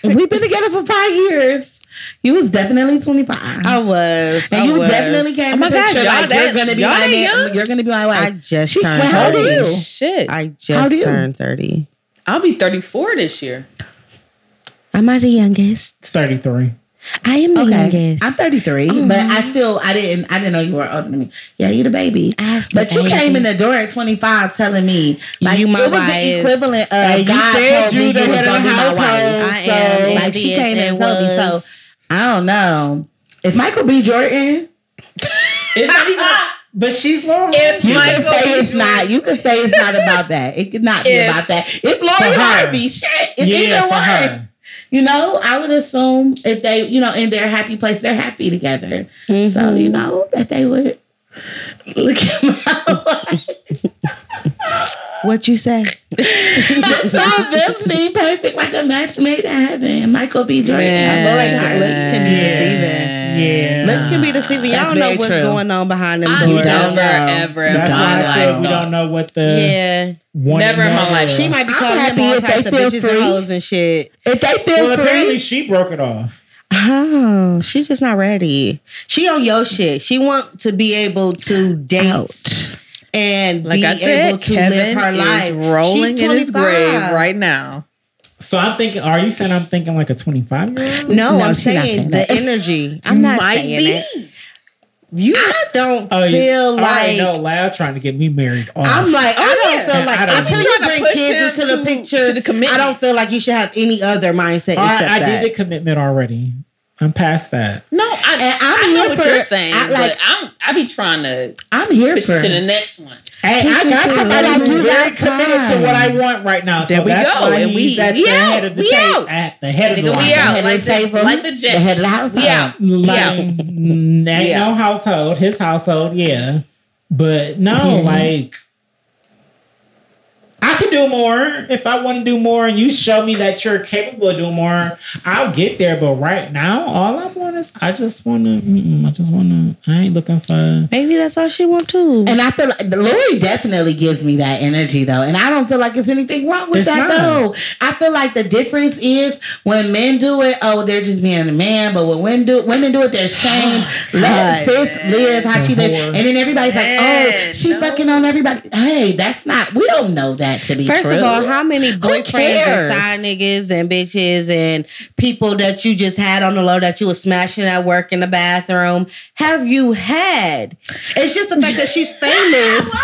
we've been together for five years. You was definitely 25. I was. and I you was. definitely came Oh my in the God, picture y'all like that- you're gonna be y'all my that man. young? You're gonna be my wife. I just She- turned wait, how old 30. you? Shit. I just turned 30. I'll be 34 this year. Am I the youngest? 33. I am the Okay. youngest. I'm 33, but I still I didn't I didn't know you were older than me. Yeah, you the baby. I was the But you baby. came in the door at 25 telling me like You my it was wife. the equivalent of Hey, you said told you me the you was head of gonna the be my wife. household. I So, am. like she came in and and told me so. Was. I don't know. If Michael B. Jordan, It's not even. But she's Laura. If you Michael can say B. it's Jordan- not. You can say it's not about that. It could not be If- about that. If Lori Harvey, shit, if yeah, either one. her. You know, I would assume if they, you know, in their happy place, they're happy together. So Mm-hmm. you know that they would Look at my What you say? Some of them seem perfect, like a match made in heaven. Michael B. Jordan. I feel like the looks can be deceiving. Yeah. Looks can be deceiving. Y'all don't know what's true. going on behind them I doors. never know. ever have That's why I said we don't know what the Yeah, one Never in my life. she might be calling him happy all if they types of feel bitches free. and hoes and shit. If they feel Well, free, apparently she broke it off. Oh, she's just not ready. She on your shit. She want to be able to date and Like be I said, able to Kevin live her is life. rolling She's in his 25. grave right now. So I'm thinking, are you saying I'm thinking like a 25 year old? No, No, I'm she's saying saying the energy. I'm not Might saying be. it. You I don't Oh, you feel oh, I already like know Loud trying to get me married. Off. I'm like, I don't yeah. feel like I don't until you bring kids him into the picture. to the commitment. I don't feel like you should have any other mindset I, except I that. did the commitment already. I'm past that. No, I, And I'm I know here what for- you're saying, I like- but I'm I be trying to I'm here push for you to the next one. Hey, I got too. somebody Like, who's you very got committed to what I want right now. There so we that's go, Why and we- at we the out, head of the we table. out. At the head of the Nigga, line. we out like the, the table, like the Jets. the head of the household. We out. We out. ain't Yeah. no household, his household, yeah. But no, mm-hmm. like I could do more if I want to do more, and you show me that you're capable of doing more. I'll get there, but right now, all I want is I just want to. I just want to. I ain't looking for. Maybe that's all she want too. And I feel like Lori definitely gives me that energy though. And I don't feel like there's anything wrong with It's that not. though. I feel like the difference is when men do it, oh, they're just being a man. But when women do women do it, they're shamed. Let sis live how she live. And then everybody's like, oh, she no. fucking on everybody. Hey, that's not we don't know that to be First true. of all, how many boyfriends and side niggas and bitches and people that you just had on the low that you were smashing at work in the bathroom have you had? It's just the fact that she's famous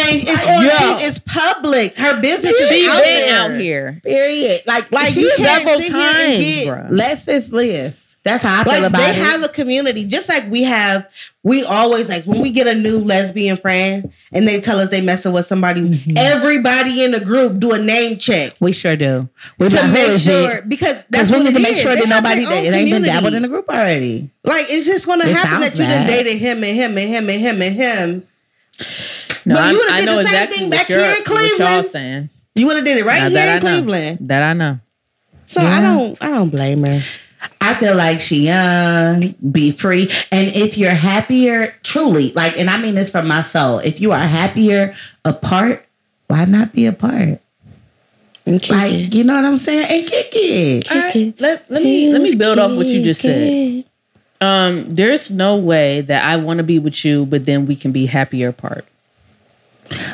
and it's on Yo. TV, it's public. Her business is She out there. out here. period. Like, Like she you can't several sit here and times, get- bruh. let sis live. That's how I feel Like about they it. have a community, just like we have. We always like when we get a new lesbian friend and they tell us they messing with somebody. Mm-hmm. Everybody in the group do a name check we sure do. We to make sure it? because that's Because we need to make is. sure They that nobody that it ain't been dabbled in the group already. Like it's just gonna It happen that you done bad. dated him and him and him and him and him. No, But I, you would've did know the same exactly thing what back here in what y'all Cleveland. saying. You would have did it right Now here in. Cleveland. That I know. So I don't I don't blame her. I feel like she young, be free. And if you're happier, truly, like, and I mean this from my soul, if you are happier apart, why not be apart? Like, you know what I'm saying? And kick it. All right, let, let me let me build off what you just said. Um, there's no way that I want to be with you, but then we can be happier apart.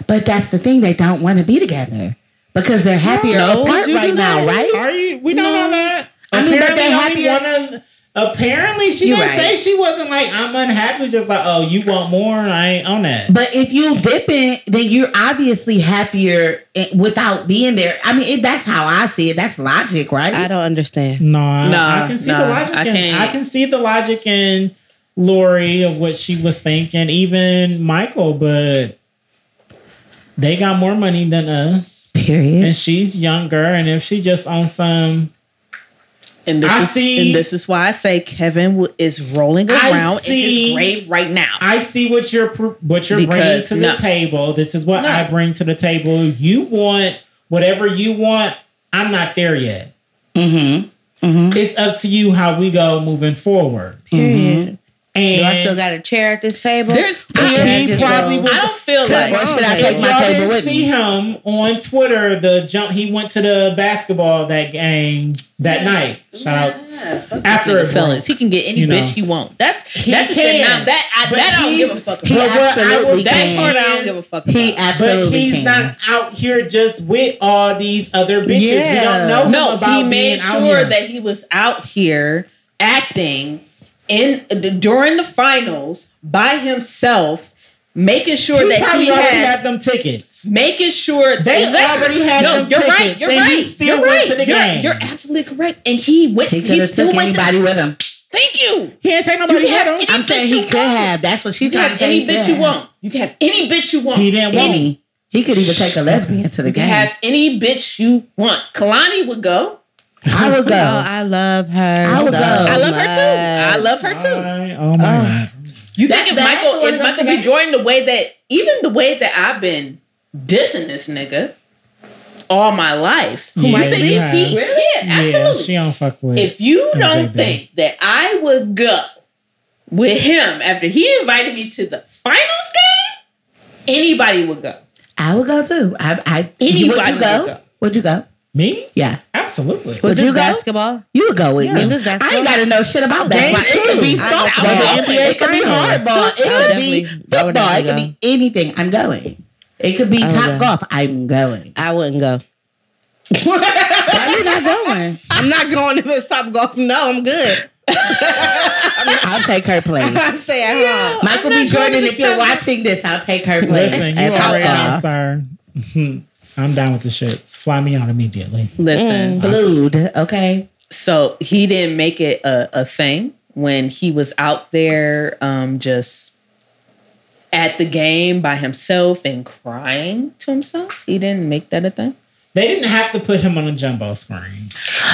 But that's the thing, they don't want to be together because they're happier No. apart right now, right? Are you? We don't know that. I mean, but apparently, they only one of. Apparently, she You're didn't right. say she wasn't like I'm unhappy. Just like, oh, you want more? I ain't on that. But if you dip in, then you're obviously happier eh, without being there. I mean, it, that's how I see it. That's logic, right? I don't understand. No, I, Nah, I can see nah, the logic. I in, can't. I can see the logic in Lori of what she was thinking. Even Michael, but they got more money than us, Period. and she's younger. And if she just on some, And this I is see- and this is why I say Kevin w- is rolling I around in his grave right now. I see what you're pr- what you're bringing Because- to the table. This is what No. I bring to the table. You want whatever you want. I'm not there yet. Mm-hmm. It's up to you how we go moving forward. Period. And Do I still got a chair at this table? There's Or should I he just probably go- I don't feel Should- like or should I take my y'all table didn't with see me? him on Twitter, the jump he went to the basketball that game that night. Shout out after it fellas, he can get any you know. bitch he want. That's He that's the shit. Now that I, that I don't give a fuck he about. But what I absolutely that can. part I don't give a fuck He about. But he's can. not out here just with all these other bitches. We Yeah. don't know him no, he made out sure that he was out here acting in during the finals by himself, making sure he that he already has had them tickets. making sure They Exactly. already had no, them you're right. tickets, You're and right. he still you're went right. to the you're, game. You're absolutely correct. And he went. He He, still took went. To, anybody with him. thank you. He ain't take You nobody with him. I'm saying he could want. have. That's what she's You trying have to say. any bitch you want. You can have any bitch you want. He didn't want. Any. He could even take a lesbian to the You game. have any bitch you want. Kalani would go. I would go. Oh, I love her. I would so go. I love her too. I love her too. I- oh my oh. god. You think if Michael, if Michael to B. that? Jordan, the way that even the way that I've been dissing this nigga all my life, Yeah, you think you if he, have. yeah, Yeah, absolutely. she don't fuck with. if you don't think that I would go with him after he invited me to the finals game, anybody would go. I would go too. I, I would Anybody you would go? go. Would you go? Me, Yeah. absolutely. Would Was this you go? basketball? You would go with Yeah. me. Is this I basketball? ain't got to know shit about Game basketball. It could be two. Softball. I would go. It could be hardball. It could be definitely- I would football. It could be anything. I'm going. It could be I top go. golf. I'm going. I wouldn't go. Why you not going? I'm not going if it's top golf. No, I'm good. I'll take her place. I stay at home. Michael I'm B. Jordan, if you're watching this, I'll take her place. Listen, you at already Top sir. I'm down with the shits. Fly me out immediately. Listen, Blued, okay? so he didn't make it a, a thing when he was out there um, just at the game by himself and crying to himself. He didn't make that a thing. They didn't have to put him on a jumbo screen.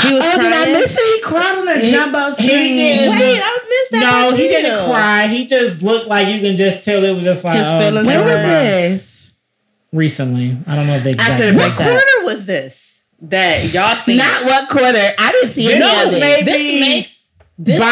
He was Oh, did I crying. miss it? He cried on a He- jumbo he screen. Wait, I missed that. No, he didn't cry. He just looked like you can just tell it was just like His oh, feelings When was mind. this? Recently, I don't know if they After exactly. the What breakup. quarter was this that y'all seen? Not what quarter. I didn't see any No, of it. maybe- this makes this by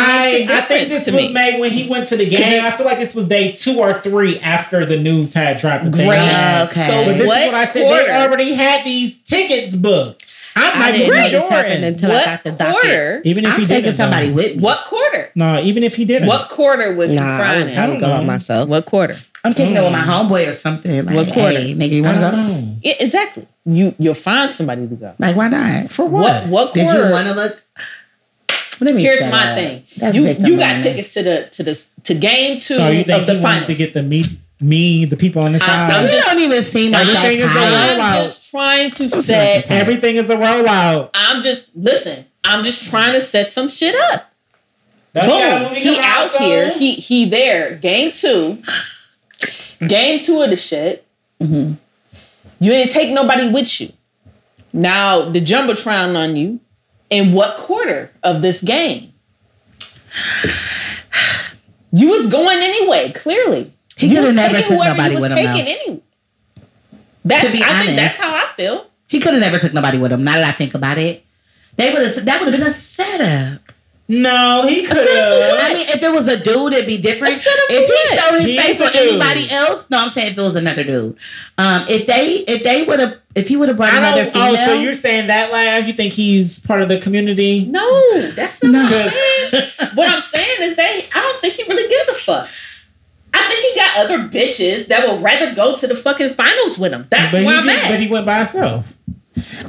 makes a I think this was me. made when he went to the game. I feel like this was day two or three after the news had dropped. that they Great. had. Okay. So But this what is what I said. quarter? They already had these tickets booked. I'm didn't know Brett this happened until I got the docket. Even if I'm he taking didn't, somebody though. with me. What quarter? No, even if he didn't. What quarter was Nah, he I crying would, in? I would go know. myself. What quarter? I'm kicking it with my Mm. homeboy or something. Like, What quarter? Hey, nigga, you want to go? Yeah, exactly. You you'll find somebody to go. Like, why not? For What what? what Did you want to look? Let me Here's my up. thing. That's you you got tickets to the to the to game two So you think of the he finals. to get the me, me, the people on the side? I'm You just- don't even seem like Everything that's is a rollout. I'm just trying to set. Everything is a rollout. I'm just listen. I'm just trying to set some shit up. Don't you got a Boom. He out here. He he there. Game two. Game two of the shit. Mm-hmm. You didn't take nobody with you. Now the jumbotron on you. In what quarter of this game? You was going anyway. Clearly, He could have never took nobody with him. anyway. That's To be I think honest. that's how I feel. He could have never took nobody with him. Now that I think about it, they would have. That would have been a setup. No, he could setup have. I mean, if it was a dude, it'd be different. A setup for If he what? showed his He's face a or dude. anybody else, no, I'm saying if it was another dude. Um, if they, if they would have, if he would have brought I another female, Oh, so you're saying that Lav? You think he's part of the community? No, that's not No. what I'm saying. what I'm saying is that I don't think he really gives a fuck. I think he got other bitches that would rather go to the fucking finals with him. That's but, where I'm did- at. but he went by himself.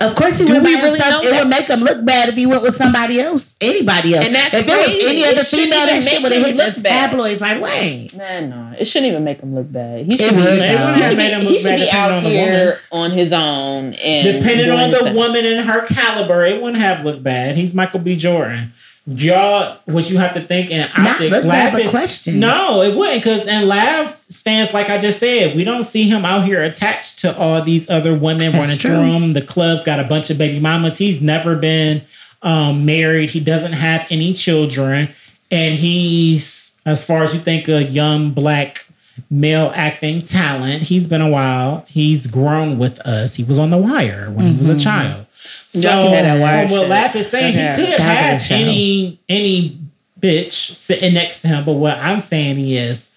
Of course, he Do would we by really himself. know It that? would make him look bad if he went with somebody else, anybody else. And that's if it was any other shouldn't female, that even shit make would have him hit look the bad. tabloids right away. Man, no, it shouldn't even make him look bad. He should would, be, wouldn't he should be, him he should be out on here on his own and Depending on the thing. woman and her caliber, it wouldn't have looked bad. He's Michael B. Jordan. Y'all, what you have to think in optics, Lav is question. no, it wouldn't because and Lav stands like I just said. We don't see him out here attached to all these other women That's running true. through him. The club's got a bunch of baby mamas. He's never been um, married. He doesn't have any children, and he's as far as you think a young black male acting talent. He's been a while. He's grown with us. He was on The Wire when he was a Mm-hmm. child. So Y'all can have that Wire from what. Lav is saying, Okay. he could That have any any bitch sitting next to him. But what I'm saying is,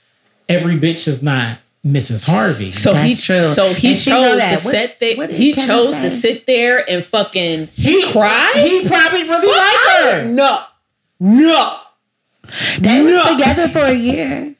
every bitch is not Mrs. Harvey. So he true. so he And chose to that. What- sit there. He chose to sit there and fucking he cry. He probably really Fuck liked her. No, no, They No. was together for a year.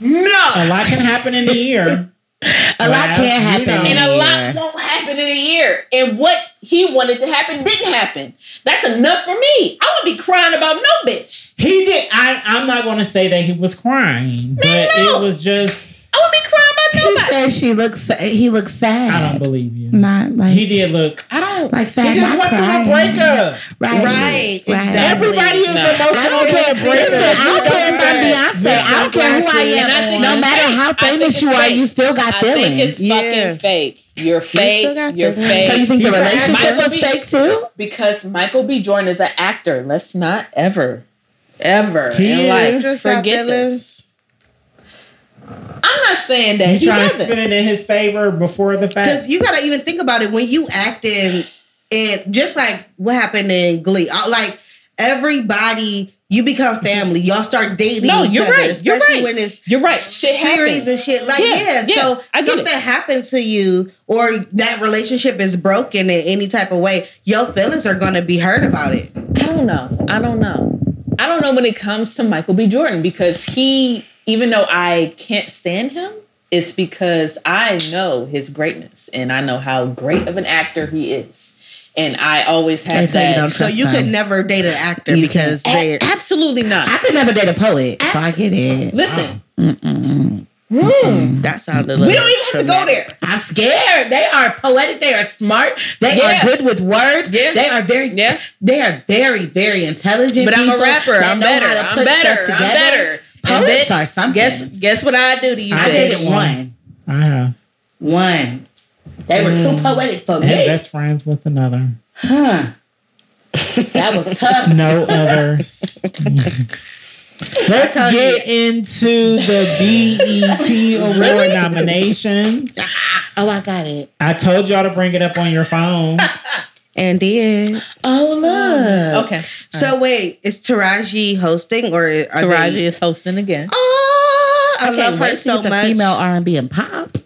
no. A lot can happen in a year. A lot can't you happen. know. and a lot won't happen in a year. And what he wanted to happen didn't happen. That's enough for me. I wouldn't be crying about no bitch. He did. I, I'm not going to say that he was crying, but no. it was just. I wouldn't be crying about He nobody. said she looks. He looks sad. I don't believe you. Not like He did look. I don't. like sad. He just not went through a crying. breakup. Right. Right, exactly. Everybody is No. emotional I to a don't care. Listen, I don't care about breakup. Beyonce. I don't care who I And I am. No matter fake. how famous it's you are, you still got I feelings. think it's Yeah. fucking fake. You're fake. got You're fake. so you think the relationship actor. was fake too? because Michael B. Jordan is an actor. Let's not ever ever He in is. life. Just Forget this. I'm not saying that You he trying to doesn't. spin it in his favor before the fact? Because you gotta even think about it when you acting and just like what happened in Glee, uh, like everybody. You become family. Y'all start dating No, each you're other, right. You're right. when it's You're right. Shit series happens. and shit. Like, Yeah, yeah, yeah, so I something it. happens to you, or that relationship is broken in any type of way. Your feelings are gonna be hurt about it. I don't know. I don't know. I don't know when it comes to Michael B. Jordan because he, even though I can't stand him, it's because I know his greatness and I know how great of an actor he is. And I always They have say you that. don't So you could never date an actor You because A- they. absolutely not. I could never date a poet, so I get it. Listen, That sounded a little. we don't even have to go there. I'm scared. They are poetic. They are smart. They Yeah. are good with words. Yeah. They are very. Yeah. They are very, very intelligent. But I'm a rapper. I'm know better. how to I'm put better. stuff I'm together. better. And Poets bitch, are something. Guess guess what I do to you? I bitch? dated one. I have. One. They were too mm. poetic for And me. best friends with another. Huh. That was tough. No others. Let's tell you. get into the BET Award nominations. Ah, oh, I got it. I told y'all to bring it up on your phone. And did. Oh, look. Okay. So wait, is Taraji hosting or are Taraji They, is hosting again. oh, I, I love her so get the much. female R&B and pop.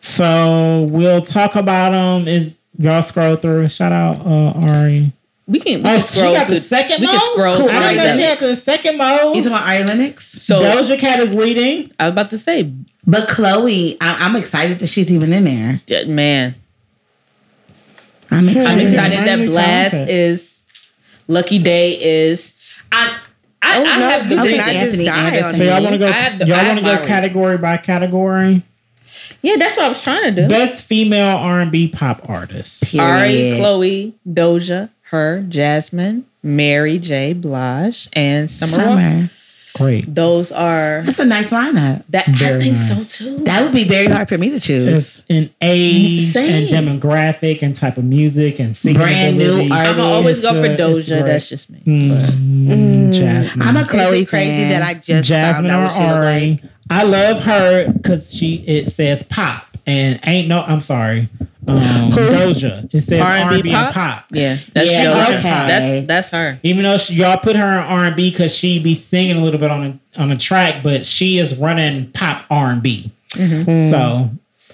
So we'll talk about them. Is y'all scroll through? Shout out uh, Ari. We can, we Oh, can she got to the second we mode. can scroll Cool. through I didn't know them. she had the second mode. You talking about Ari Lennox? So Doja Cat is leading. I was about to say, But Chloe, I, I'm excited that she's even in there. man, I'm excited. I'm excited that Blxst is Lucky Daye is. I I, Oh, I no, have the you Okay, did not Anthony just die on So y'all want to go? I have the- y'all want to my go reasons. category by category? Yeah, that's what I was trying to do. Best female R and B pop artist. Ari, Period. Chloe, Doja, H.E.R., Jazmine, Mary J. Blige, and Summer. Walker. Summer. Great. Those are That's a nice lineup. that. I think nice. so too. That would be very hard for me to choose. It's in age Same. and demographic and type of music and singing Brand new ability. artist. I'm gonna always go for It's, it's Doja. That's just me. Mm, Jazmine. I'm a Chloe crazy fan. that I just Jazmine found out what she Ari. like? I love her because she it says pop and ain't no. I'm sorry, um, Doja. It says R&B R&B pop? pop. Yeah, that's Yeah, Doja. okay. That's that's her. Even though she, y'all put her in R and B because she be singing a little bit on a on a track, but she is running pop R and B. Mm-hmm. So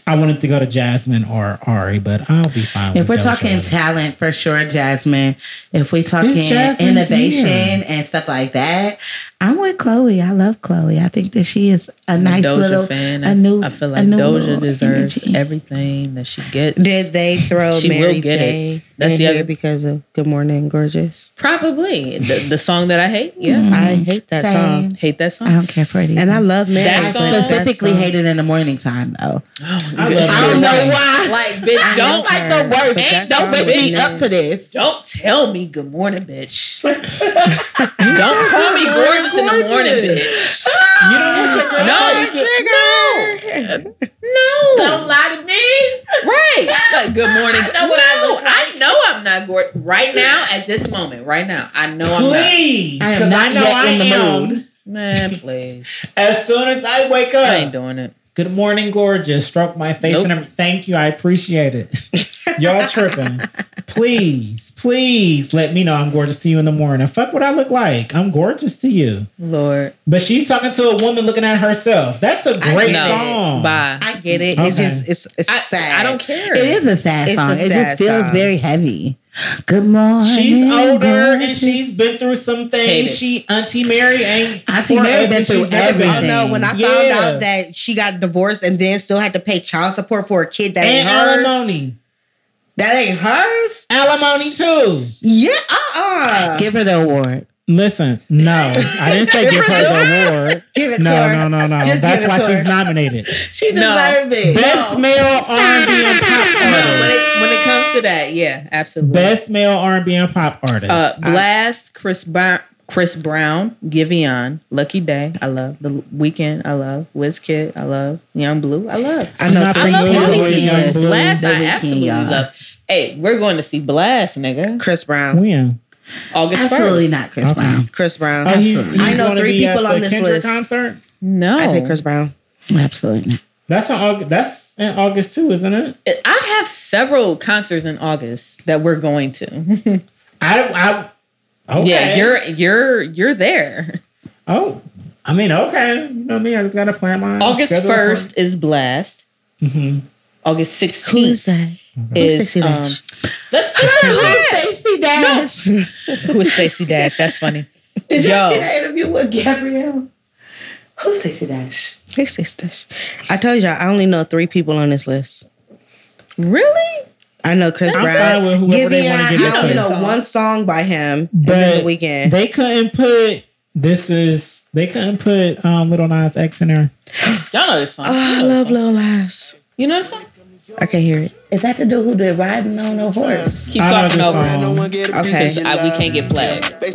I wanted to go to Jazmine or Ari, but I'll be fine. If with we're Doja. talking talent, for sure, Jazmine. If we're talking innovation here. and stuff like that, I'm with Chloe. I love Chloe. I think that she is a nice Doja little, fan. a I, new. I feel like Doja deserves energy. everything that she gets. Did they throw She will Mary get J it. That's in the here other- because of Good Morning Gorgeous? Probably the, the song that I hate. Yeah, mm-hmm. I hate that Same. song. hate that song. I don't care for it. And I love Mary. That but song- that specifically song- hate it in the morning time though. I I don't know Right. why. Like, bitch, don't like the word. worst. Don't song make me up to this. don't tell me good morning, bitch. don't call me gorgeous in the morning, bitch. You don't want your girl No, no, no. Don't lie to me. Right. Like, good morning. I know what I No, look like. I know I'm not gorgeous. Right now, at this moment, right now, I know I'm Please, I am 'cause not know yet I in the am. mood. Man, please. As soon as I wake up. I ain't doing it. good morning, gorgeous. Stroke my face Nope. and everything. Thank you, I appreciate it. Y'all tripping? Please, please let me know I'm gorgeous to you in the morning. Fuck what I look like. I'm gorgeous to you. Lord. But she's talking to a woman looking at herself. That's a great No. song. Bye. I get it. Okay. It's just it's it's I, sad. I don't care. It is a sad It's a song. it sad just feels song. very heavy. Good morning. She's older and she's been through some things. She Auntie Mary ain't Auntie for Mary us been and through she's never been. Oh no! When I Yeah. found out that she got divorced and then still had to pay child support for a kid that And ain't hers, alimony. That ain't hers. Alimony too. Yeah, uh, uh Give her the award. Listen, no, I didn't say give her the award. give it to No, her. no, no, no. Just That's why she's her. nominated. She No. deserved it. Best male R&B and pop No, when artist. it when it comes to that, yeah, absolutely. Best male R&B and pop artist. uh, Blxst, Chris Brown, Chris Brown, Giveon, Lucky Daye, I love the Weeknd, I love Wizkid, I love Yung Bleu, I love. I know I three love familiar all with these Young people. Blue. Blxst, I absolutely y'all. love. Hey, we're going to see Blxst, nigga. Chris Brown. When? August Absolutely 1st. not Chris Okay. Brown. Chris Brown. Oh, he's, Absolutely. he's I know three people on this Kendrick list. concert. No. I pick Chris Brown. Absolutely not. That's in August. That's in August too, isn't it? I have several concerts in August that we're going to. I I. Okay. Yeah, you're you're you're there. Oh, I mean, okay. You know me. I just gotta plan my August first is Blxst. Mm-hmm. August Who is sixteenth that? is Stacey um, Dash? let's put it on that. Stacey Dash. Who is Stacey Dash? That's funny. Did you Yo. see that interview with Gabrielle? Who's Stacey Dash? Hey, Stacey Dash. I told y'all I only know three people on this list. Really? I know Chris I'm Brown. fine with whoever they wanna Giveon, give it I only to. know one song by him. But the Weeknd. they couldn't put this is they couldn't put um Lil Nas X in there. Y'all know this song. Oh, I You know love this song. Lil Nas. You know this song? I can't hear it. Is that the dude who did riding on a horse? Keep I talking over. song. it. I- we can't get flagged. Okay,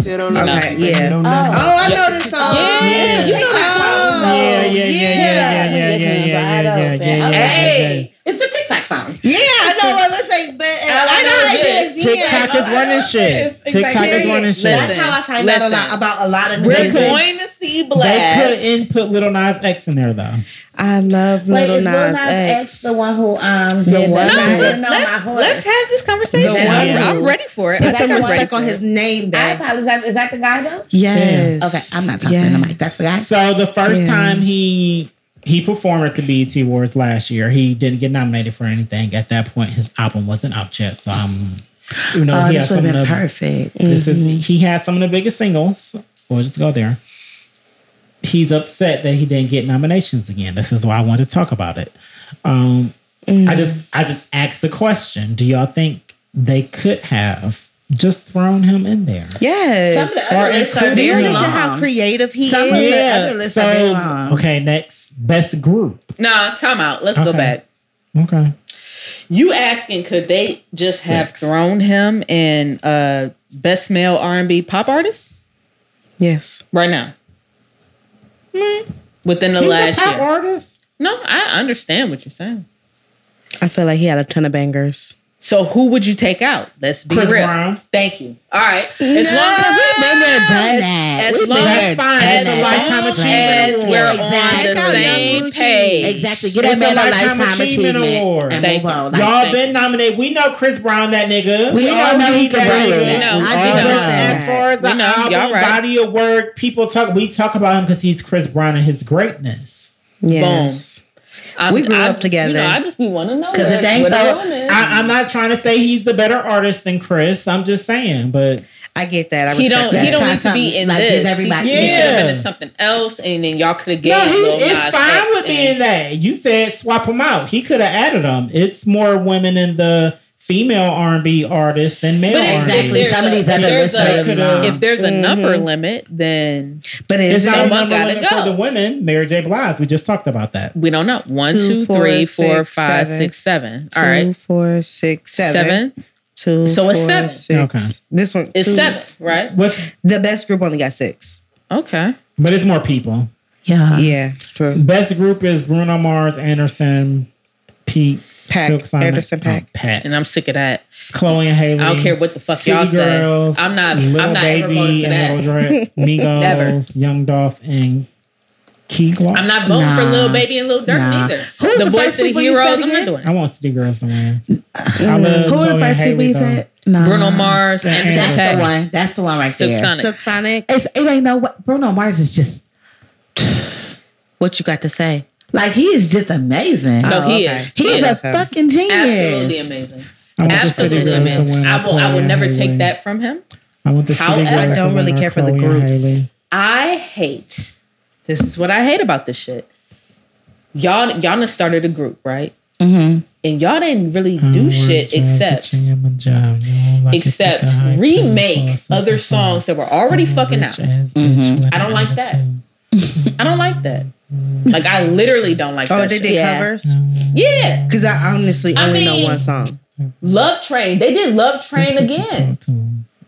yeah. Oh, I know this song. Yeah. You know that song? Yeah, yeah, yeah, yeah, yeah, yeah, yeah, yeah, yeah, yeah, yeah, yeah, yeah. Hey, it's a TikTok song. Yeah, I know what let's say, but uh, I know how to get his TikTok is running shit. TikTok is running shit. That's how I find out a lot about a lot of We're going to see They couldn't put Lil Nas X in there though. I love Wait, Little is Lil Nas Nas X. X the one who um did one the who- riding on my Let's, let's have this conversation. The one I'm, who- I'm ready for it. Put some think I'm ready respect on his it. name, I apologize. Is that the guy though? Yes. Okay, I'm not talking in the mic. That's the guy. So the first Yeah. time he he performed at the BET Awards last year, he didn't get nominated for anything. At that point, his album wasn't out yet. So I'm, you know, Oh, he has some of the perfect. This is he has some of the biggest singles. We'll just go there. He's upset that he didn't get nominations again. This is why I want to talk about it. Um, I just I just asked the question: Do y'all think they could have just thrown him in there? Yes. Some of the other lists are including you very long. how creative he Some of is? the other lists are very long. okay, next best group. Nah, time out. Let's go back. Okay, You asking could they just have thrown him in uh best male R and B pop artist Yes. right now? Within the he's last a pop year. artist. No, I understand what you're saying. I feel like he had a ton of bangers. So who would you take out? Let's be Chris real. Brown. Thank you. All right. As long as that. as long That's as fine. as It's a lifetime long achievement award. we're Exactly. on Check the Young same Blue page. Exactly. Get It's that man a a Lifetime lifetime Achievement achievement Award. and Thank move you. on. Y'all Thank been nominated. We know Chris Brown, that nigga. We all all know he that can nigga. rap. We know. I We do know. As far as the know. album, Y'all right. body of work, people talk. We talk about him because he's Chris Brown and his greatness. Yes. I'm- We grew I up together. You know, I just be want to know 'Cause it ain't what the- a woman. I, I'm not trying to say he's a better artist than Chris. I'm just saying, but I get that. I he don't. that. He don't need to be in like, this. give everybody- he, he should have been in something else, and then y'all could have gave. no, he, Lil it's fine with being that. You said swap him out. He could have added them. It's more women in the female R&B artists than male But R&B. if Exactly. there's Some a- of these if other there's lists a- are really long. If there's a number Mhm. limit, then But It's it's, not a Someone number gotta limit go. for the women. Mary J. Blige. We just talked about that. we don't know. One, Two, two, four, three, four, six, five, seven. six, seven. All two, right, four, six, seven. seven. Two, So it's four, seven. six. Okay. This one It's two. seven, right? What's, The best group only got six. Okay. but it's more people. yeah. Yeah, true. Best group is Bruno Mars, Anderson, Pete, Pack. Silk Sonic, Anderson Paak. oh, Pat, And I'm sick of that. Chloe and Halle. I don't care what the fuck City y'all say. I'm not- Little I'm not ever voting Baby for and Little Drake, Migos, Never. Young Dolph, and Key Glock. I'm not voting for Nah. Lil Baby and Lil Durk Nah. neither. Who's the the voice first of the heroes, I'm not again? doing I want City Girls to win. Mm. I love Who were Chloe the and first people you said? No. Bruno Mars, Yeah. Anderson That's That's the one. That's the one right Silk there. Sonic. Silk Sonic. It's, it ain't no what Bruno Mars is just What you got to say? Like he is just amazing. No, Oh, he okay. is. He's He a is. fucking genius. absolutely amazing. I want the City Absolutely amazing. I will. I will and never Halle. take that from him. I want the City However- I don't really care for the group. Halle. I hate. This is what I hate about this shit. Y'all, y'all done started a group, right? Mm-hmm. And y'all didn't really do work shit except bitch, I'm a job. You don't like to except take a hike, remake other songs that were already fucking out. ass bitch with I don't like that. I don't like that. Mm. Like I literally don't like Oh, that. they shit. did Yeah. covers? Mm. Yeah, Because I honestly I only know one song. Love Train. They did Love Train Just 'cause you again. talk.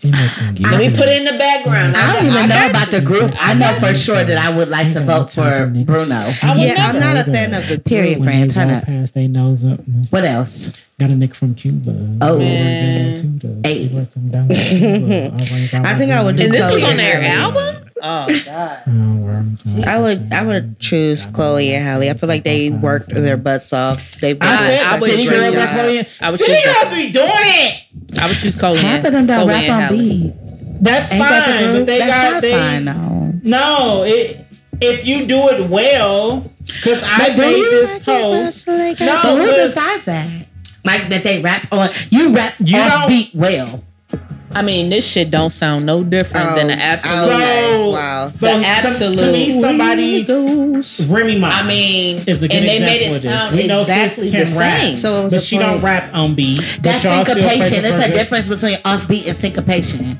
Let me put it in the background. I don't even know got about the group. I know for sure that I would like to vote for Bruno. Yeah, I'm not a fan of the Period, When friend. they Turn up. past they nose up. What else? Got a nick from Cuba. Oh. Man. Hey. I think I would do And this was on their album? Oh God. Oh, I would I would choose Chloe and Halle. I feel like they worked their butts off. They've done I said I such would a agree great. Chloe. I would City choose girls be doing it. I would choose Chloe. Half of them don't Chloe rap on Halle. beat. That's Ain't that the fine, group? but they That's got not they. fine, no. No, it. If you do it well, because I But do made you this like it post. But No, who decides that? Like that they rap on you rap You off don't- beat well. I mean, this shit don't sound no different than the Oh, oh absolute. so Wow. so The to- absolute- to me somebody goes. Remy Ma. I mean, is a good and they made it of this. sound We know exactly sis the can rap, same. So it was but she point. don't rap on beat. but That's syncopation. praise her a good- difference between offbeat and syncopation.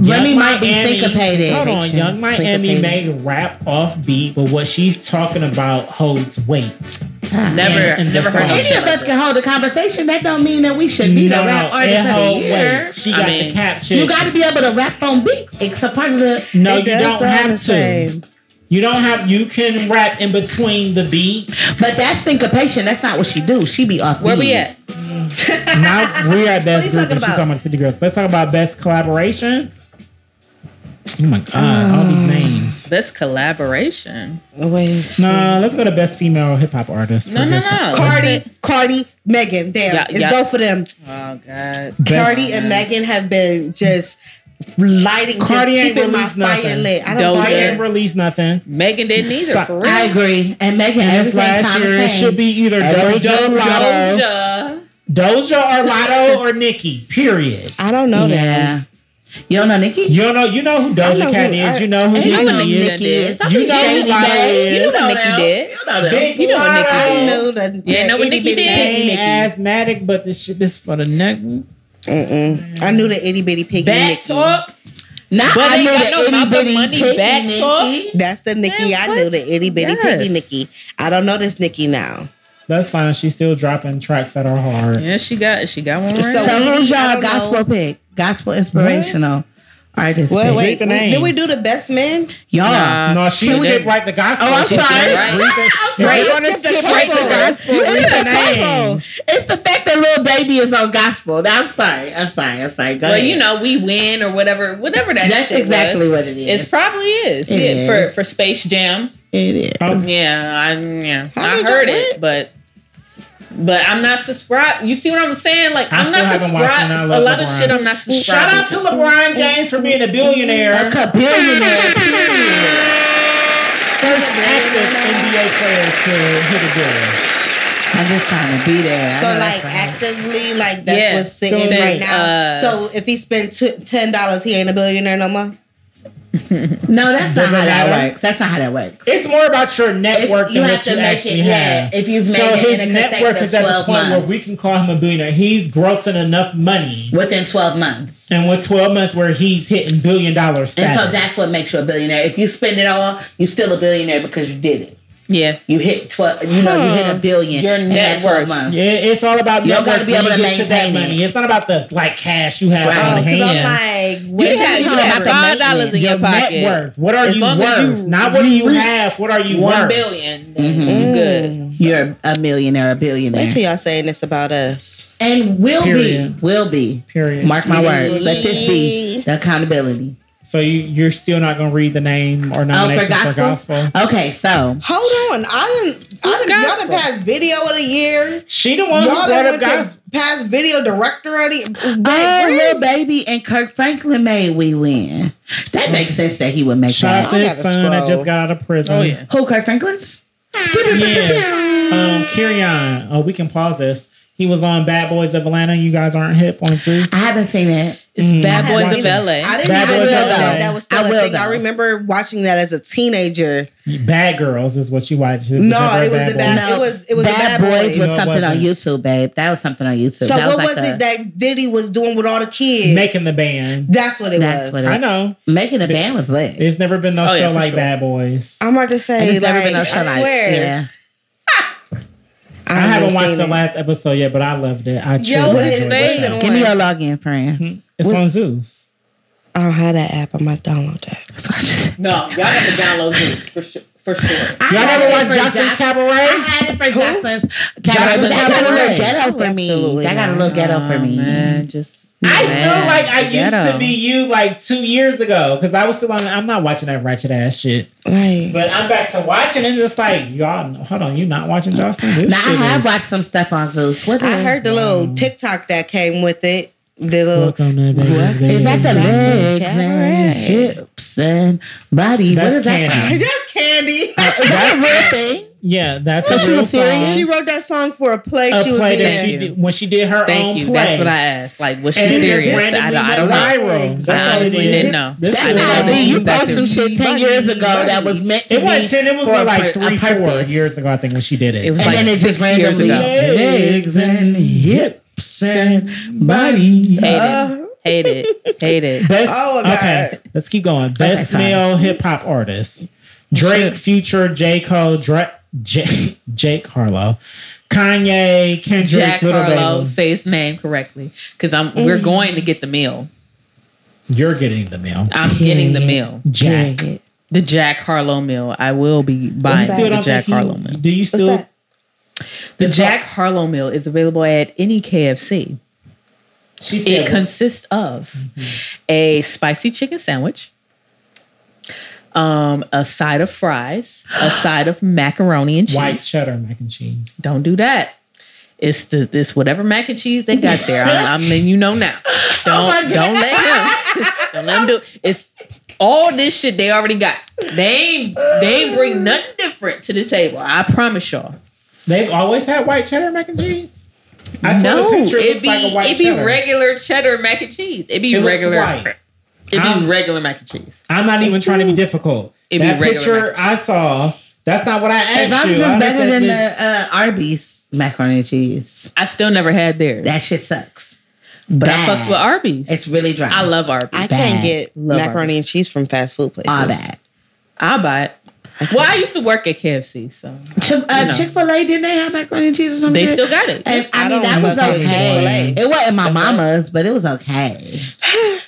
Young Remy might be Miami- syncopated. Hold on, Young Miami Syncopated. made rap off beat, but what she's talking about holds weight. never, And- and never heard. Any of us can hold a conversation. That don't mean that we should be the rap artist it of the year. weight. She I got mean, the capture. You got to be able to rap on beat. It's a part of the. No, It you does don't have to. same. You don't have. You can rap in between the beat. But that's syncopation. That's not what she do. She be off. Where beat. we at? now we're at best you group, talking and she's talking about City Girls. Let's talk about best collaboration. Oh my god, all these ah. names. Best collaboration. Oh, wait. No, let's go to best female hip hop artist. No, no, no. Cardi, Cardi, Megan. Damn, Yeah, it's yeah. both of them. Oh God. Cardi and Megan have been just lighting, Cardi just ain't keeping my released fire lit. I don't I like didn't release nothing. Megan didn't either. Stop. For real. I agree. And Megan, And this last sound year it should be either Everything Doja, Latto, Doja. Doja or Latto or Nicki. Period. I don't know Yeah. You don't know Nicki? You don't know. You know who I Doja know Cat who- is. I- you know who I know Nicki what is. Nicki Nicki is. is. Don't You know who shady, Latto is. You know what Nicki them. did. You know them. Big You know what Nicki Latto. did. I know that. Yeah, that know what itty bitty did? piggy Ain't Nicki. asthmatic, but this shit this for the neck. Mm-mm. I knew the itty bitty piggy Back Nicki. talk. Now But I ain't knew the no itty bitty money piggy back Nicki. talk. That's the Nicki Man, I knew, the itty bitty Yes. piggy Nicki. I don't know this Nicki now. That's fine. She's still dropping tracks that are hard. Yeah, she got she got one right. So- So who's I y'all gospel know. pick? Gospel inspirational artist Wait, pick. wait, the we- did we do the best men? Y'all. Nah. No, she Can we- skipped right the gospel. Oh, I'm She sorry. skipped Right. The, Right. If you wanna Skip the right the gospel. You Read skip the the couple. names. It's the fact that Lil Baby is on gospel. Now, I'm sorry. I'm sorry. I'm sorry. Go Well, ahead. you know, we win or whatever, whatever that. That's shit exactly was. what it is. It probably is. It yeah, is. for for Space Jam. it is. Oh, Yeah, I yeah, How I heard y'all it, but but I'm not subscribed. You see what I'm saying? Like I I'm not haven't watched it, and I subscribed. A lot of shit I'm not subscribed. Shout out to LeBron James for being a billionaire. A billionaire. First active NBA player to hit a billion. I'm just trying to be there. So like actively, like that's Yeah. what's sitting So right now. uh, so if he spent t- ten dollars, he ain't a billionaire no more. No, that's not Does it how that works. That's not how that works. It's more about your network It's- you than have what to you make actually it, yeah, have. if you've made so it his in a network is at the 12 point where we can call him a billionaire. He's grossing enough money, Within 12 months. and with twelve months where he's hitting billion dollar And so that's what makes you a billionaire. If you spend it all, you're still a billionaire because you did it. Yeah, You hit 12, you know, you hit a billion Your in net worth. months. Yeah, it's all about You don't gotta be when able you to get that maintain it. money. It's not about the like cash you have Right. on because hand. I'm Yeah. like, you when had, did you he had have five dollars in your your net pocket. worth. What are As you long worth? as you not what do you reach have. What are you One worth? billion, then mm-hmm. you good. Mm-hmm. You're a millionaire, a billionaire. Wait till y'all saying this about us. and will Period. be, will be. Period. Mark my words. Let this be the accountability. So you, you're still not going to read the name or Oh, nomination for for gospel? gospel. Okay, so Hold on, I didn't. I didn't. Y'all gospel? done passed video of the year. She the one Y'all who brought up gospel. to past video director of the. Oh, Wait, Lil Baby and Kirk Franklin made we win. That makes sense that he would make Shout out that. to his son that just got out of prison. Oh yeah. Who Kirk Franklin's? Yeah. Um, Kerrion. Oh, we can pause this. He was on Bad Boys of Atlanta. You guys aren't hip on Zeus. I haven't seen it. It's Mm. Bad Boys of either. LA. I didn't Bad even know that that was still I a will, thing. I remember watching that as a teenager. Bad Girls is what you watched. No, it was the bad. It was it was Bad, bad Boys boys. was No, something on. YouTube, babe. That was something on YouTube. So that what like was a- it that Diddy was doing with all the kids? Making the band. That's what it That's was. what I know. Making a band was lit. It's never been no Oh, show for like sure. Bad Boys. I'm about to And say, it's never been no show I like swear. yeah. I haven't watched the it. last episode yet, but I loved it. I Yo, truly What enjoyed it. it Give me your login, friend. Hmm? It's on Zeus. Oh, I don't have that app. I might download that. That's what I just No, y'all got to download Zeus for sure. For sure. Y'all never watched Joseline's I Cabaret? I had it for Joseline's Joseline's Cabaret. That got a little Cabaret. ghetto for me. Absolutely That got a little ghetto for me. man, just I man, feel like I used ghetto. to be you like two years ago because I was still on. I'm not watching that ratchet ass shit, Right. but I'm back to watching and it's like y'all. Hold on, you not watching Justin? This Now I have is- watched some stuff on Zeus. What I heard the little TikTok that came with it. The little Welcome to Vegas, Is baby. that the legs Cabaret. and hips and body? That's what is that? That's Candy. Is that a real thing? Yeah, that's So a she real was serious? song. she wrote that song for a play a she was play that in. she did when she did her own you. play. That's what I asked. Like, was she And serious? I randomly don't, I don't know. viral. That's I all it honestly didn't know. This I didn't know that we she you was that posted some shit ten years ago that was meant to It be. wasn't ten. It was for more like three, four years ago. I think when she did it. It was And like then six years ago. legs and hips and body. Hate Uh, it. Hate it. Hate it. Best, Oh, my okay, God. let's keep going. Best sorry. male hip hop artist: Drake, Future, J Cole, Dra- J- Jake Harlow, Kanye, Kendrick, Jack Little Harlow, Baby. say his name correctly. Because I'm we're going to get the meal. You're getting the meal. I'm getting the meal. Jack. The Jack Harlow meal. I will be buying the Jack think he- Harlow meal. Do you still? The Jack Harlow meal is available at any KFC. She It said, consists of a spicy chicken sandwich, um, a side of fries, a side of macaroni and cheese. white cheddar mac and cheese. Don't do that. It's the, this whatever mac and cheese they got there. I'm, I'm letting you know now. Don't don't let him. Don't let him do. it. It's all this shit they already got. They ain't they ain't bring nothing different to the table. I promise y'all. They've always had white cheddar mac and cheese. I swear no, the picture it looks be like a white it be cheddar. regular cheddar mac and cheese. It'd be It looks regular. white. It be I'm- regular mac and cheese. I'm not even trying to be difficult. It be that regular picture I saw, that's not what I As asked long as you. I it's better than this- the uh, Arby's macaroni and cheese. I still never had theirs. That shit sucks. but I fucks with Arby's. It's really dry. I love Arby's. I I, Bad. can't get Love macaroni and cheese from fast food places. all that. will buy it. Well, I used to work at KFC, so Chick uh, know. Chick Fil A didn't they have macaroni and cheese or something? they still got it. And I, I mean that was fuck with okay. It wasn't my mama's, but it was okay.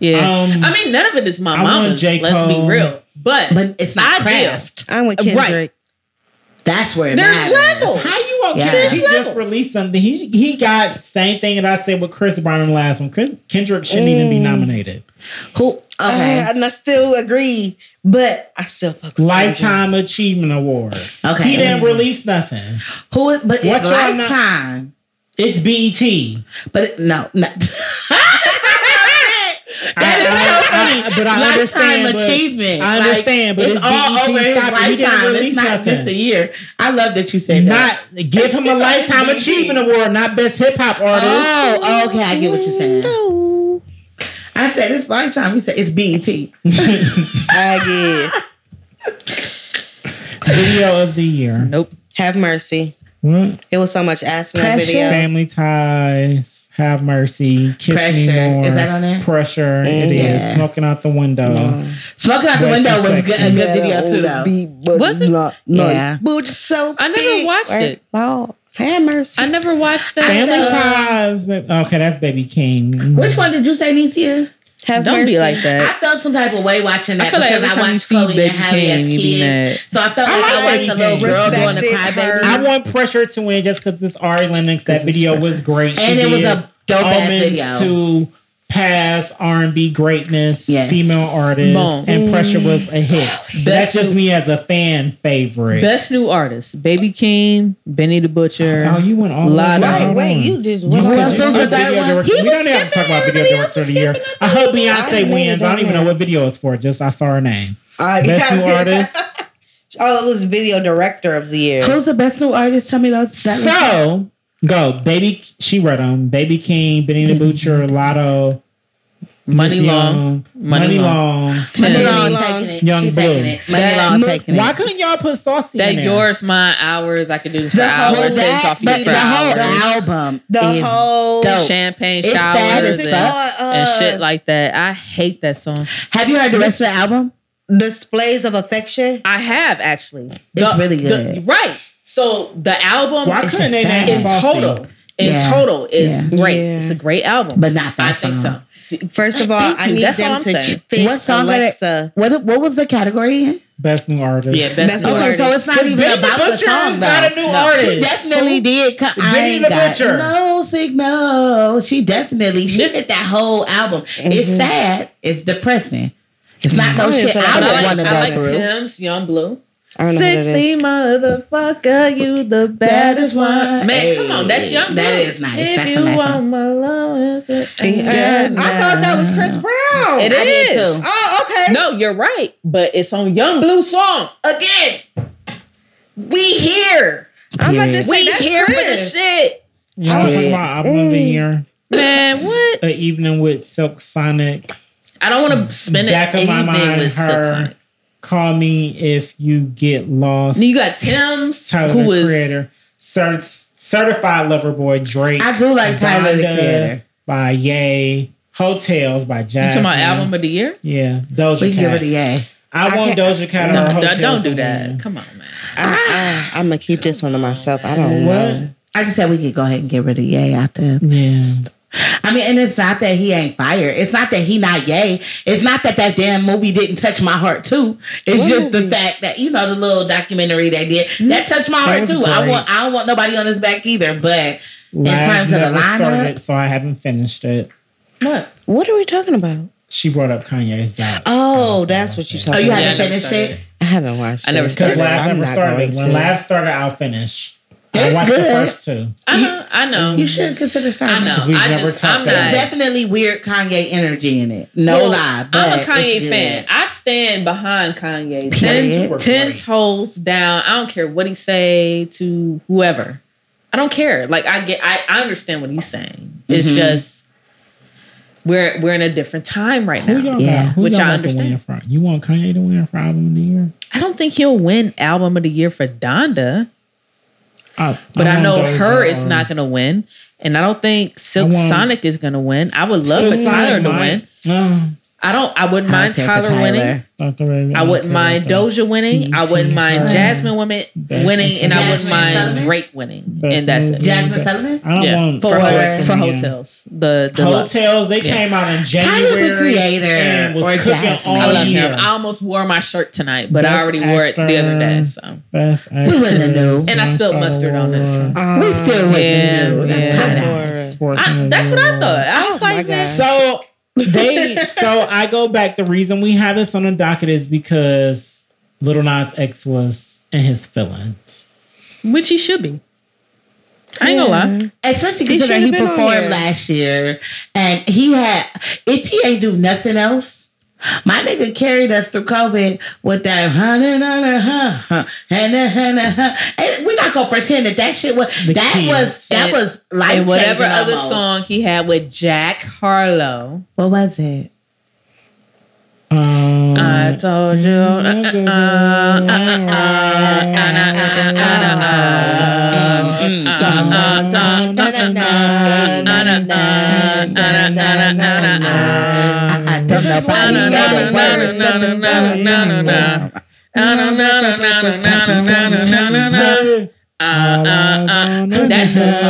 Yeah, Um, I mean, none of it is my I mama's. Let's be real, but But it's not I craft. I'm with Right. Kendrick. That's where it There's matters. levels. How you want Yeah. Kendrick? He There's just released something. He he got same thing that I said with Chris Brown in the last one. Chris, Kendrick shouldn't even Mm. be nominated. Who? Okay. Uh, and I still agree, but I still fuck with Kendrick. Lifetime Achievement Award. Okay. He didn't release nothing. Who? is- But it's What y'all not- lifetime. It's BET. But it, no, no. That is so funny. but I Lifetime understand. achievement. I Like, understand, but it's, it's, all BET. over his Stop it. He didn't lifetime. release It's not nothing. just a year. I love that you said that. Not give him a lifetime achievement award, not best hip hop artist. Oh, okay. I get what you're saying. No. I said it's lifetime. He said it's BET. I get. Video of the year. nope. Have mercy. What? It was so much ass in that video. Family ties. Have mercy. Kiss me Pressure. more. Is that on there? Pressure. It mm. is Yeah. Smoking out the window. Smoking out the Way window too was good, a sexy. good video too, though. Beat, but Was it? not nice. Yeah. Booty so I never big. watched it. Oh, have mercy. I never watched that. Family ties. ba- Okay, that's Baby Keem. Which one did you say, Nicia? Have Don't mercy. be like that. I felt some type of way watching that I feel like because every I time you watched see Chloe Baby and Harry as King, you be kids. So I felt I like like I, watched a little girl doing the Respected crybaby. I want pressure to win just because it's Ari Lennox. That video was great. She And it was a dope ass homage video. to past R and B greatness, Yes. female artists, Boom. and pressure was a hit. But that's just me as a fan favorite. Best new artist: Baby Keem, Benny the Butcher. Oh, you went all Latto. over. Wait, wait, on. you just went could- else you was the third video one? director. He We was don't have to talk about video everybody else director of the year. I hope Beyonce never wins. I don't done even know what video it's for. Just I saw her name. Uh, Best new artist. Oh, it was video director of the year. Who's the best new artist? Tell me that. that So go, baby. She read them. Baby Keem, Benny the Butcher, Latto, Money Missy Long, Young, Money Muni Long. Long. Muni Long Long. it. Young She Blue. it. Money That- Long taking it. Why couldn't y'all put Saucy That in there? yours, mine, ours. I could do this for The whole- hours. Sit and that- talk to but you for the whole hours. album The is whole dope. Champagne It's showers as and, fuck. and shit like that. I hate that song. Have you heard the rest of the album? displays of affection. I have actually. It's really good. right. So the album Why couldn't they name in Saucy? total? In Yeah. total, is Yeah. great. Yeah. It's a great album, But not that I think so. First of all, Thank I you. need That's them to saying. fix What song are they- Alexa. What what was the category? again? Best new artist. Yeah, best Best new new Okay, artist. so it's not even Benny the about the Butcher song. is not a new though. artist. She definitely did. Co- I Benny ain't the got Butcher. no signal. She definitely she did that whole album. It's mm-hmm. sad. It's depressing. It's not mm-hmm. no I don't shit feel like I would I like, want to I go like through. Tim's Yung Bleu. I don't know who that Sexy is. motherfucker, you the baddest one. Man, Hey, come on, that's Yung Bleu. that is nice. If That's a you nice want one. my love, Yeah, I thought that was Chris Brown. It I is. too. Oh, okay. No, you're right, but it's on Yung Bleu song again. We here. I'm about to Period. say We that's here for the Chris. shit, You know, talking about album of the mm. year. man. What? An evening with Silk Sonic. I don't want to spend it Back of my evening mind, with Silk. Sonic. Call me if you get lost. Then you got Tim's, Tyler who the was Creator. Cert- certified Lover Boy Drake. I do like Tyler the Creator. by Yay, Heaux Tales by you Jazmine. talking about album of the year. Yeah, Doja We can give her Cat. the yay. I, I want can't- Doja Cat No, or don't- Heaux Tales. don't do that. win. Come on, man. I, I, I'm gonna keep this one to myself. I don't What? know. I just said we could go ahead and get rid of yay out there. Yeah. I mean, and it's not that he ain't fire. It's not that he not gay. It's not that that damn movie didn't touch my heart too. It's What just the movie? fact that you know the little documentary they did that mm. touched my heart was too. I want I don't want nobody on his back either. But in Lab terms of the never started, lineup, so I haven't finished it. What? What are we talking about? She brought up Kanye's doc. Oh, that's what you're oh, you about. Haven't never finished it. I haven't watched. I never it. Because started. I'm never not started. going When to. Lab started, I'll finish. I It's watched the first two. I know. I know. You should consider I know. we've I never just. I'm talked There's definitely weird Kanye energy in it. No Well, lie. But I'm a Kanye fan. I stand behind Kanye. Period. Ten, ten toes down. I don't care what he say to whoever. I don't care. Like I get. I, I understand what he's saying. It's Mm-hmm. just we're we're in a different time right Who now. y'all Yeah. got? Who Which y'all I to understand. win for? You want Kanye to win for album of the year? I don't think he'll win album of the year for Donda, I, but I, know H.E.R is not going to win, and I don't think Silk Sonic is going to win. I would love Silk for Tyler to win. No, I don't. I wouldn't mind say for Tyler, winning. Tyler. Dr. I wouldn't okay, mind okay. Doja winning. I wouldn't mind Jazmine women winning, and I wouldn't mind Sullivan? Drake winning, Best and that's it. movie. Jazmine Sullivan. I don't Yeah, want for Drake to for Heaux Tales. The the Heaux Tales, they Yeah. came out in January. Tyler, the Creator, and was or cooking Jazmine. all I love year. him. I almost wore my shirt tonight, but I Best already wore it the other day. So Best We wouldn't have knew. And I spilled mustard on this. Wars, we still wouldn't yeah, know. That's yeah. kinda Lord. nice. Sports I, and that's what I thought. I Oh was my like, gosh. So they so I go back. The reason we have this on the docket is because Lil Nas X was in his feelings. which he should be. I ain't gonna lie. Especially He considering he should've been on performed last year, and he had. If he ain't do nothing else, my nigga carried us through COVID with that hundred hundred huh huh and huh. And we're not gonna pretend that that shit was The that kids. was that And- was like And whatever other song he had with Jack Harlow. What was it? Um, I told you. This is why he got That shit's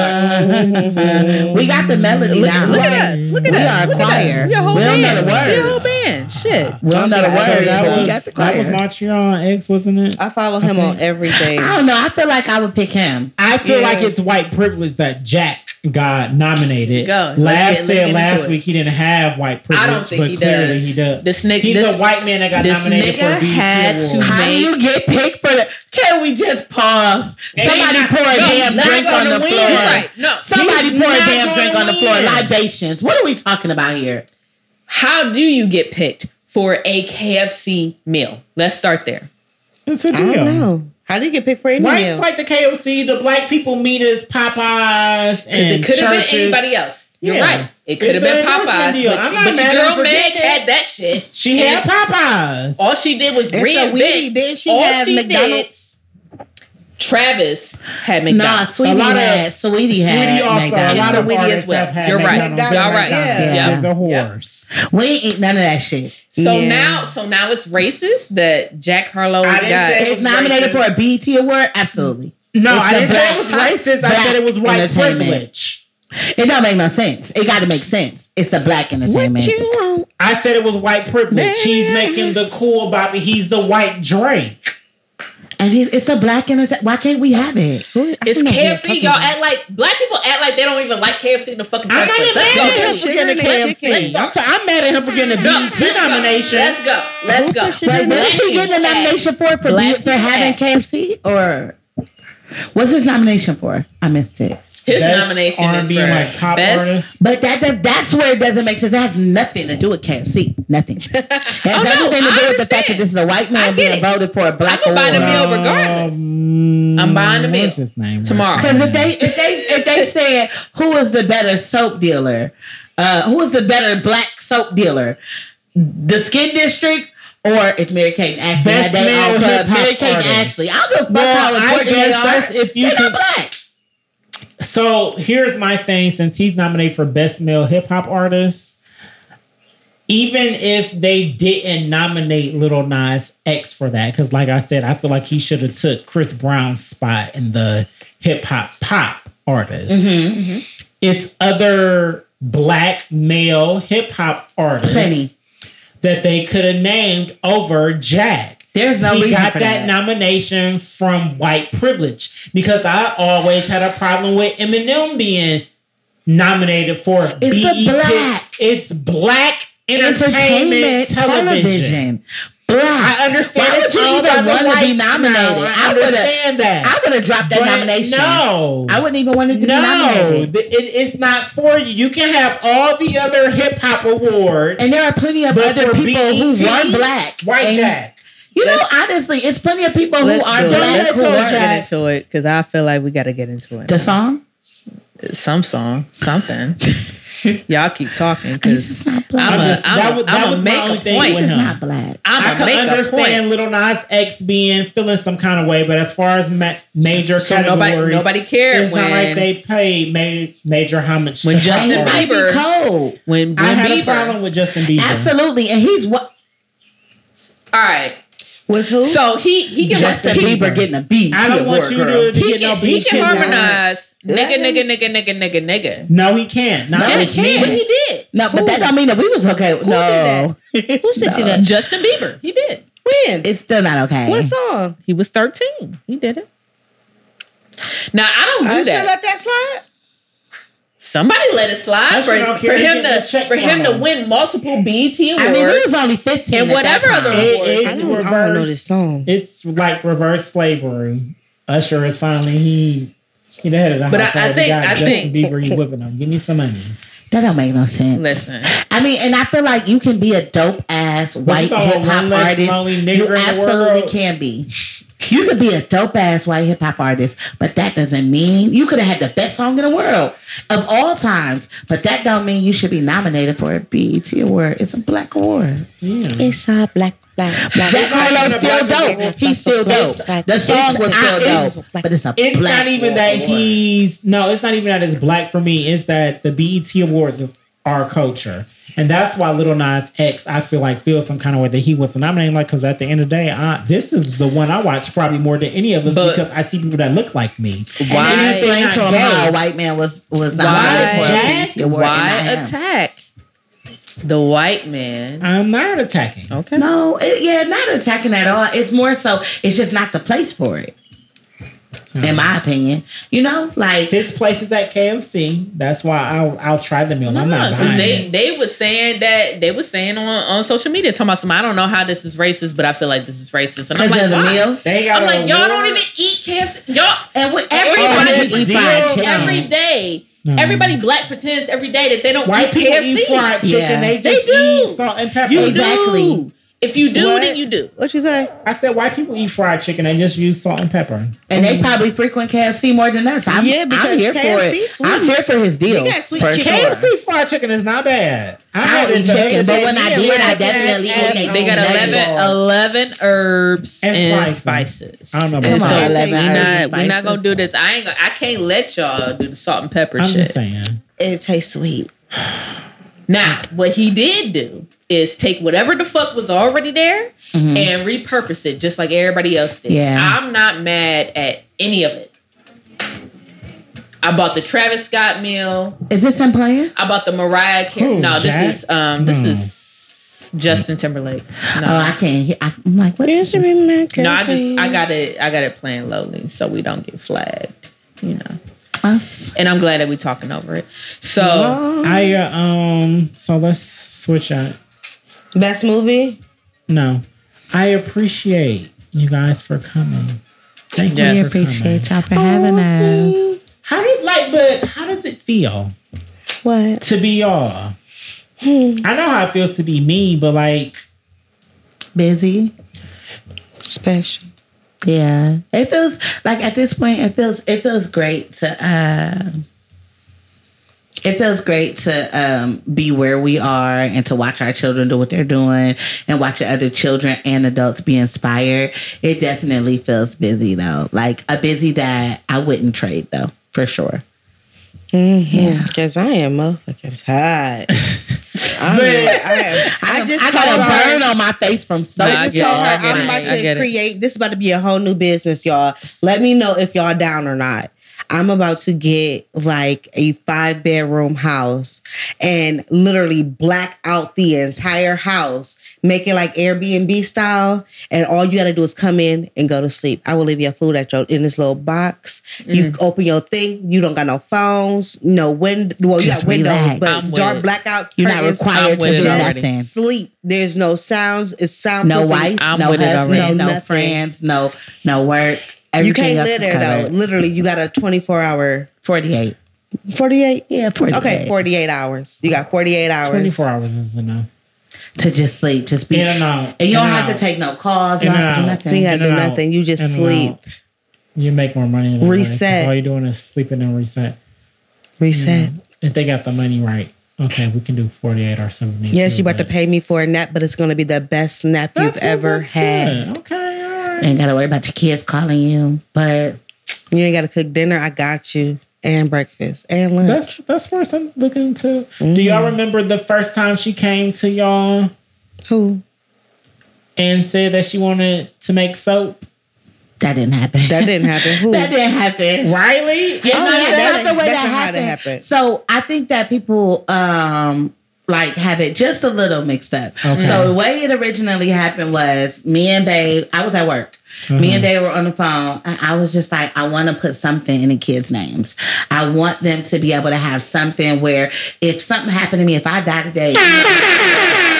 hard. We got the melody now. look at us. Look at We us. are a Look at us. choir. We We don't know band. the We words. Band. Shit. We don't know the Okay, words. so but that was got that was choir. Montreal X, wasn't it? I follow him on everything. I don't know. I feel like I would pick him. I feel Yeah. like it's white privilege that Jack got nominated. Go. Last get- let's get said into last it. week he didn't have white privilege, I don't think but he clearly does. he does. This nigga- He's this- a white man that got this nominated for nigga a BET had to How do you get picked for the? Can we just pause? Somebody not- pour a no, damn drink on the win. floor. Right. No. Somebody pour a damn drink on the floor. Libations. What are we talking about here? How do you get picked for a KFC meal? Let's start there. It's a I deal. don't know. How do you get picked for any Right, meal? it's like the KFC, the black people meet us, Popeyes, Because and it could have been churches. anybody else. You're Yeah. right. It could have It's been an endorsement Popeyes. deal. But, I'm not but your mad at girl for Meg getting had that shit. She And had Popeyes. All she did was and so we reinvent. did she all have she did- McDonald's? Travis had No, McDonald's. Saweetie A lot of- had. Saweetie had. Saweetie also, a lot of Saweetie as well. had You're right. McDonald's. Y'all right. Yeah. Yeah. The Yeah. horse. We ain't eat none of that shit. So Yeah. now, so now it's racist that Jack Harlow I got. didn't say- It's nominated for a BET award. Absolutely. No, It's I the didn't say it was racist. I said it was white privilege. It don't make no sense. It got to make sense. It's the black entertainment. What you want? I said it was white privilege. Man. He's making the cool Bobby. He's the white Drake. And he's, it's a black entertainment. Why can't we have it? It's KFC. Y'all act like black people act like they don't even like KFC in the fucking I'm not place. mad at him for getting a KFC. I'm, t- I'm mad at him for getting a Go. BET Let's go. nomination. Let's go. Let's go. pushing Wait, what is he getting a nomination for? For, for having people KFC? Or what's his nomination for? I missed it. His Best nomination is R&B for like pop best. artist. But that does that's where it doesn't make sense. It has nothing to do with KFC. Nothing. It has Oh, no, everything to I do with the fact that this is a white man being it. voted for a black man. I'm gonna buy the meal regardless. Um, I'm buying the meal What's his name? tomorrow. Because if they if they if they said who is the better soap dealer, uh, who is the better black soap dealer, the Skin District. Or if Mary Kate and Ashley. Best Had they male own club, Mary Kate and. Ashley. I don't give a fuck Well, how I important they guess are. that's if you They're can- not black. So here's my thing: since he's nominated for best male hip hop artist, even if they didn't nominate Lil Nas X for that, because like I said, I feel like he should have took Chris Brown's spot in the hip hop pop artist. Mm-hmm, mm-hmm. It's other black male hip hop artists Plenty. that they could have named over Jack. There's no he reason got that, that. nomination from white privilege because I always had a problem with Eminem being nominated for It's the BET. black It's black entertainment, entertainment television. television. Black. I understand. Why would you even want to be nominated? I, I understand that. I would have dropped that But nomination. No, I wouldn't even want to be no, nominated. th- it, it's not for you. You can have all the other hip hop awards, And there are plenty of other people who BET, were black. White Jack. You know, Let's- honestly, it's plenty of people who are do it. black Let's who go weren't. get into it because I feel like we got to get into it. The song? Some song, something. Y'all keep talking because just not I'm black. I'm a, just- I'm was- a, that I'm was a my make only a thing point. with He's him. not black. I'm I a can make a understand point. Lil Nas X being feeling some kind of way, but as far as ma- major So categories, nobody, nobody cared it's when not like they pay ma- major homage. When to Justin hip Bieber- Cold. when, when I had Bieber. a problem with Justin Bieber. Absolutely. And he's what All right, With who? so he he can Justin he, Bieber getting a beat. I don't want you to, to he get no can, he can harmonize nigga Let nigga nigga nigga nigga nigga. No, he can't. Not No, he can't. But he did. No, but that don't mean that we was okay. Who no. did Who said she that? Justin Bieber, he did. When? It's still not okay. what song? He was thirteen. He did it. Now I don't do I should that. let that slide. Somebody let it slide for, for him to check for from him to win multiple BET awards. I mean, he was only 15. And whatever other time. It- awards. it's I don't, I don't know this song. It's like reverse slavery. Usher is finally he he the head of the But I- household. I He think- got I Justin think- Bieber. You whipping him. Give me some money. That don't make no sense. Listen, I mean, and I feel like you can be a dope ass white saw hip hop one less artist. lonely nigger You in the absolutely can be. You could be a dope ass white hip hop artist, but that doesn't mean you could have had the best song in the world of all times. But that don't mean you should be nominated for a BET award. It's a black award. It's a black, black, black. Jack not Harlow's still black dope. award. He's still dope. It's- The song was it's- still it's- dope, but it's a It's black not even that award. he's no. It's not even that it's black for me. It's that the BET Awards is our culture, and that's why Lil Nas X I feel like feels some kind of way that he was nominated. Like because at the end of the day, I, this is the one I watch probably more than any of us But- because I see people that look like me. And why then explain to him how a white man was was why nominated for a Jack? Why and not him. attack the white man? I'm not attacking. Okay. No, it, yeah, not attacking at all. It's more so it's just not the place for it. In my mm-hmm. opinion, you know, like This place is at KFC. That's why I'll I'll try the meal. I'm not buying they it. they was saying that they was saying on, on social media talking about some I don't know how this is racist, but I feel like this is racist. And I'm like, of the meal. They got I'm like, y'all award. don't even eat KFC. Y'all And with Everybody everybody eat fried every day. Mm-hmm. Everybody black pretends every day that they don't White eat people KFC. eat fried chicken. Yeah. They They do. eat salt and pepper. You Exactly. do. If you do, What? then you do. What you say? I said white people eat fried chicken. They just use salt and pepper. And they probably frequent KFC more than us. I'm, Yeah, because I'm here for KFC it. sweet. I'm here for his deal. They got sweet for chicken. sure. KFC fried chicken is not bad. I had don't eat the- chicken, but when I the did, I definitely ate and They got on 11, 11 herbs And and, spices. spices. I don't know about that. so Come on, we 11 not, herbs and not gonna do this. I ain't. Gonna, I can't let y'all do the salt and pepper I'm shit. just saying. It tastes sweet. Now, what he did do is take whatever the fuck was already there and repurpose it, just like everybody else did. Yeah. I'm not mad at any of it. I bought the Travis Scott meal. Is this him playing? I bought the Mariah Carey. Who, no, Jack? this is um this No. is Justin Timberlake. No. Oh, I can't hear. I, I'm like, what is this? no, I just I got it I got it playing lowly so we don't get flagged, you know. Us? And I'm glad that we're talking over it. So I uh, um. So let's switch out. Best movie? No, I appreciate you guys for coming. Thank Yes. you. We for coming. appreciate y'all for having us. How did like, but how does it feel What? to be y'all? I know how it feels to be me, but like, Busy. Special. Yeah, it feels like at this point, it feels it feels great to. Uh, it feels great to um, be where we are and to watch our children do what they're doing and watch other children and adults be inspired. It definitely feels busy though, like a busy that I wouldn't trade though for sure. Yeah. Because I am motherfucking tired. I, mean, I, am, I just I got a burn on my face from so. I I just get told it, her I get I'm about I to get it. create. This is about to be a whole new business, y'all. Let me know if y'all down or not. I'm about to get like a five bedroom house and literally black out the entire house, make it like Airbnb style. And all you gotta do is come in and go to sleep. I will leave your food at your in this little box. You Mm. open your thing. You don't got no phones, no window. Well, you got windows, relax. but I'm dark it. blackout. You're not required to do it Just sleep. There's no sounds. It's sound. No wife, I'm no with it husband, already. no, No nothing. friends, no no work. You can't else live there though. Literally, you got a 24 hour, 48. 48. Yeah, 48. Okay, 48 hours. You got 48 hours. 24 hours is enough. to just sleep, just be. In and out. And you don't and have out. to take no calls. You don't have to do nothing. You gotta do nothing. You just In sleep. You make more money. That Reset. All you're doing is sleeping and reset. Reset. Mm. If they got the money right, okay, we can do 48 or 70. Yes, you're about to pay me for a nap, but it's gonna be the best nap you've ever had. Okay, all right. ain't gotta worry about your kids calling you. But You ain't gotta cook dinner. I got you. And breakfast. And lunch. That's that's where I'm looking to. Do Mm. y'all remember the first time she came to y'all Who? and said that she wanted to make soap? that didn't happen. That didn't happen. Who? that didn't happen. Riley? Yeah, Oh, no, yeah, that's that- not the way that's that not how happened. that happened. So I think that people um like have it just a little mixed up. Okay. So the way it originally happened was me and Babe, I was at work. Me Mm-hmm. and Babe were on the phone, and I was just like, I want to put something in the kids' names. I want them to be able to have something where if something happened to me, if I die today,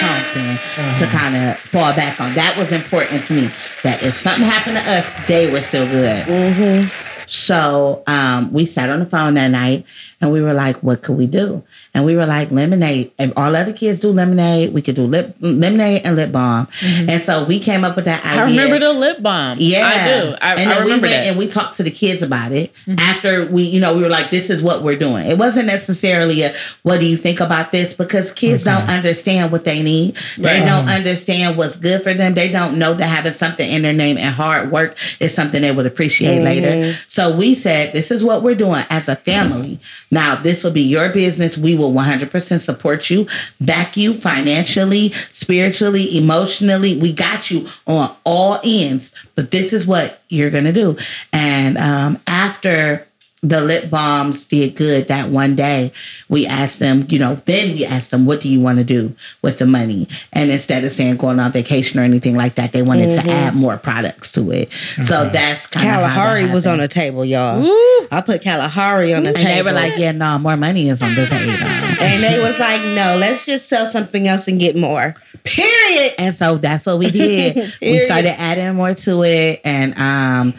something to kind of fall back on. That was important to me. That if something happened to us, they were still good. So um, we sat on the phone that night and we were like, what could we do? And we were like, lemonade. If all other kids do lemonade, we could do lip, lemonade and lip balm. Mm-hmm. And so we came up with that idea. I remember the lip balm. Yeah, I do. I, and I remember we that. And we talked to the kids about it mm-hmm. after we, you know, we were like, "This is what we're doing." It wasn't necessarily a "What do you think about this?" because kids don't understand what they need. They Right. don't understand what's good for them. They don't know that having something in their name and hard work is something they would appreciate later. Mm. So we said, "This is what we're doing as a family. Now, this will be your business. We will 100% support you, back you financially, spiritually, emotionally. We got you on all ends, but this is what you're going to do. And um, after the lip balms did good that one day, we asked them, you know, then we asked them, what do you want to do with the money? And instead of saying going on vacation or anything like that, they wanted to add more products to it. So that's kind of Kalahari was on the table, y'all. I put Kalahari on the And table. they were like, yeah, no, more money is on the table. and they was like, no, let's just sell something else and get more. Period. And so that's what we did. we started adding more to it. And um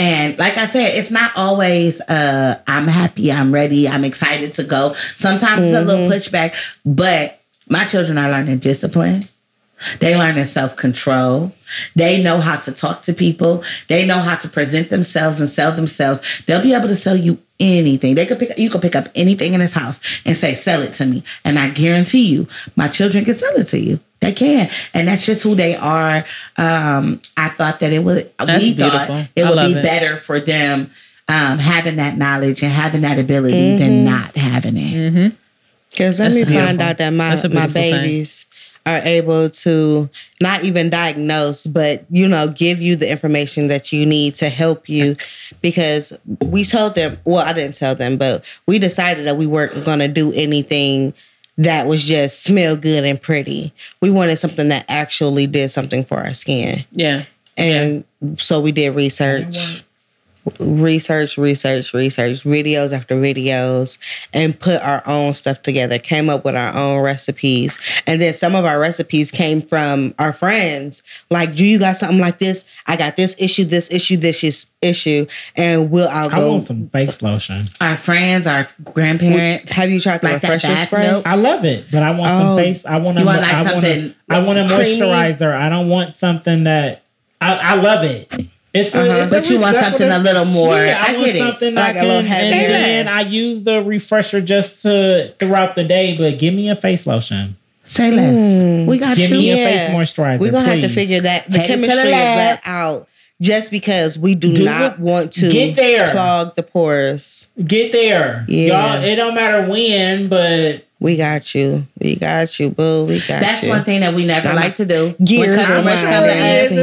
and like I said, it's not always uh I'm happy, I'm ready, I'm excited to go. Sometimes it's a little pushback, but my children are learning discipline. They learning self-control. They know how to talk to people. They know how to present themselves and sell themselves. They'll be able to sell you anything. They could pick you could pick up anything in this house and say, sell it to me. And I guarantee you, my children can sell it to you. They can. And that's just who they are. Um, I thought that it would That's we beautiful. thought it I would be it. better for them um, having that knowledge and having that ability than not having it. Because let That's me beautiful. find out that my, my beautiful thing. babies are able to not even diagnose, but you know, give you the information that you need to help you. Because we told them, well, I didn't tell them, but we decided that we weren't going to do anything that was just smell good and pretty. We wanted something that actually did something for our skin. Yeah. And so we did research, research, research, research, videos after videos, and put our own stuff together, came up with our own recipes. And then some of our recipes came from our friends. Like, do you got something like this? I got this issue, this issue, this is issue. And we'll I'll I go. want some face lotion. Our friends, our grandparents. Have you tried the Like that refresher spray? milk? I love it, but I want Oh. some face. I want to. You want, like, I want something I want a creamy? moisturizer. I don't want something that. I, I love it. It's, a, Uh-huh. it's But you want something a little more. Yeah, I, I want get it. something Like I a little can, heavy. and then I use the refresher just to throughout the day. But give me a face lotion. Say less. We got Give you. me a face moisturizer. We're gonna have to figure that the Head chemistry of that out. Just because we do, Do not it. want to Get there. clog the pores. Get there, Yeah. y'all. It don't matter when, but We got you. We got you, boo. We got That's you. That's one thing that we never I'm- like to do. Gears when customers around. come to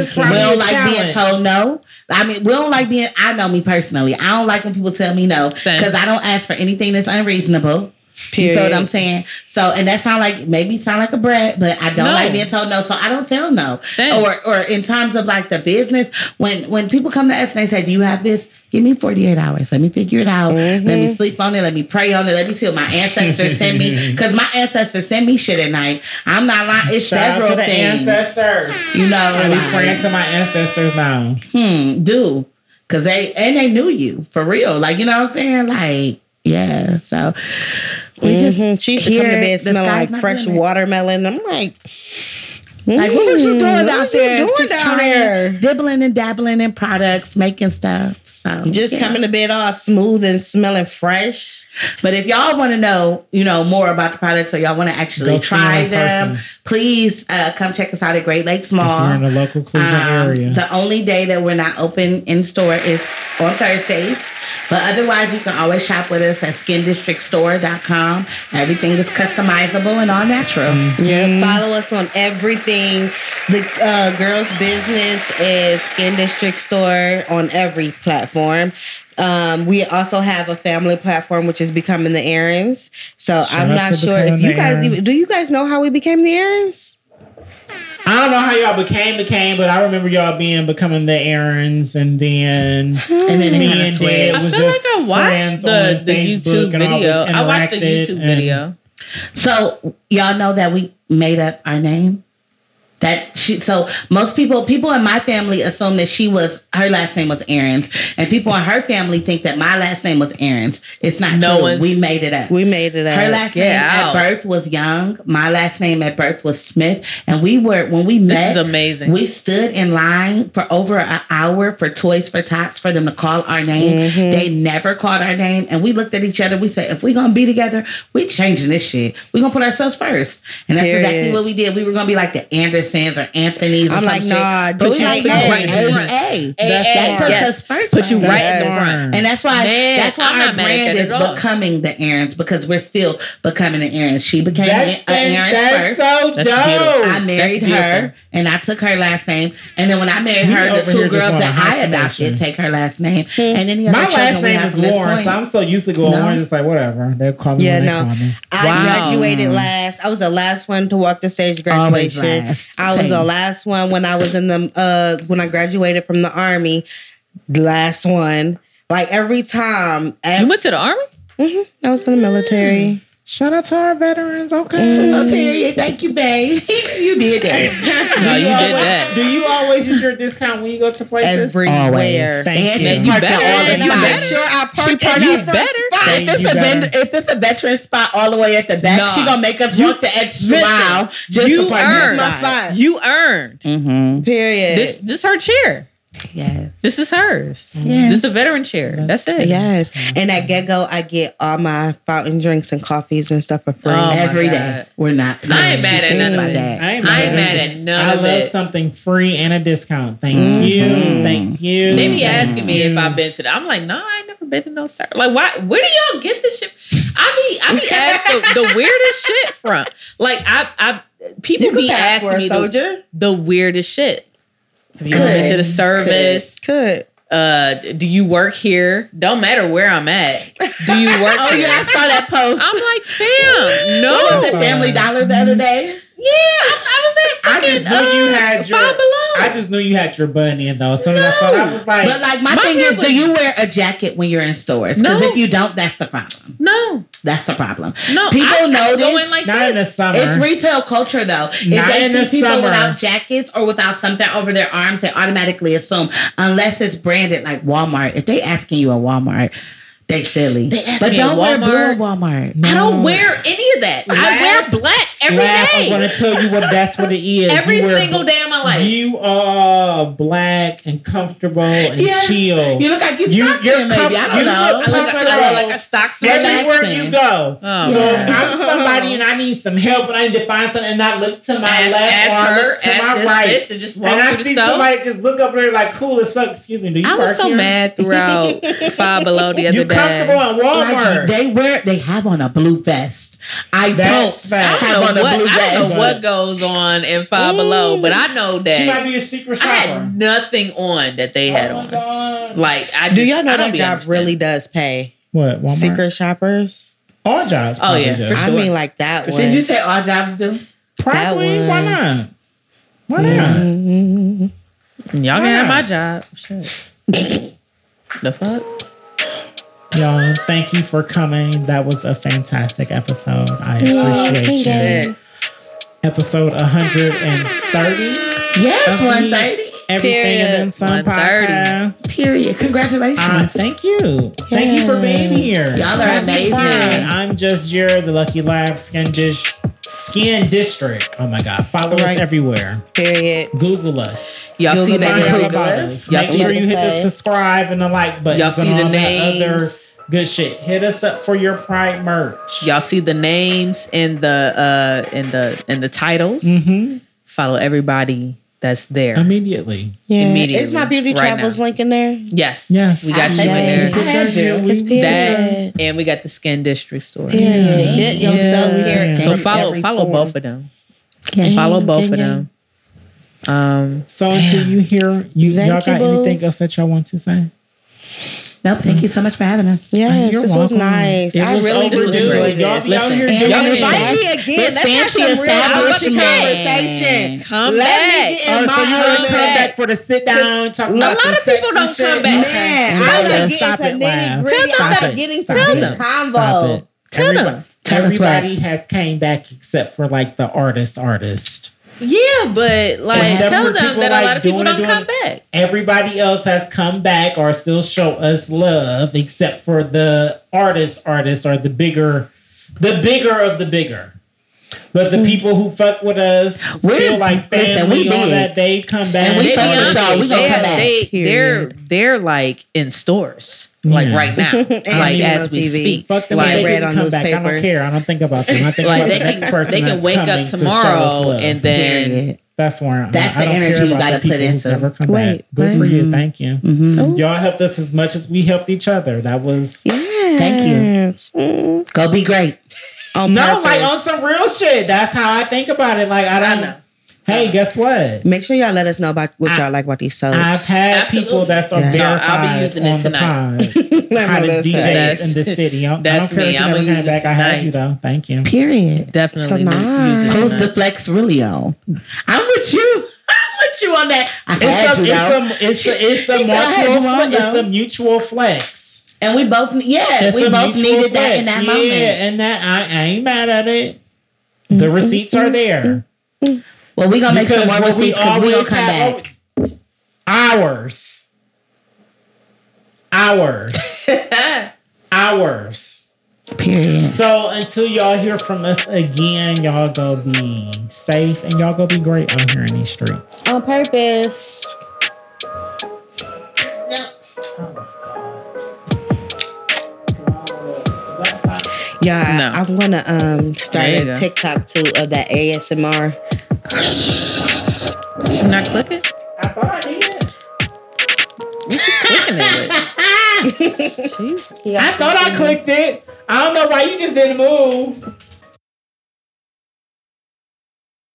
us, we don't a like being challenge. told no. I mean, we don't like being. I know me personally. I don't like when people tell me no because I don't ask for anything that's unreasonable. You feel what I'm saying? So, and that sound like maybe sound like a brat, but I don't No. like being told no, so I don't tell no. Same. Or, or in terms of like the business, when when people come to us and they say, "Do you have this?" Give me 48 hours. Let me figure it out. Let me sleep on it. Let me pray on it. Let me see what my ancestors send me. Because my ancestors send me shit at night. I'm not lying. It's shout out several to the things. ancestors. You know, I be like, praying to my ancestors now. hmm, do because they and they knew you for real. Like you know what I'm saying? Like yeah. So we just Mhm. She used to come to bed smelling like fresh the watermelon. I'm like, Like what was you doing Mm, what was you doing Just down there? dibbling and dabbling in products, making stuff. So just yeah. coming to bed all smooth and smelling fresh. But if y'all want to know, you know, more about the products or y'all want to actually Go try them person. please uh, come check us out at Great Lakes Mall. If you're in the local Cleveland Um, area, The only day that we're not open in store is on Thursdays. But otherwise, you can always shop with us at skindistrictstore.com. Everything is customizable and all natural. Yeah, follow us on everything. The uh, girls' business is Skin District Store on every platform. Um, we also have a family platform, which is becoming the Aaron's. So Shout I'm not sure if you guys even do. You guys know how we became the Aaron's? I don't know how y'all became became, but I remember y'all being becoming the Aaron's, and then And then me and of Dad switched. I was feel like just I watched friends the, on the Facebook YouTube and always video. I watched the interacted, YouTube and- video. So y'all know that we made up our name. That she so most people people in my family assume that she was her last name was Aaron's, and people in her family think that my last name was Aaron's. It's not No true. we made it up. We made it up. her last Get name out. at birth was Young. My last name at birth was Smith, and we were when we met. This is amazing. We stood in line for over an hour for Toys for Tots for them to call our name. Mm-hmm. They never called our name, and we looked at each other. We said, "If we're gonna be together, we changing this shit. We're gonna put ourselves first. And that's Period. exactly what we did. We were gonna be like the Andersons or Anthony's. Or I'm like, shit. nah, but put we you like right A, in the A, front. A. A, That A, puts yes. us first. Put you right right in the front. Mm. and that's why Man, that's why I'm our not mad at brand that is at all. becoming the Aaron's because we're still becoming the Aaron's. She became That's, an Aaron's that's first. so That's dope. I married her and I took her last name. And then when I married her, the two girls that I adopted take her last name. Hmm. And then My last name is from this Lawrence. point- So I'm so used to going No. Lawrence, just like whatever. They call me Yeah, no. I graduated last. I was the last one to walk the stage Always graduation. I was the last one when I was in the uh when I graduated from the army. The last one. Like every time You went to the army? I was in the military. Shout out to our veterans. Okay. Oh, period. Thank you, babe. you did that. No, you did always- that. Do you always use your discount when you go to places? Everywhere. Thank And you. she You parked better. at all the And And I make sure I park She at parked the you better. spot. Thank If it's, a better. ven- if it's a veteran spot all the way at the back, Nah. she gonna make us walk the extra listen, mile just you to park earned. my spot. You earned. Mm-hmm. Period. This this her chair. Yes. This is hers. Yes. This is the veteran chair. That's it. yes. And at GetGo, I get all my fountain drinks and coffees and stuff for free. Oh, my Every God. day. We're not. I ain't mad at She's none of my it. dad. I ain't I ain't mad mad at none I of love something free and a discount. Thank Mm-hmm. you. Thank you. They be asking me if I've been to the. I'm like, no, I ain't never been to no sir. Like, why? Where do y'all get this shit? I be I be asked the, the weirdest shit from. Like, I I people You be pass asking me the, the weirdest shit. Have you been to the service? Could. Uh, do you work here? Don't matter where I'm at. Do you work Oh here? yeah, I saw that post. I'm like, fam, no. What was it Family Dollar the other day? Yeah, I, I was at I just knew you uh, had your. Five Below. I just knew you had your bunny in though. As soon as I saw that, I was like, But like my, My thing is, was- do you wear a jacket when you're in stores? Because No. if you don't, that's the problem. no, That's the problem. no. People I, know I go this. in like not in the summer. It's retail culture though. If Not they in the see people summer. without jackets or without something over their arms, they automatically assume, unless it's branded like Walmart. If they asking you at Walmart, they silly. They ask but me at don't wear blue at Walmart. I don't wear any of that. I wear black every Laugh, I'm gonna tell you what that's what it is. Every You single bl- day of my life. You are black and comfortable and Yes. chill. You look like you, You- stuck you're in, maybe. I don't you know. look I look, I look comfortable. like a stock Everywhere Jackson. you go. Oh. so Yeah. if I'm somebody and I need some help and I need to find something and I look to my Ask- left ask or I her, look to my right. to just walk and I see stove. somebody just look up there like cool as fuck. Excuse me, do you I was work so here? mad throughout Five Below the other day. Comfortable at Like, Walmart. they wear they have on a blue vest. I That's don't fact. I have don't on know a what blue I don't know what goes on in Five mm. Below, but I know that she might be a secret shopper. I shopper. had nothing on that they had oh my on. god. Like I Do just- y'all know that job understanding. really does pay? What? Walmart? Secret shoppers. All jobs. Oh, yeah, do. for I mean, like that one. Did you say all jobs do? Probably. That Why not? Why not? Mm-hmm. Y'all can have my job. Shit. the fuck? Y'all, thank you for coming. That was a fantastic episode. I Yeah, appreciate thank you. Episode 130. Yes, one thirty. Everything and then some 130. podcast. Period. Congratulations. Uh, thank you. Thank you for being here. Y'all are Have amazing. fun. I'm just your the Lucky Lav Skin Dish Skin District. Oh my God. Follow Right. us everywhere. Period. Google us. Y'all Google see that? Google us. us. Y'all Make see sure you hit the subscribe and the like button. Y'all see the names. Good shit. Hit us up for your Pride merch. Y'all see the names in the uh in the in the titles. Mm-hmm. Follow everybody that's there. Immediately. Yeah. Immediately, Is my beauty right travels now. link in there? yes. Yes. We got I you in there. I had you. That and we got the Skin District store. Period. Get yourself Yeah. here. So follow follow form. both of them. Yeah. Follow both of them. Um So until you hear you Thank y'all got anything else that y'all want to say? Nope. Thank you so much for having us. Yes, You're this was nice. It I was really did enjoy great. Y'all this. be out here and doing y'all it. Invite Yes. me again. Let's have some real conversation. Come Let back. me get Oh, in so you my gonna come back for the sit down, talk a about lot of people don't shit? come back. Man, And I Lola, like stop getting it, to Lav. nitty gritty. Tell I them like getting to it. deep convo. Tell them. Tell us what. everybody has came back except for like the artist artist. Yeah, but like Except tell them that like, a lot of people don't come doing back. Everybody else has come back or still show us love, except for the artist artists are the bigger, the bigger of the bigger. But the mm. people who fuck with us We're- feel like listen, family, we all that they come back. And we They fuck with y'all. We gonna come back. they- they're they're like in stores like right now, And like as we TV. speak. Fuck them Like- they read on come back. I don't care. I don't think about them. I think Like about they the next can person they can that's wake up to show us tomorrow love. and then Period. That's where I'm. That's I the don't energy care you gotta put who've into- Never come Wait, back. Good for wait. you. Thank you. Mm-hmm. Y'all helped us as much as we helped each other. That was Yes. Thank you. Yes. Go be great. On no, purpose. like on some real shit. That's how I think about it. Like I don't. know. Hey, guess what? Make sure y'all let us know about what I- y'all like about these soaps. I've had Absolutely. people that's on Yeah. No, I'll be verified using it on the tonight. pod. Let me Hottest. DJs That's- in the city. I, I that's don't care me. if you I'ma never use came it back. I had you though. Thank you. Period. definitely Tonight. use it Who's tonight. the flex really on? I'm with you. I'm with you on that. I had It's a, you though. it's a, it's a, it's a He said I had mutual, you on, flex. It's though. a mutual flex. and we both, yeah, It's we both mutual needed that in that yeah, moment. Yeah, and that I, I ain't mad at it. The mm-hmm. receipts are there mm-hmm. Well, we gonna make some more what receipts because we gonna come have- back. Hours, hours, hours. Period. So until y'all hear from us again, y'all go be safe and y'all go be great out here in these streets. On purpose. Yeah, No. I'm gonna um start There a go. TikTok too of that ASMR. You not clicking? I thought I did. Clicking it. Jeez. I thought I clicked it. I don't know why you just didn't move.